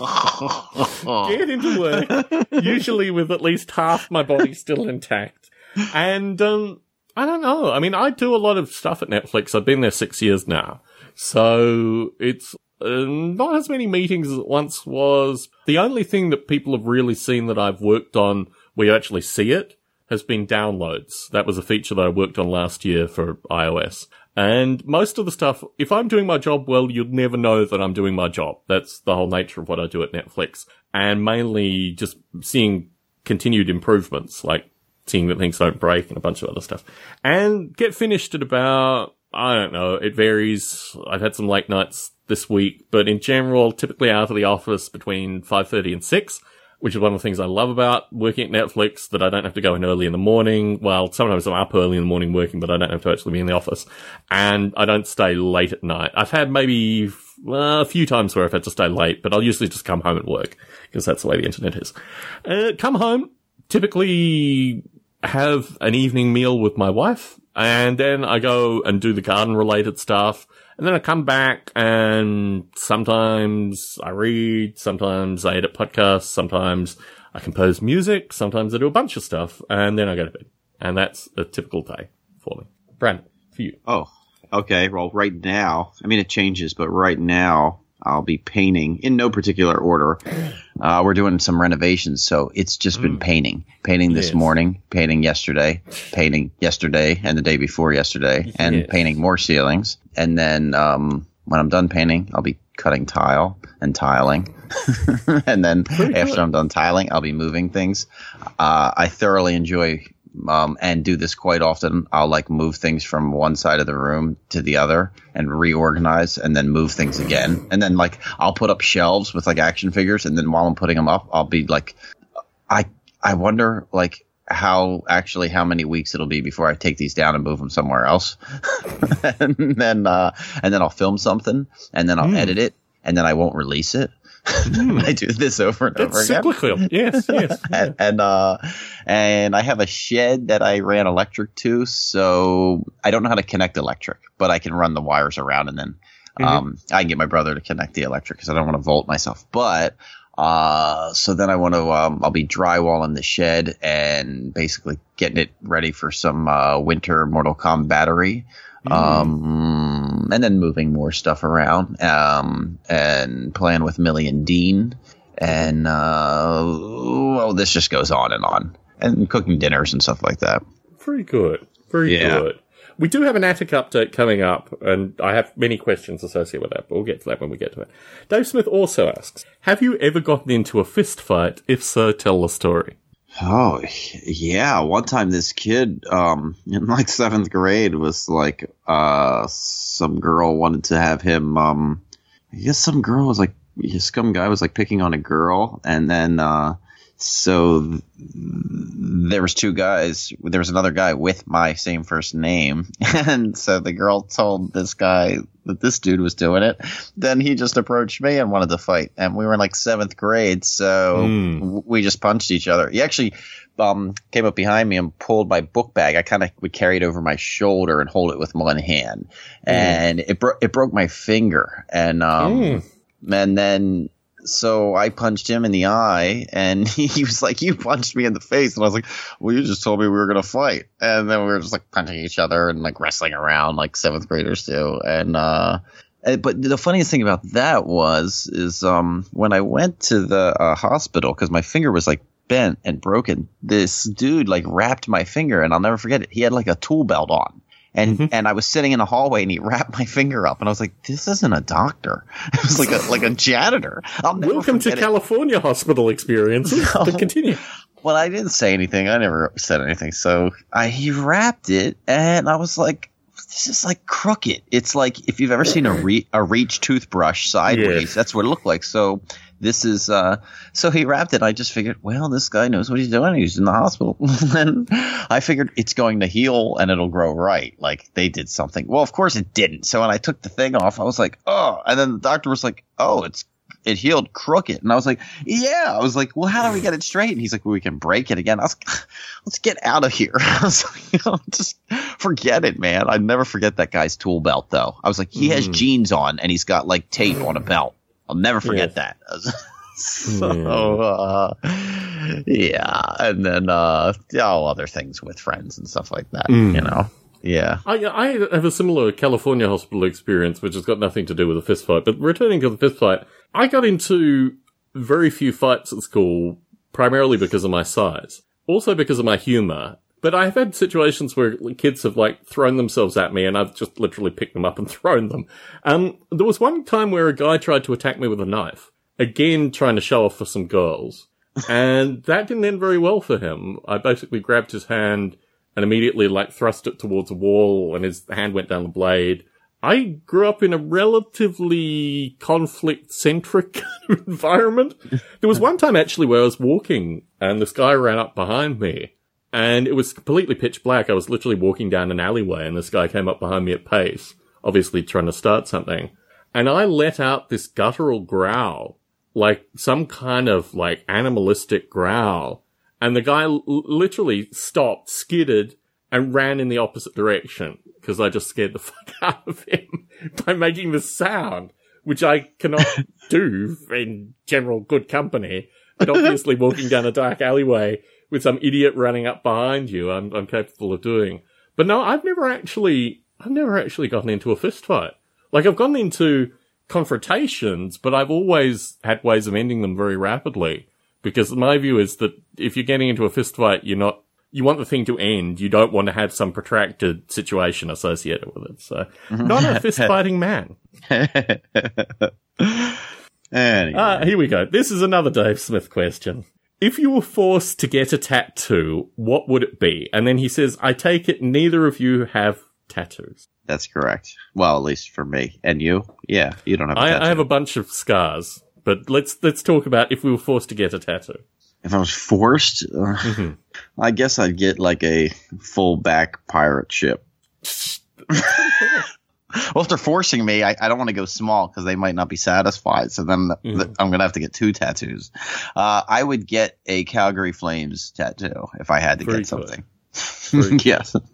get into work, usually with at least half my body still intact. And, um, I don't know. I mean, I do a lot of stuff at Netflix. I've been there six years now. So it's uh, not as many meetings as it once was. The only thing that people have really seen that I've worked on where you actually see it has been downloads. That was a feature that I worked on last year for iOS. And most of the stuff, if I'm doing my job well, you'd never know that I'm doing my job. That's the whole nature of what I do at Netflix. And mainly just seeing continued improvements, like seeing that things don't break and a bunch of other stuff. And get finished at about, I don't know, it varies. I've had some late nights this week, but in general, typically out of the office between 5.30 and 6 which is one of the things I love about working at Netflix, that I don't have to go in early in the morning. Well, sometimes I'm up early in the morning working, but I don't have to actually be in the office. And I don't stay late at night. I've had maybe a few times where I've had to stay late, but I'll usually just come home and work, because that's the way the internet is. Uh, come home, typically have an evening meal with my wife, and then I go and do the garden related stuff. And then I come back and sometimes I read, sometimes I edit podcasts, sometimes I compose music, sometimes I do a bunch of stuff, and then I go to bed. And that's a typical day for me. Brandon, for you. Oh, okay. Well, right now, I mean, it changes, but right now, I'll be painting in no particular order. Uh, we're doing some renovations, so it's just been painting. Painting this Yes. morning, painting yesterday, painting yesterday and the day before yesterday, and Yes. painting more ceilings. And then um, when I'm done painting, I'll be cutting tile and tiling. and then after I'm done tiling, I'll be moving things. Uh, I thoroughly enjoy um, and do this quite often. I'll like move things from one side of the room to the other and reorganize and then move things again. And then like I'll put up shelves with like action figures and then while I'm putting them up, I'll be like, I, I wonder like how actually how many weeks it'll be before I take these down and move them somewhere else. and then, uh, and then I'll film something and then I'll Hmm. edit it and then I won't release it. I do this over and over That's again cyclical. Yes, yes. and, and uh and I have a shed that I ran electric to, so I don't know how to connect electric, but I can run the wires around and then um I can get my brother to connect the electric because I don't want to volt myself. But uh so then I want to um I'll be drywalling the shed and basically getting it ready for some uh winter Mortal Kombat battery. Um, and then moving more stuff around, um, and playing with Millie and Dean, and uh, well, this just goes on and on, and cooking dinners and stuff like that. Very good. Very Yeah. good. We do have an attic update coming up, and I have many questions associated with that, but we'll get to that when we get to it. Dave Smith also asks, have you ever gotten into a fist fight? If so, tell the story. Oh yeah, one time this kid um in like seventh grade was like uh some girl wanted to have him um I guess some girl was like some guy was like picking on a girl. And then uh so th- there was two guys. There was another guy with my same first name, and so the girl told this guy that this dude was doing it. Then he just approached me and wanted to fight, and we were in like seventh grade, so Mm. we just punched each other. He actually um, came up behind me and pulled my book bag. I kind of would carry it over my shoulder and hold it with one hand, and it bro- it broke my finger, and um, Mm. and then so I punched him in the eye, and he was like, "You punched me in the face," and I was like, "Well, you just told me we were gonna fight," and then we were just like punching each other and like wrestling around like seventh graders do, and uh. But the funniest thing about that was, is um, when I went to the uh, hospital because my finger was like bent and broken. This dude like wrapped my finger, and I'll never forget it. He had like a tool belt on, and mm-hmm. and I was sitting in a hallway, and he wrapped my finger up, and I was like, "This isn't a doctor. It was like a like a janitor." I'll Welcome to it. California hospital experiences. No. Continue. Well, I didn't say anything. I never said anything. So I, he wrapped it, and I was like, "This is like crooked." It's like if you've ever seen a re- a reach toothbrush sideways. Yes. That's what it looked like. So this is. uh So he wrapped it. I just figured, well, this guy knows what he's doing. He's in the hospital, and I figured it's going to heal and it'll grow right. Like they did something. Well, of course it didn't. So when I took the thing off, I was like, oh, and then the doctor was like, oh, it's it healed crooked. And I was like, yeah. I was like, well, how do we get it straight? And he's like, well, we can break it again. I was like, let's get out of here. I was like, you know, just forget it, man. I'd never forget that guy's tool belt, though. I was like, he has Mm. jeans on and he's got like tape on a belt. I'll never forget that. so, uh, yeah. And then, uh, all other things with friends and stuff like that, Mm. you know? Yeah. I, I have a similar California hospital experience, which has got nothing to do with a fist fight. But returning to the fist fight, I got into very few fights at school, primarily because of my size, also because of my humor. But I've had situations where kids have like thrown themselves at me, and I've just literally picked them up and thrown them. Um, there was one time where a guy tried to attack me with a knife, again trying to show off for some girls, and that didn't end very well for him. I basically grabbed his hand and immediately like thrust it towards a wall and his hand went down the blade. I grew up in a relatively conflict centric environment. There was one time actually where I was walking and this guy ran up behind me and it was completely pitch black. I was literally walking down an alleyway and this guy came up behind me at pace, obviously trying to start something. And I let out this guttural growl, like some kind of like animalistic growl. And the guy l- literally stopped, skidded, and ran in the opposite direction because I just scared the fuck out of him by making this sound, which I cannot do in general good company. But obviously, walking down a dark alleyway with some idiot running up behind you, I'm, I'm capable of doing. But no, I've never actually, I've never actually gotten into a fist fight. Like I've gotten into confrontations, but I've always had ways of ending them very rapidly. Because my view is that if you're getting into a fist fight, you're not, you want the thing to end. You don't want to have some protracted situation associated with it. So, not a fist fighting man. anyway. Ah, here we go. This is another Dave Smith question. If you were forced to get a tattoo, what would it be? And then he says, I take it neither of you have tattoos. That's correct. Well, at least for me. And you? Yeah, you don't have a I, tattoo. I have a bunch of scars, but let's, let's talk about if we were forced to get a tattoo. If I was forced, uh, Mhm. I guess I'd get like a full back pirate ship. Well, if they're forcing me, I, I don't want to go small because they might not be satisfied. So then th- Mhm. I'm going to have to get two tattoos. Uh, I would get a Calgary Flames tattoo if I had to Very get something. Yes.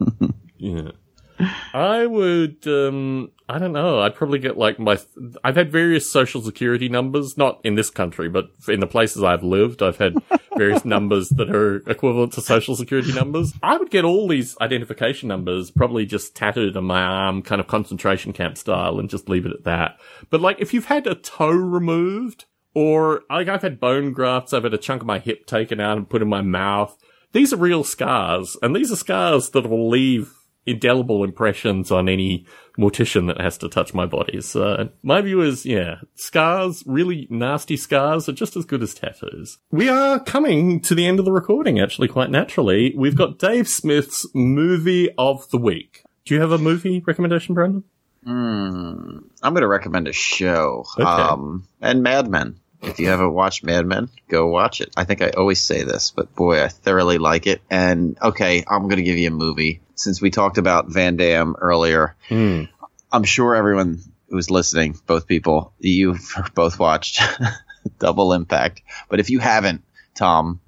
Yeah. I would, um, I don't know. I'd probably get like my, I've had various social security numbers, not in this country, but in the places I've lived, I've had various numbers that are equivalent to social security numbers. I would get all these identification numbers probably just tattooed on my arm, kind of concentration camp style and just leave it at that. But like if you've had a toe removed or like I've had bone grafts, I've had a chunk of my hip taken out and put in my mouth. These are real scars and these are scars that will leave indelible impressions on any mortician that has to touch my body. So my view is, yeah, scars, really nasty scars are just as good as tattoos. We are coming to the end of the recording, actually, quite naturally. We've got Dave Smith's movie of the week. Do you have a movie recommendation, Brandon? Hmm. I'm going to recommend a show. Okay. Um, and Mad Men. If you haven't watched Mad Men, go watch it. I think I always say this, but boy, I thoroughly like it. And okay, I'm going to give you a movie. Since we talked about Van Damme earlier, Hmm. I'm sure everyone who's listening, both people, you've both watched Double Impact. But if you haven't, Tom,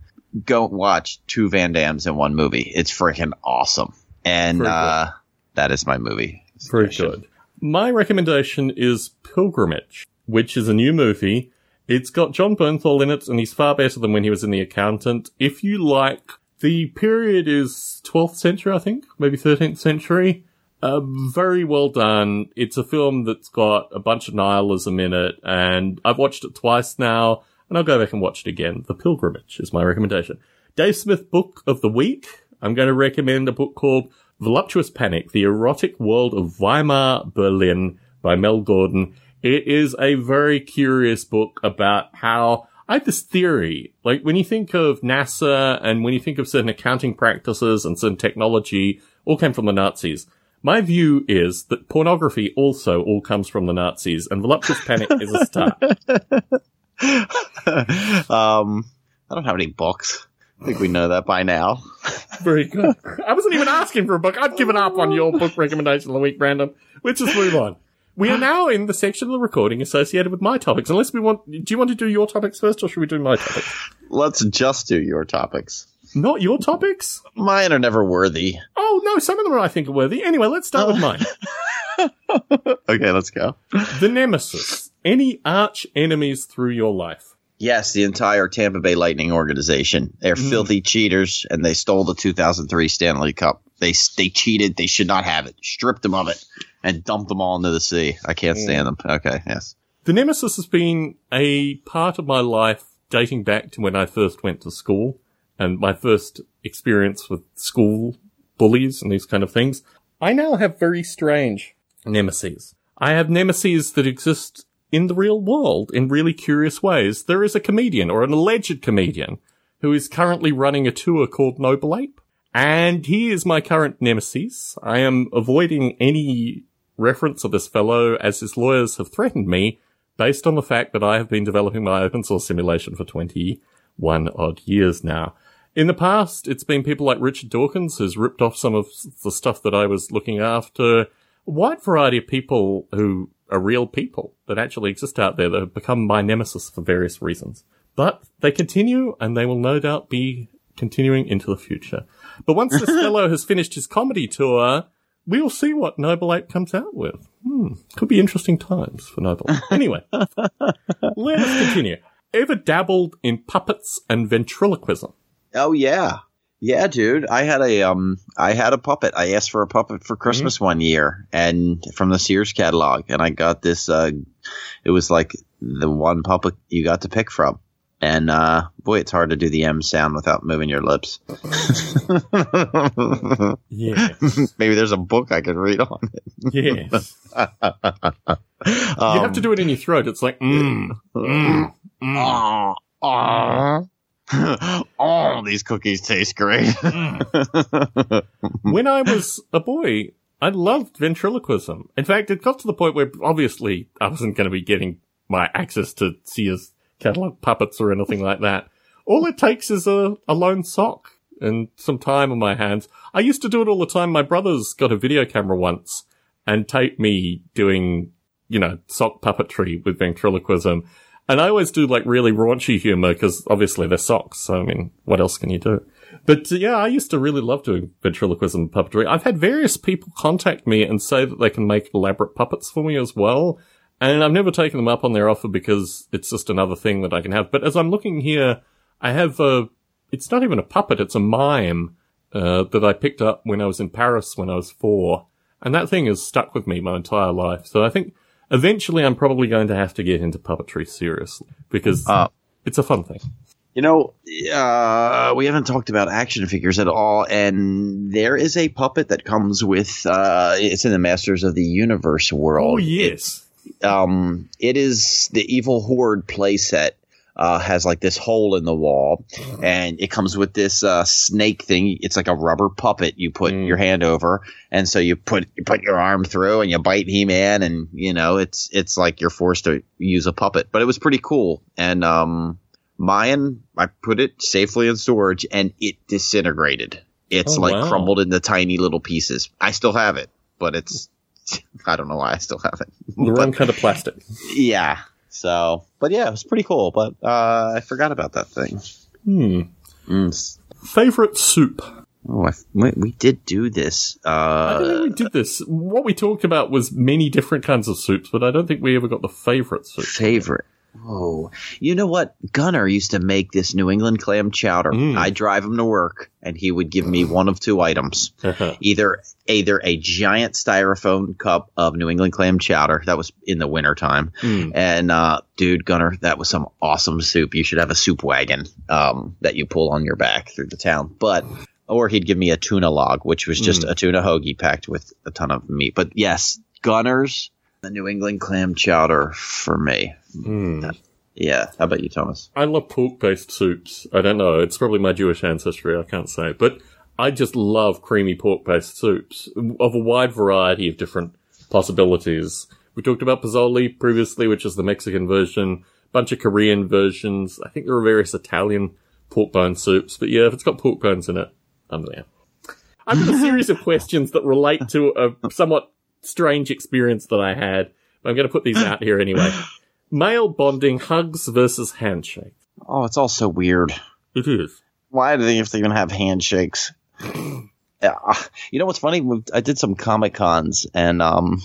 go watch two Van Dammes in one movie. It's freaking awesome. And uh, that is my movie. Very good. My recommendation is Pilgrimage, which is a new movie. It's got Jon Bernthal in it, and he's far better than when he was in The Accountant. If you like, the period is 12th century, I think, maybe 13th century. Uh, very well done. It's a film that's got a bunch of nihilism in it, and I've watched it twice now, and I'll go back and watch it again. The Pilgrimage is my recommendation. Dave Smith Book of the Week. I'm going to recommend a book called Voluptuous Panic, The Erotic World of Weimar Berlin by Mel Gordon. It is a very curious book about how I have this theory, like when you think of NASA and when you think of certain accounting practices and certain technology, all came from the Nazis. My view is that pornography also all comes from the Nazis, and Voluptuous Panic is a start. um, I don't have any books. I think we know that by now. Very good. I wasn't even asking for a book. I've given up on your book recommendation of the week, Brandon. Let's just move on. We are now in the section of the recording associated with my topics. Unless we want, do you want to do your topics first, or should we do my topics? Let's just do your topics. Not your topics. Mine are never worthy. Oh no, some of them I think are worthy. Anyway, let's start with oh. mine. Okay, let's go. The Nemesis. Any arch enemies through your life? Yes, the entire Tampa Bay Lightning organization. They're mm. filthy cheaters, and they stole the 2003 Stanley Cup. They they cheated. They should not have it. Stripped them of it and dumped them all into the sea. I can't stand them. Okay, yes. The Nemesis has been a part of my life dating back to when I first went to school and my first experience with school bullies and these kind of things. I now have very strange nemesis. I have nemesis that exist in the real world in really curious ways. There is a comedian or an alleged comedian who is currently running a tour called Noble Ape. And he is my current nemesis. I am avoiding any reference of this fellow as his lawyers have threatened me based on the fact that I have been developing my open source simulation for 21 odd years now. In the past, it's been people like Richard Dawkins who's ripped off some of the stuff that I was looking after. A wide variety of people who are real people that actually exist out there that have become my nemesis for various reasons. But they continue and they will no doubt be continuing into the future. But once this fellow has finished his comedy tour, we'll see what Noble Ape comes out with. Hmm, could be interesting times for Noble. Ape. Anyway, let us continue. Ever dabbled in puppets and ventriloquism? Oh yeah, yeah, dude. I had a um, I had a puppet. I asked for a puppet for Christmas one year, and from the Sears catalog, and I got this. Uh, it was like the one puppet you got to pick from. And uh, boy, it's hard to do the M sound without moving your lips. Yeah, Maybe there's a book I could read on it. yes. Um, you have to do it in your throat. It's like, mm, mm, mm. Oh, oh, these cookies taste great. when I was a boy, I loved ventriloquism. In fact, it got to the point where obviously I wasn't going to be getting my access to Sears catalog puppets or anything like that. All it takes is a, a lone sock and some time on my hands. I used to do it all the time. My brother's got a video camera once and taped me doing, you know, sock puppetry with ventriloquism. And I always do like really raunchy humor because obviously they're socks. So, I mean, what else can you do? But uh, yeah, I used to really love doing ventriloquism puppetry. I've had various people contact me and say that they can make elaborate puppets for me as well. And I've never taken them up on their offer because it's just another thing that I can have. But as I'm looking here, I have a, it's not even a puppet, it's a mime, uh, that I picked up when I was in Paris when I was four. And that thing has stuck with me my entire life. So I think eventually I'm probably going to have to get into puppetry seriously because Uh, it's a fun thing. You know, uh, we haven't talked about action figures at all, and there is a puppet that comes with. Uh, it's in the Masters of the Universe world. Oh, yes. Um, it is the Evil Horde playset uh, has like this hole in the wall, and it comes with this uh, snake thing. It's like a rubber puppet you put Mm. your hand over, and so you put you put your arm through, and you bite He Man, and you know it's it's like you're forced to use a puppet. But it was pretty cool, and um, mine I put it safely in storage, and it disintegrated. It's Oh, like wow. crumbled into tiny little pieces. I still have it, but it's I don't know why I still have it. The wrong kind of plastic. Yeah. So, but yeah, it was pretty cool. But uh, I forgot about that thing. Hmm. Mm. Favorite soup? Oh, I, we, we did do this. I don't think Uh, we did this. What we talked about was many different kinds of soups, but I don't think we ever got the favorite soup. favorite. Oh, you know what? Gunner used to make this New England clam chowder. Mm. I'd drive him to work, and he would give me one of two items. Uh-huh. either either a giant styrofoam cup of New England clam chowder that was in the wintertime. Mm. And uh, dude, Gunner, that was some awesome soup. You should have a soup wagon um, that you pull on your back through the town. But or he'd give me a tuna log, which was just Mm. a tuna hoagie packed with a ton of meat. But yes, Gunner's the New England clam chowder for me. Mm. Yeah. How about you, Thomas? I love pork-based soups. I don't know. It's probably my Jewish ancestry. I can't say, but I just love creamy pork-based soups of a wide variety of different possibilities. We talked about pozole previously, which is the Mexican version. a Bunch of Korean versions. I think there are various Italian pork bone soups, but yeah, if it's got pork bones in it, I'm there. I've got a series of questions that relate to a somewhat strange experience that I had. But I'm going to put these out here anyway. Male bonding hugs versus handshake. Oh, it's all so weird. It is. why do they have to even have handshakes? Yeah, you know what's funny? I did some comic cons, and um,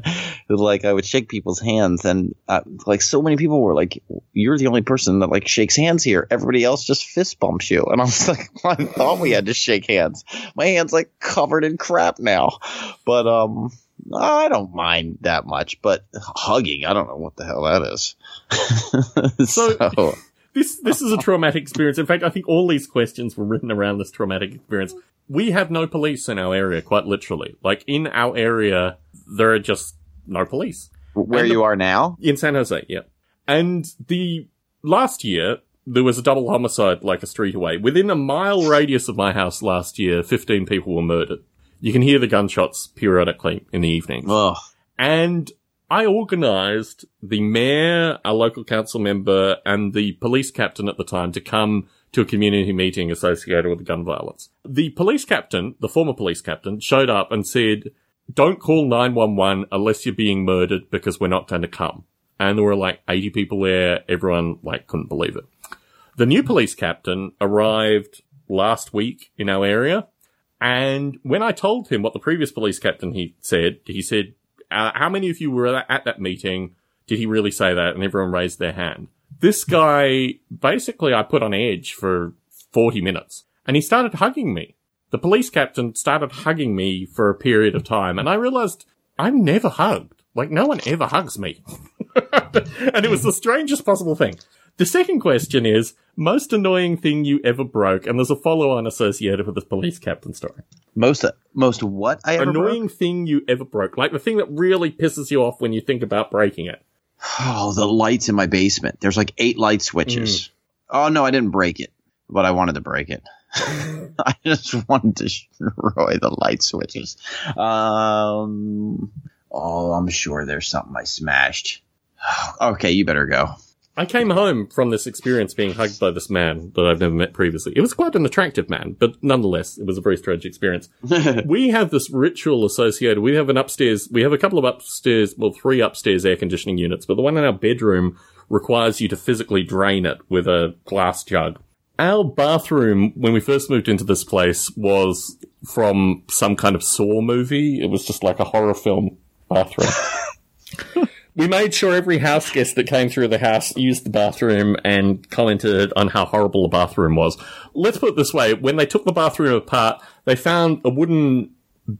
like I would shake people's hands, and uh, like so many people were like, "You're the only person that like shakes hands here. Everybody else just fist bumps you." And I was like, "I thought we had to shake hands. My hands like covered in crap now." But um, I don't mind that much. But hugging, I don't know what the hell that is. So- so This this is a traumatic experience. In fact, I think all these questions were written around this traumatic experience. We have no police in our area, quite literally. Like in our area, there are just no police. where the- you are now? In San Jose, yeah. And the last year, there was a double homicide like a street away. Within a mile radius of my house last year, 15 people were murdered. You can hear the gunshots periodically in the evenings. Ugh. And I organized the mayor, a local council member, and the police captain at the time to come to a community meeting associated with the gun violence. The police captain, the former police captain, showed up and said, don't call 911 unless you're being murdered because we're not going to come. And there were like 80 people there. Everyone like couldn't believe it. The new police captain arrived last week in our area. And when I told him what the previous police captain he said, he said, uh, how many of you were at that meeting? Did he really say that? And everyone raised their hand. This guy, basically, I put on edge for 40 minutes and he started hugging me. The police captain started hugging me for a period of time and I realized I'm never hugged. Like no one ever hugs me. and it was the strangest possible thing. The second question is most annoying thing you ever broke, and there's a follow-on associated with this police captain story. Most most what I ever annoying broke? thing you ever broke, like the thing that really pisses you off when you think about breaking it. Oh, the lights in my basement. There's like eight light switches. Oh no, I didn't break it, but I wanted to break it. I just wanted to destroy the light switches. Um. Oh, I'm sure there's something I smashed. Okay, you better go. I came home from this experience being hugged by this man that I've never met previously. It was quite an attractive man, but nonetheless, it was a very strange experience. we have this ritual associated. We have an upstairs, we have a couple of upstairs, well, three upstairs air conditioning units, but the one in our bedroom requires you to physically drain it with a glass jug. Our bathroom, when we first moved into this place, was from some kind of Saw movie. It was just like a horror film bathroom. we made sure every house guest that came through the house used the bathroom and commented on how horrible the bathroom was. Let's put it this way. When they took the bathroom apart, they found a wooden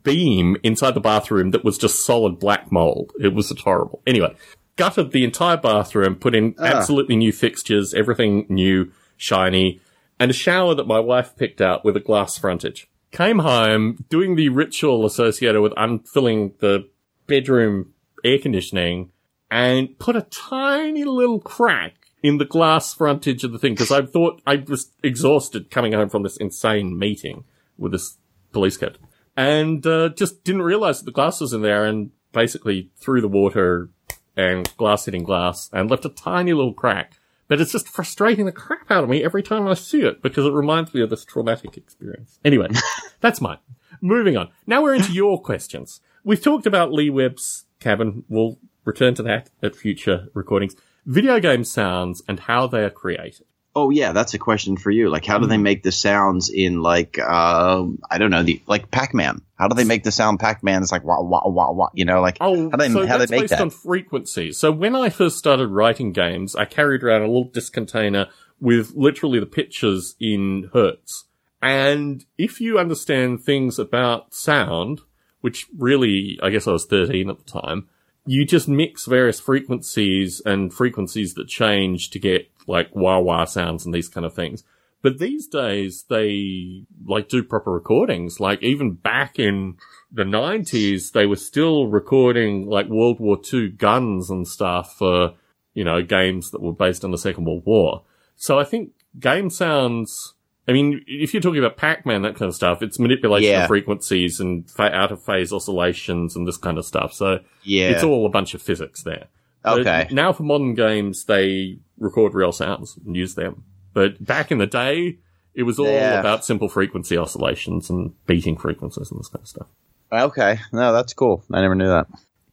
beam inside the bathroom that was just solid black mold. It was just horrible. Anyway, gutted the entire bathroom, put in ah. absolutely new fixtures, everything new, shiny, and a shower that my wife picked out with a glass frontage. Came home, doing the ritual associated with unfilling the bedroom air conditioning, and put a tiny little crack in the glass frontage of the thing because I thought I was exhausted coming home from this insane meeting with this police captain and uh, just didn't realize that the glass was in there and basically threw the water and glass hitting glass and left a tiny little crack. But it's just frustrating the crap out of me every time I see it because it reminds me of this traumatic experience. Anyway, that's mine. Moving on. Now we're into your questions. We've talked about Lee Webb's cabin. We'll return to that at future recordings. Video game sounds and how they are created. Oh yeah, that's a question for you. Like, how do they Mm-hmm. make the sounds in like uh, I don't know the like Pac Man? How do they make the sound Pac Man? It's like wah wah wah wah. You know, like Oh, how do they so how that's they make based that? on frequency. So when I first started writing games, I carried around a little disc container with literally the pictures in hertz. And if you understand things about sound, which really, I guess I was 13 at the time, you just mix various frequencies and frequencies that change to get like wah wah sounds and these kind of things. But these days they like do proper recordings. Like even back in the nineties, they were still recording like World War II guns and stuff for, you know, games that were based on the Second World War. So I think game sounds, I mean, if you're talking about Pac-Man, that kind of stuff, it's manipulation Yeah. of frequencies and fa- out of phase oscillations and this kind of stuff. So yeah. it's all a bunch of physics there. But okay. now for modern games, they record real sounds and use them. But back in the day, it was all Yeah. about simple frequency oscillations and beating frequencies and this kind of stuff. Okay. No, that's cool. I never knew that.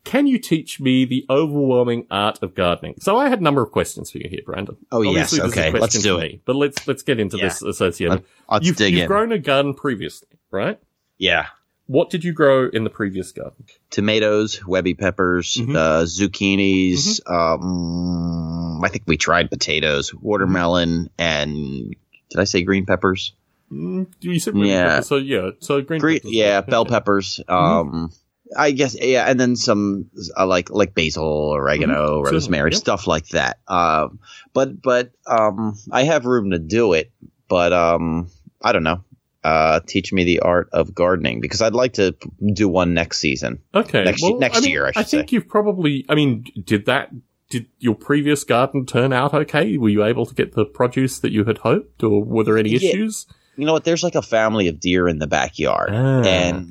Can you teach me the overwhelming art of gardening? So I had a number of questions for you here, Brandon. Oh, yes. Obviously, this is a Okay. question Let's do it. me, but let's let's get into Yeah. this associated. Let- Let's you've dig you've in. grown a garden previously, right? yeah. What did you grow in the previous garden? Tomatoes, webby peppers, Mhm. uh, zucchinis. Um, I think we tried potatoes, watermelon, and did I say green peppers? Mm, you said green Yeah. pepper, so yeah, so green. Green, peppers. yeah, bell peppers. Um, I guess yeah, and then some uh, like like basil, oregano, Mhm. rosemary, Yep. stuff like that. Um, but but um, I have room to do it. But um, I don't know. Uh, teach me the art of gardening because I'd like to p- do one next season. Okay. Next- well, next I mean, year, I should think you've probably. I mean, did that? Did your previous garden turn out okay? Were you able to get the produce that you had hoped, or were there any Yeah. issues? You know what? There's like a family of deer in the backyard, Ah. and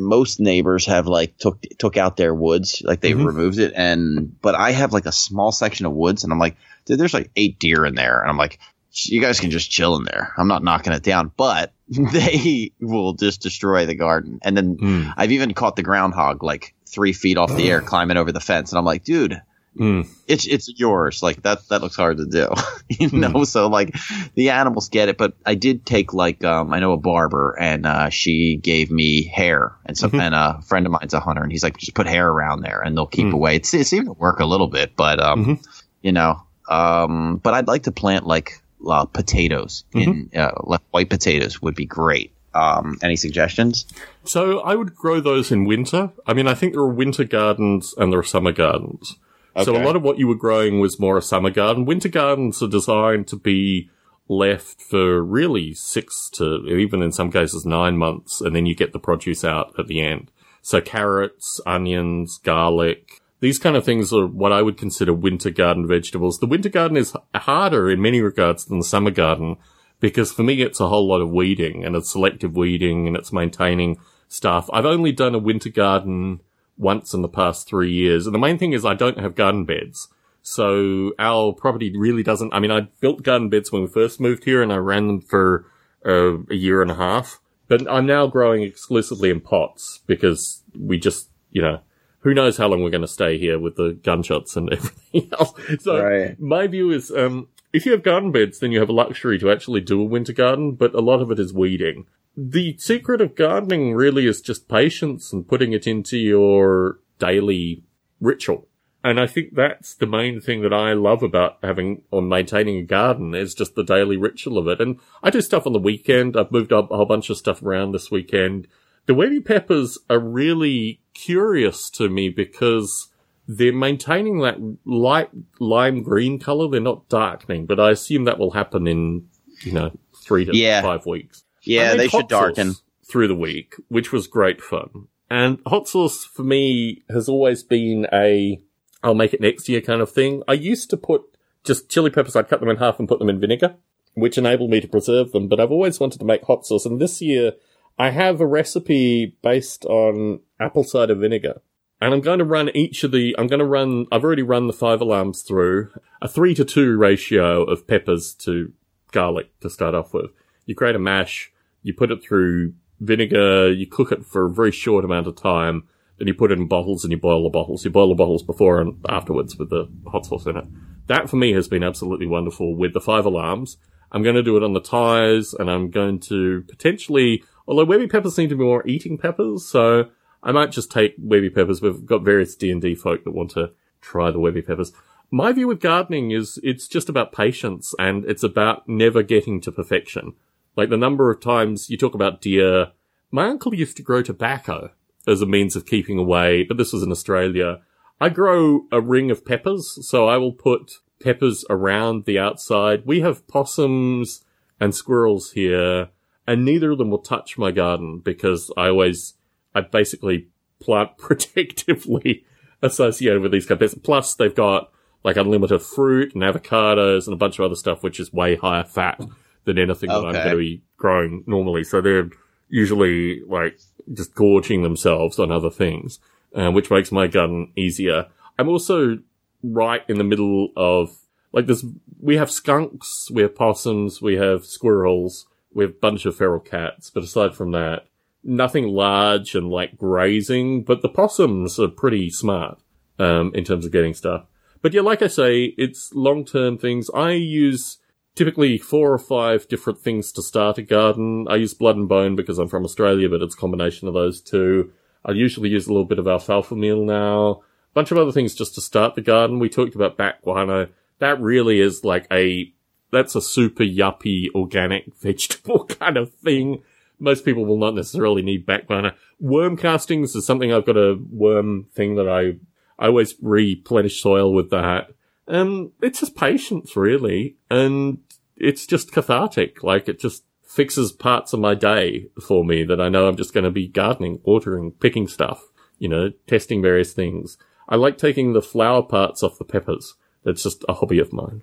most neighbors have like took took out their woods, like they Mhm. removed it. And but I have like a small section of woods, and I'm like, dude, there's like eight deer in there, and I'm like, you guys can just chill in there. I'm not knocking it down, but they will just destroy the garden. And then Mm. I've even caught the groundhog like three feet off the air climbing over the fence, and I'm like, dude, Mm. it's it's yours. Like that that looks hard to do, you know. So like the animals get it, but I did take like um I know a barber and uh, she gave me hair and some Mhm. and a friend of mine's a hunter and he's like just put hair around there and they'll keep Mm. away. It's it seemed to work a little bit, but um Mhm. you know um but I'd like to plant like uh, potatoes in uh, white potatoes would be great. Um, any suggestions? So I would grow those in winter. I mean, I think there are winter gardens and there are summer gardens. So a lot of what you were growing was more a summer garden. Winter gardens are designed to be left for really six to even in some cases nine months, and then you get the produce out at the end. So carrots, onions, garlic, these kind of things are what I would consider winter garden vegetables. The winter garden is harder in many regards than the summer garden because for me it's a whole lot of weeding and it's selective weeding and it's maintaining stuff. I've only done a winter garden once in the past three years. And the main thing is I don't have garden beds. So our property really doesn't, I mean, I built garden beds when we first moved here and I ran them for uh, a year and a half, but I'm now growing exclusively in pots because we just, you know, who knows how long we're going to stay here with the gunshots and everything else. So Right. my view is, um, if you have garden beds, then you have a luxury to actually do a winter garden, but a lot of it is weeding. The secret of gardening really is just patience and putting it into your daily ritual. And I think that's the main thing that I love about having or maintaining a garden is just the daily ritual of it. And I do stuff on the weekend. I've moved up a whole bunch of stuff around this weekend. The Webby peppers are really curious to me because they're maintaining that light lime green color. They're not darkening, but I assume that will happen in, you know, three to Yeah. five weeks. Yeah, they should darken. through the week, which was great fun. And hot sauce for me has always been a I'll make it next year kind of thing. I used to put just chili peppers. I'd cut them in half and put them in vinegar, which enabled me to preserve them. But I've always wanted to make hot sauce, and this year I have a recipe based on apple cider vinegar. And I'm going to run each of the, I'm going to run, I've already run the five alarms through a three to two ratio of peppers to garlic to start off with. You create a mash, you put it through vinegar, you cook it for a very short amount of time, then you put it in bottles and you boil the bottles. You boil the bottles before and afterwards with the hot sauce in it. That for me has been absolutely wonderful with the five alarms. I'm going to do it on the tires and I'm going to potentially, although Webby peppers seem to be more eating peppers, so I might just take Webby peppers. We've got various D&D folk that want to try the Webby peppers. My view with gardening is it's just about patience and it's about never getting to perfection. Like the number of times you talk about deer. My uncle used to grow tobacco as a means of keeping away, but this was in Australia. I grow a ring of peppers, so I will put peppers around the outside. We have possums and squirrels here, and neither of them will touch my garden because I always, I basically plant protectively associated with these kind of peppers. Plus, they've got like unlimited fruit and avocados and a bunch of other stuff, which is way higher fat than anything that I'm going to be growing normally. So they're usually like just gorging themselves on other things, uh, which makes my garden easier. I'm also right in the middle of like this. We have skunks, we have possums, we have squirrels, we have a bunch of feral cats. But aside from that, nothing large and like grazing. But the possums are pretty smart um, in terms of getting stuff. But yeah, like I say, it's long term things. I use typically four or five different things to start a garden. I use blood and bone because I'm from Australia, but it's a combination of those two. I usually use a little bit of alfalfa meal now. A bunch of other things just to start the garden. We talked about bat guano. That really is like a, that's a super yuppie organic vegetable kind of thing. Most people will not necessarily need bat guano. Worm castings is something I've got a worm thing that I, I always replenish soil with that. Um, it's just patience really. And it's just cathartic. Like it just fixes parts of my day for me that I know I'm just going to be gardening, watering, picking stuff, you know, testing various things. I like taking the flower parts off the peppers. That's just a hobby of mine.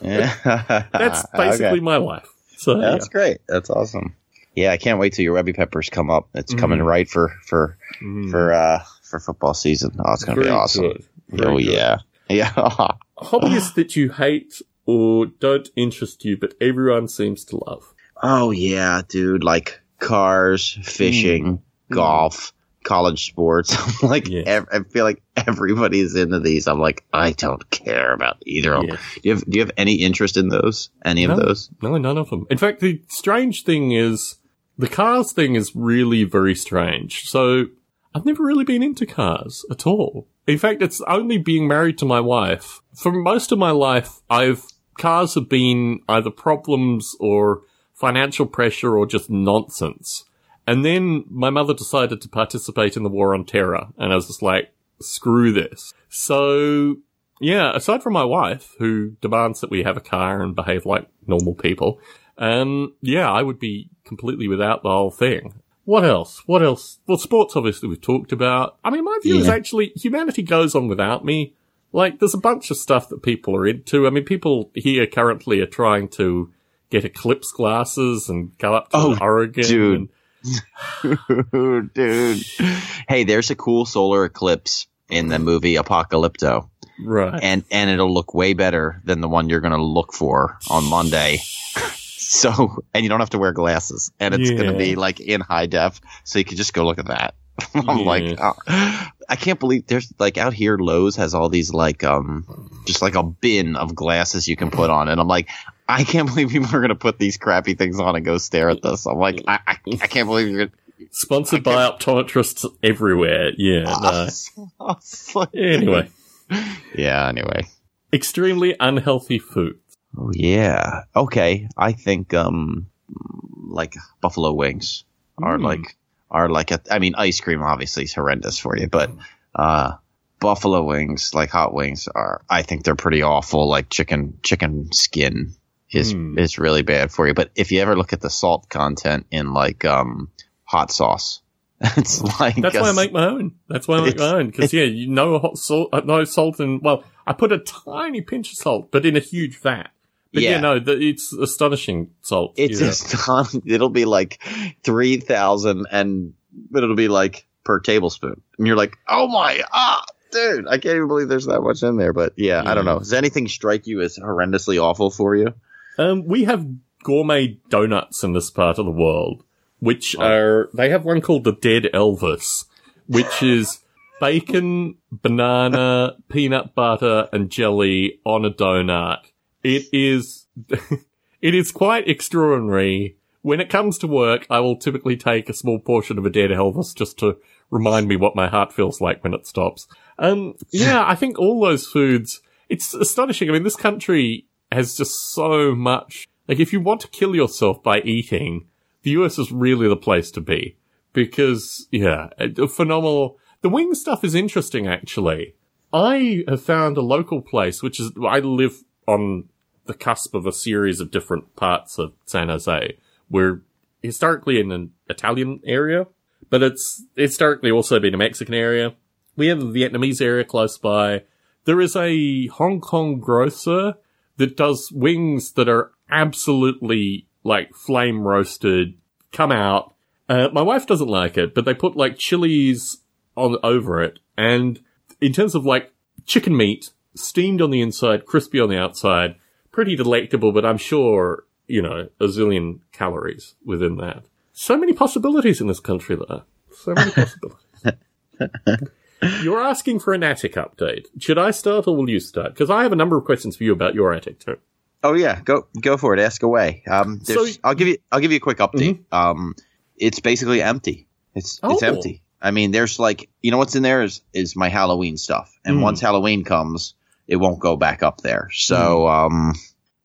Yeah. That's basically Okay. my life. So yeah. That's great. That's awesome. Yeah, I can't wait till your Webby peppers come up. It's coming Mhm. right for for Mm. for uh for football season. Oh, it's gonna be awesome. Very oh good. yeah, yeah. Hobbies that you hate or don't interest you, but everyone seems to love. oh yeah, dude. Like cars, hmm. fishing, hmm. golf, college sports. I'm like, Yeah. ev- I feel like everybody's into these. I'm like, I don't care about either of them. Do you have Do you have any interest in those? Any No. of those? No, none of them. In fact, the strange thing is, the cars thing is really very strange. So, I've never really been into cars at all. In fact, it's only being married to my wife. For most of my life, I've, cars have been either problems or financial pressure or just nonsense. And then my mother decided to participate in the war on terror, and I was just like, screw this. So, yeah, aside from my wife, who demands that we have a car and behave like normal people, um, yeah, I would be completely without the whole thing. What else? What else? Well, sports obviously we've talked about. I mean, my view is actually humanity goes on without me. Like, there's a bunch of stuff that people are into. I mean, people here currently are trying to get eclipse glasses and go up to Oh, Oregon. dude. and- dude. Hey, there's a cool solar eclipse in the movie Apocalypto, right. and and it'll look way better than the one you're gonna look for on Monday. So, and you don't have to wear glasses, and it's gonna be like in high def, so you can just go look at that. I'm Yeah. like, oh, I can't believe there's like out here. Lowe's has all these like um, just like a bin of glasses you can put on, and I'm like. I can't believe people are going to put these crappy things on and go stare at this. I'm like, I, I, I can't believe you're going Sponsored by optometrists everywhere. Yeah. No. to. Anyway, Yeah, anyway. extremely unhealthy food. Oh, yeah. Okay. I think, um, like buffalo wings are Mm. like, are like, a, I mean, ice cream obviously is horrendous for you, but, uh, buffalo wings, like hot wings are, I think they're pretty awful. Like chicken, chicken skin is, Hmm. is really bad for you. But if you ever look at the salt content in like, um, hot sauce, It's like That's why I make my own. That's why I make my own. Because yeah, you no hot salt, uh, no salt, and well, I put a tiny pinch of salt, but in a huge vat. But yeah, Yeah. no, the, it's astonishing salt. It's yeah. not, it'll be like three thousand, and but it'll be like per tablespoon, and you're like, oh my, ah, dude, I can't even believe there's that much in there. But yeah, I don't know. Does anything strike you as horrendously awful for you? Um, we have gourmet donuts in this part of the world, which are, they have one called the Dead Elvis, which is bacon, banana, peanut butter, and jelly on a donut. It is, it is quite extraordinary. When it comes to work, I will typically take a small portion of a Dead Elvis just to remind me what my heart feels like when it stops. Um, yeah, I think all those foods, it's astonishing. I mean, this country has just so much. Like, if you want to kill yourself by eating, the US is really the place to be. Because, yeah, phenomenal. The wing stuff is interesting, actually. I have found a local place, which is, I live on the cusp of a series of different parts of San Jose. We're historically in an Italian area, but it's historically also been a Mexican area. We have a Vietnamese area close by. There is a Hong Kong grocer that does wings that are absolutely like flame roasted, come out. Uh, my wife doesn't like it, but they put like chilies on over it. And in terms of like chicken meat, steamed on the inside, crispy on the outside, pretty delectable, but I'm sure, you know, a zillion calories within that. So many possibilities in this country though. So many possibilities. You're asking for an attic update. Should I start or will you start? Because I have a number of questions for you about your attic too. Oh yeah, go go for it. Ask away. Um, So- I'll give you I'll give you a quick update. Um, it's basically empty. It's it's Oh. empty. I mean, there's like you know what's in there is is my Halloween stuff, and Mm. once Halloween comes, it won't go back up there. So um,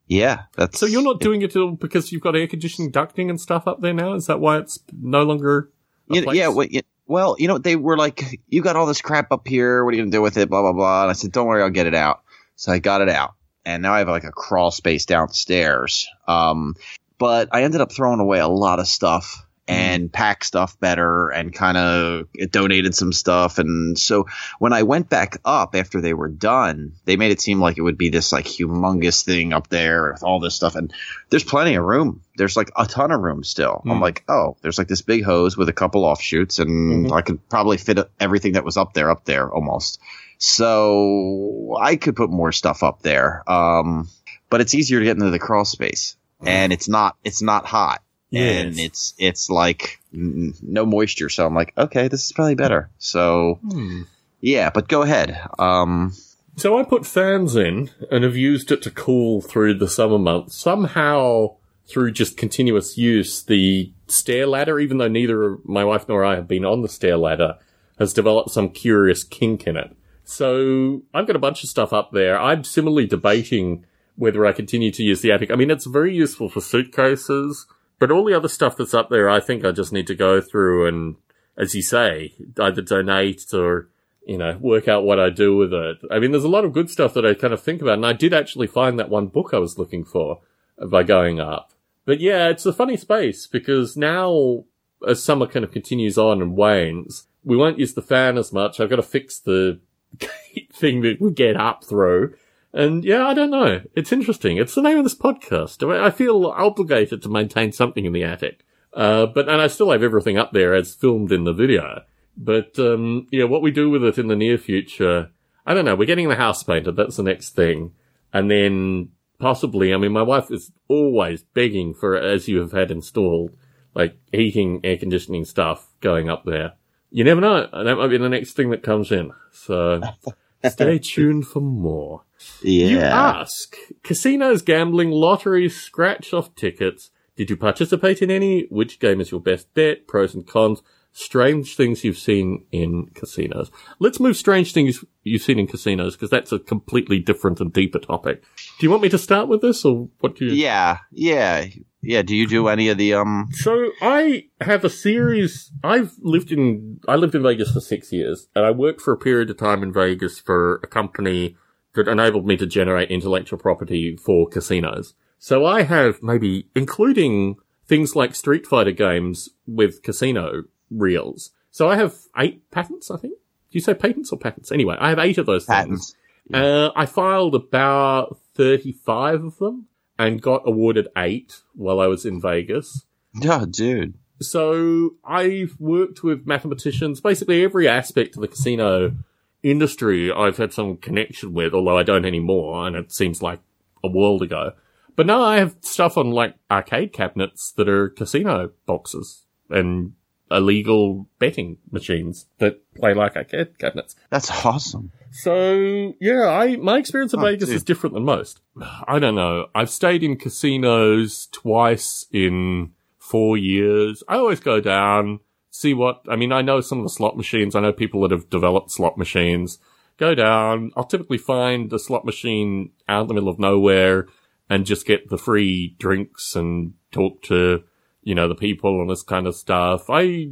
yeah, that's So you're not doing it all because you've got air conditioning ducting and stuff up there now? Is that why it's no longer You- yeah, well, you, well, you know, they were like, "You got all this crap up here. What are you gonna do with it?" Blah blah blah. And I said, "Don't worry, I'll get it out." So I got it out, and now I have like a crawl space downstairs. Um, but I ended up throwing away a lot of stuff and packed stuff better, and kind of donated some stuff. And so when I went back up after they were done, they made it seem like it would be this like humongous thing up there with all this stuff. And there's plenty of room. There's like a ton of room still. I'm Hmm. like, oh, there's like this big hose with a couple offshoots, and Mhm. I could probably fit everything that was up there up there almost. So I could put more stuff up there. Um, but it's easier to get into the crawl space, and it's not it's not hot, and it's it's like no moisture. So I'm like, okay, this is probably better. So Hmm. yeah, but go ahead. Um, So I put fans in and have used it to cool through the summer months. Somehow, through just continuous use, the stair ladder, even though neither my wife nor I have been on the stair ladder, has developed some curious kink in it. So I've got a bunch of stuff up there. I'm similarly debating whether I continue to use the attic. I mean, it's very useful for suitcases, but all the other stuff that's up there, I think I just need to go through and, as you say, either donate or you know, work out what I do with it. I mean, there's a lot of good stuff that I kind of think about, and I did actually find that one book I was looking for by going up. But yeah, it's a funny space because now, as summer kind of continues on and wanes, we won't use the fan as much. I've got to fix the thing that we get up through. And yeah, I don't know. It's interesting. It's the name of this podcast. I feel obligated to maintain something in the attic. Uh, but, and I still have everything up there as filmed in the video. But um, yeah, what we do with it in the near future, I don't know. We're getting the house painted. That's the next thing, and then possibly. I mean, my wife is always begging for, as you have had installed, like heating, air conditioning stuff going up there. You never know. That might be the next thing that comes in. So stay tuned for more. Yeah. You ask casinos, gambling, lotteries, scratch off tickets. Did you participate in any? Which game is your best bet? Pros and cons. Strange things you've seen in casinos. Let's move strange things you've seen in casinos because that's a completely different and deeper topic. Do you want me to start with this or what do you? Yeah, yeah, yeah. Do you do any of the um? So I have a series. I've lived in I lived in Vegas for six years, and I worked for a period of time in Vegas for a company that enabled me to generate intellectual property for casinos. So I have maybe including things like Street Fighter games with casino reels. So I have eight patents, I think. Do you say patents or patents? Anyway, I have eight of those Patents. things. Uh, I filed about 35 of them and got awarded eight while I was in Vegas. Oh, dude. So I've worked with mathematicians, basically every aspect of the casino industry I've had some connection with, although I don't anymore, and it seems like a world ago. But now I have stuff on like arcade cabinets that are casino boxes and illegal betting machines that play like arcade cabinets. That's awesome. So yeah, I my experience in Oh, Vegas dude. is different than most. I don't know. I've stayed in casinos twice in four years. I always go down, see what I mean, I know some of the slot machines, I know people that have developed slot machines. Go down, I'll typically find a slot machine out in the middle of nowhere and just get the free drinks and talk to, you know, the people and this kind of stuff. I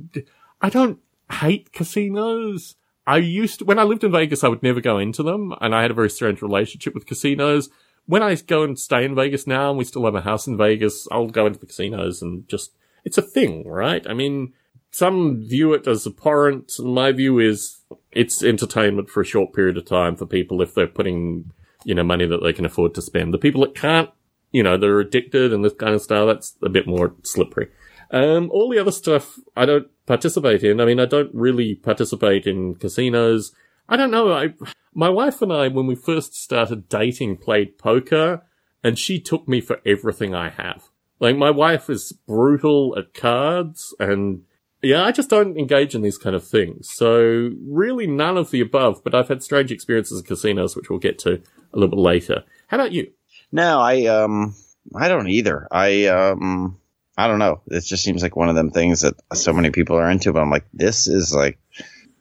I don't hate casinos. I used to, when I lived in Vegas, I would never go into them, and I had a very strange relationship with casinos. When I go and stay in Vegas now, and we still have a house in Vegas, I'll go into the casinos and just, it's a thing, right? I mean, some view it as abhorrent. My view is it's entertainment for a short period of time for people if they're putting, you know, money that they can afford to spend. The people that can't, you know, they're addicted and this kind of stuff, that's a bit more slippery. Um, all the other stuff I don't participate in. I mean, I don't really participate in casinos. I don't know. I, my wife and I, when we first started dating, played poker and she took me for everything I have. Like my wife is brutal at cards and yeah, I just don't engage in these kind of things. So really none of the above, but I've had strange experiences in casinos, which we'll get to a little bit later. How about you? No, I um I don't either. I um I don't know. It just seems like one of them things that so many people are into, but I'm like, this is like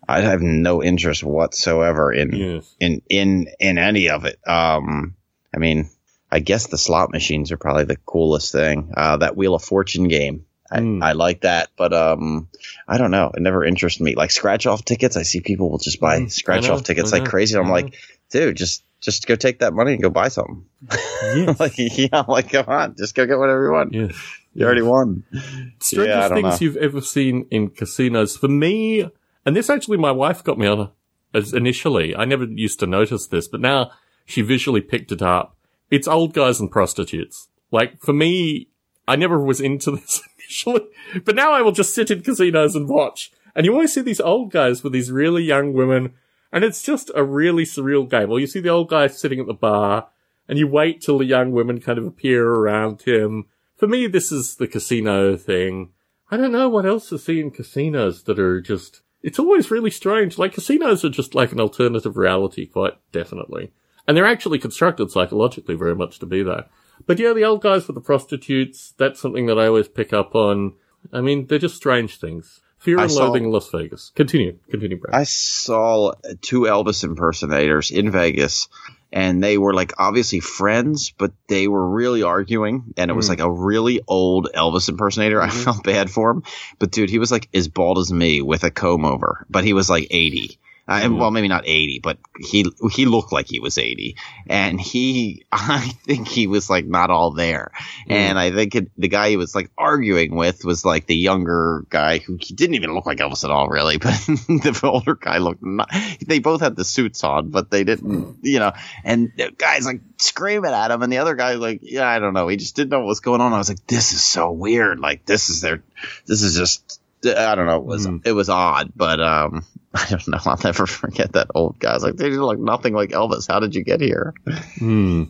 I have no interest whatsoever in Yes. in in in any of it. Um I mean, I guess the slot machines are probably the coolest thing. Uh that Wheel of Fortune game. I, Mm. I like that, but um, I don't know. It never interests me. Like scratch off tickets, I see people will just buy Mm, scratch off tickets like crazy. And I'm like, dude, just just go take that money and go buy something. Yes. like, yeah, I'm like, come on, just go get whatever you want. yes. You already won. strangest Yeah, things know. you've ever seen in casinos. For me, and this actually my wife got me on as initially. I never used to notice this, but now she visually picked it up. It's old guys and prostitutes. Like for me, I never was into this initially, but now I will just sit in casinos and watch. And you always see these old guys with these really young women, and it's just a really surreal game. Well, you see the old guy sitting at the bar, and you wait till the young women kind of appear around him. For me, this is the casino thing. I don't know what else to see in casinos that are just, it's always really strange. Like casinos are just like an alternative reality, quite definitely. And they're actually constructed psychologically very much to be that. But yeah, the old guys with the prostitutes, that's something that I always pick up on. I mean, they're just strange things. Fear and saw- loathing in Las Vegas. Continue. Continue, Brad. I saw two Elvis impersonators in Vegas, and they were like obviously friends, but they were really arguing, and it was Mm. like a really old Elvis impersonator. I felt bad for him, but dude, he was like as bald as me with a comb over, but he was like eighty. Uh, Mm. Well, maybe not eighty, but he he looked like he was eighty, and he I think he was like not all there, and I think it, the guy he was like arguing with was like the younger guy who he didn't even look like Elvis at all, really. But the older guy looked. Not, they both had the suits on, but they didn't, you know. And the guy's like screaming at him, and the other guy like, yeah, I don't know. He just didn't know what was going on. I was like, this is so weird. Like this is their, this is just. I don't know. It was Mm. it was odd, but um, I don't know. I'll never forget that old guy. Like, they look nothing like Elvis. How did you get here? Hmm.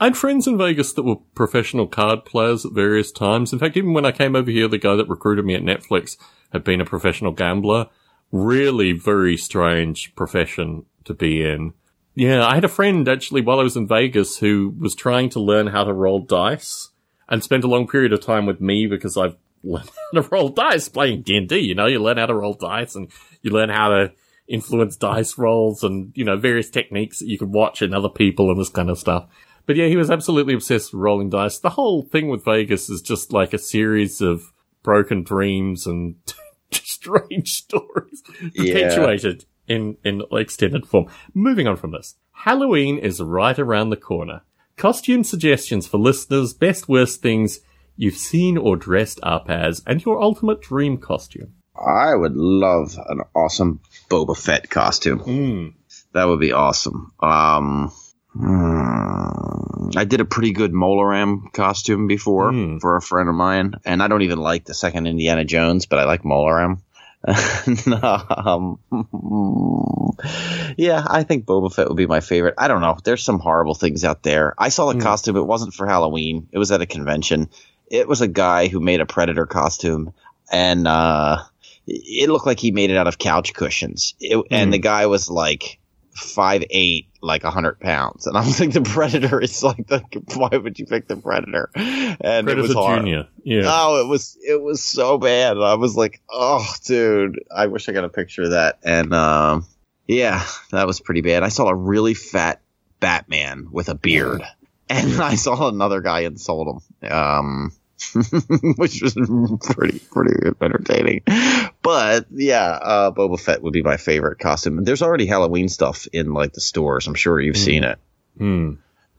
I had friends in Vegas that were professional card players at various times. In fact, even when I came over here, the guy that recruited me at Netflix had been a professional gambler. Really very strange profession to be in. Yeah, I had a friend actually while I was in Vegas who was trying to learn how to roll dice and spent a long period of time with me because I've learned how to roll dice playing D&D, you know, you learn how to roll dice and you learn how to influence dice rolls and, you know, various techniques that you can watch in other people and this kind of stuff. But yeah, he was absolutely obsessed with rolling dice. The whole thing with Vegas is just like a series of broken dreams and strange stories Yeah. perpetuated in, in extended form. Moving on from this. Halloween is right around the corner. Costume suggestions for listeners, best worst things you've seen or dressed up as, and your ultimate dream costume. I would love an awesome Boba Fett costume. Mm. That would be awesome. Um, hmm, I did a pretty good Mola Ram costume before Mm. for a friend of mine, and I don't even like the second Indiana Jones, but I like Mola Ram. um, yeah, I think Boba Fett would be my favorite. I don't know. There's some horrible things out there. I saw the Mm. costume. It wasn't for Halloween. It was at a convention. It was a guy who made a Predator costume, and uh, it looked like he made it out of couch cushions. It, And Mm. the guy was like five eight, like a hundred pounds. And I was like, the Predator is like the. Why would you pick the Predator? And it was hard. Junior. Yeah. Oh, it was it was so bad. I was like, oh, dude, I wish I got a picture of that. And um, yeah, that was pretty bad. I saw a really fat Batman with a beard, and I saw another guy insult him, um, which was pretty pretty entertaining. But yeah, uh, Boba Fett would be my favorite costume. There's already Halloween stuff in like the stores. I'm sure you've seen it. Hmm.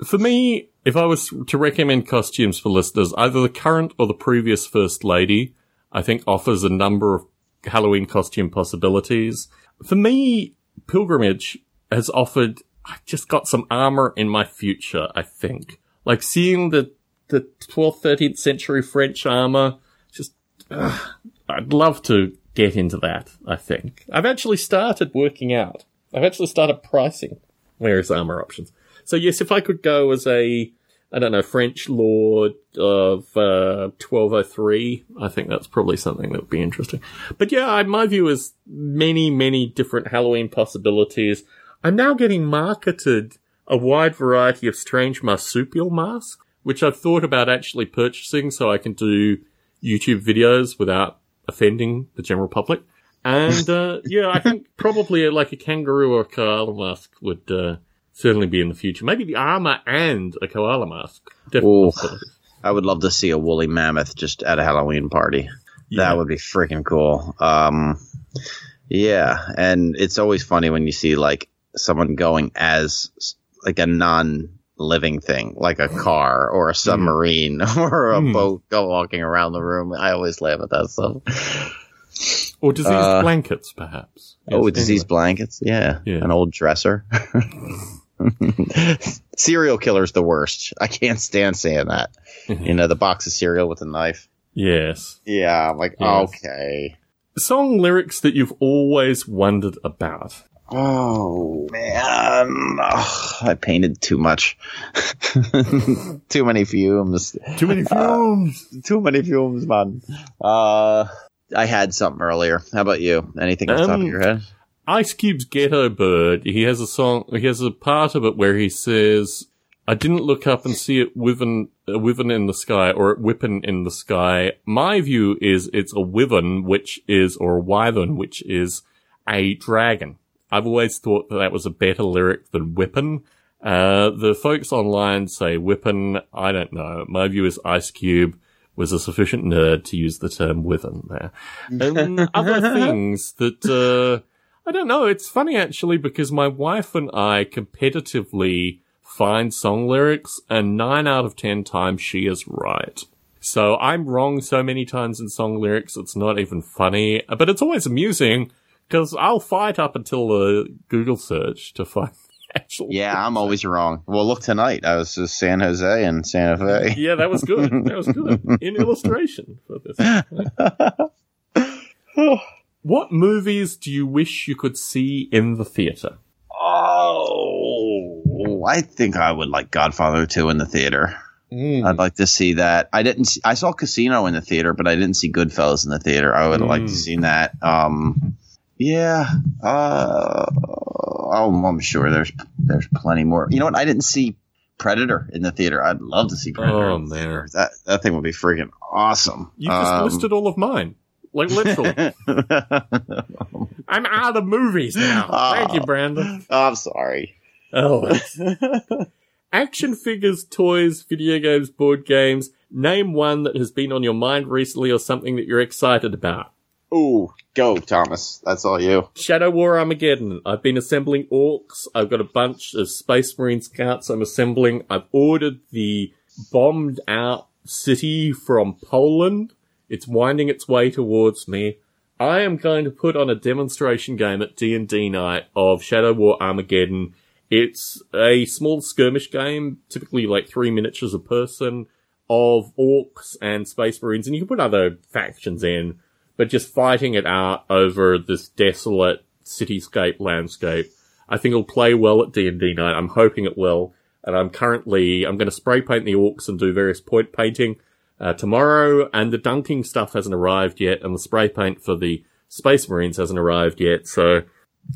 For me, if I was to recommend costumes for listeners, either the current or the previous First Lady, I think offers a number of Halloween costume possibilities. For me, Pilgrimage has offered, I've just got some armor in my future, I think. Like seeing the, the 12th, 13th century French armor, just, I'd love to get into that, I think. I've actually started working out. I've actually started pricing various armor options. So yes, if I could go as a, I don't know, French lord of uh, 1203, I think that's probably something that would be interesting. But yeah, I, my view is many, many different Halloween possibilities. I'm now getting marketed a wide variety of strange marsupial masks, which I've thought about actually purchasing so I can do YouTube videos without offending the general public. And uh, yeah, I think probably like a kangaroo or a koala mask would uh, certainly be in the future. Maybe the armor and a koala mask. Definitely. I would love to see a woolly mammoth just at a Halloween party. Yeah. That would be freaking cool. Um, yeah, and it's always funny when you see like someone going as like a non-living thing, like a car or a submarine or a Mm. boat, go walking around the room. I always laugh at that stuff. Or diseased Uh, blankets, perhaps. oh, Yes, disease anyway. blankets, yeah. Yeah. an old dresser. Serial killer's the worst. I can't stand saying that. You know, the box of cereal with a knife. Yes. Yeah, I'm like, Yes. okay. Song lyrics that you've always wondered about. Oh man, Ugh, I painted too much. too many fumes. Too many films. Too many fumes, man. Uh, I had something earlier. How about you? Anything off the top of Um, your head? Ice Cube's Ghetto Bird, he has a song, he has a part of it where he says, I didn't look up and see it wiven, a wiven in the sky or it whippin' in the sky. My view is it's a wiven, which is, or a wyvern, which is a dragon. I've always thought that that was a better lyric than whippin'. Uh, the folks online say whippin'. I don't know. My view is Ice Cube was a sufficient nerd to use the term wiven there. And other things that, uh, I don't know. It's funny actually because my wife and I competitively find song lyrics and nine out of ten times she is right. So I'm wrong so many times in song lyrics, it's not even funny, but it's always amusing because I'll fight up until the Google search to find the actual. Yeah, I'm always wrong. Well, look tonight. I was just San Jose and Santa Fe. Yeah, that was good. That was good. In illustration for this. what movies do you wish you could see in the theater? Oh, I think I would like Godfather 2 in the theater. I'd like to see that. I didn't. See, I saw Casino in the theater, but I didn't see Goodfellas in the theater. I would have liked to Mm. see that. Um, yeah. Uh, oh, I'm sure there's there's plenty more. You know what? I didn't see Predator in the theater. I'd love to see Predator. Oh, in the man. that that thing would be freaking awesome. You just Um, listed all of mine. Like literally. I'm out of movies now. Thank you, Brandon. I'm sorry. Oh. Action figures, toys, video games, board games. Name one that has been on your mind recently or something that you're excited about. Ooh, go Thomas. That's all you. Shadow War Armageddon. I've been assembling orcs. I've got a bunch of Space Marine scouts I'm assembling. I've ordered the bombed out city from Poland. It's winding its way towards me. I am going to put on a demonstration game at D&D night of Shadow War Armageddon. It's a small skirmish game, typically like three miniatures a person, of orcs and space marines, and you can put other factions in, but just fighting it out over this desolate cityscape landscape. I think it'll play well at D&D night. I'm hoping it will. And I'm currently, I'm going to spray paint the orcs and do various point painting uh, tomorrow, and the dunking stuff hasn't arrived yet, and the spray paint for the Space Marines hasn't arrived yet, so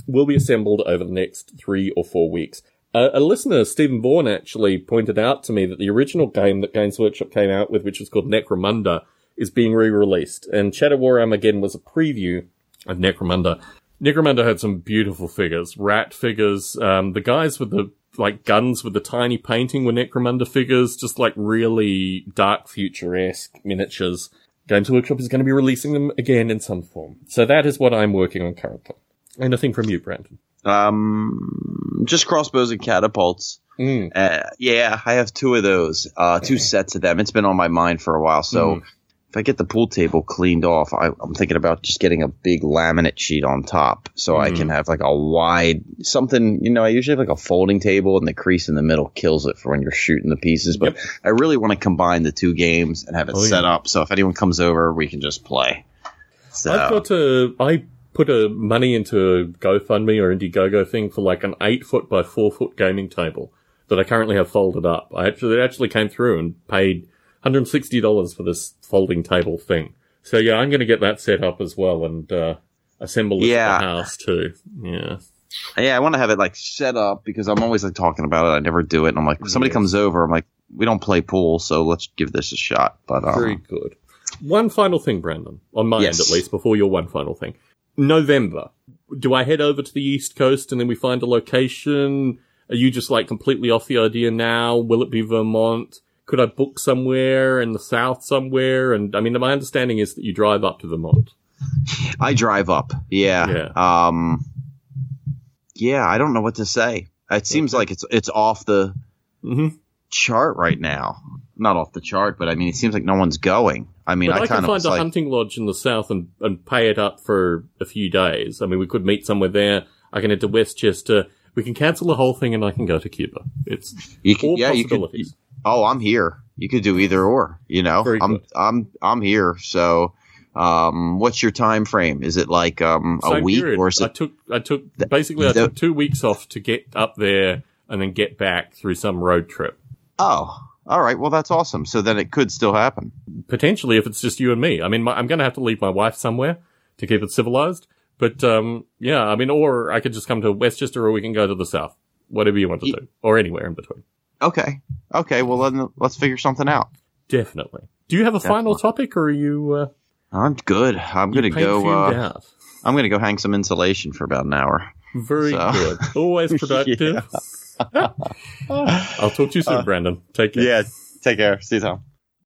we'll be assembled over the next three or four weeks. Uh, a listener, Stephen Vaughan, actually pointed out to me that the original game that Games Workshop came out with, which was called Necromunda, is being re-released, and Shadow War Armageddon was a preview of Necromunda. Necromunda had some beautiful figures, rat figures, um, the guys with the like guns with the tiny painting were Necromunda figures, just like really dark future-esque miniatures. Games Workshop is going to be releasing them again in some form. So that is what I'm working on currently. Anything from you, Brandon? Um, just crossbows and catapults. Mm. Uh, yeah, I have two of those, uh, two sets of them. It's been on my mind for a while. So Mm. If I get the pool table cleaned off, I, I'm thinking about just getting a big laminate sheet on top so I Mm. can have like a wide something. You know, I usually have like a folding table and the crease in the middle kills it for when you're shooting the pieces. But I really want to combine the two games and have it Oh, set yeah. up so if anyone comes over, we can just play. So I've got a, I put a money into a GoFundMe or Indiegogo thing for like an eight foot by four foot gaming table that I currently have folded up. I actually, it actually came through and paid $160 for this folding table thing. So yeah, I'm going to get that set up as well and, uh, assemble it Yeah. at the house too. Yeah. Yeah, I want to have it like set up because I'm always like talking about it. I never do it, and I'm like, if somebody Yes. comes over, I'm like, we don't play pool, so let's give this a shot. But um, Very good. One final thing, Brandon, on my Yes. end at least, before your one final thing. November. Do I head over to the East Coast and then we find a location? Are you just like completely off the idea now? Will it be Vermont? Could I book somewhere in the South somewhere? And I mean, my understanding is that you drive up to Vermont. I drive up. Yeah. Um. Yeah, I don't know what to say. It seems Okay. like it's it's off the hmm chart right now. Not off the chart, but I mean, it seems like no one's going. I mean, I, I, can find a like, hunting lodge in the South and, and pay it up for a few days. I mean, we could meet somewhere there. I can head to Westchester. We can cancel the whole thing and I can go to Cuba. It's you could, all yeah, could. possibilities. Oh, I'm here. You could do either or. You know, Very I'm good. I'm I'm here. So, um, what's your time frame? Is it like um a Same week period. or is I took I took basically I the- took two weeks off to get up there and then get back through some road trip. Oh, all right. Well, that's awesome. So then it could still happen. Potentially, if it's just you and me. I mean, my, I'm going to have to leave my wife somewhere to keep it civilized. But um, yeah, I mean, or I could just come to Westchester, or we can go to the south. Whatever you want to Ye- do, or anywhere in between. Okay. Okay. Well, then let's figure something out. Definitely. Do you have a final topic, or are you? Uh, I'm good. I'm gonna go. Uh. I'm gonna go hang some insulation for about an hour. Very so- good. Always productive. I'll talk to you soon, Brandon. Take care. Yeah. Take care. See you, Tom.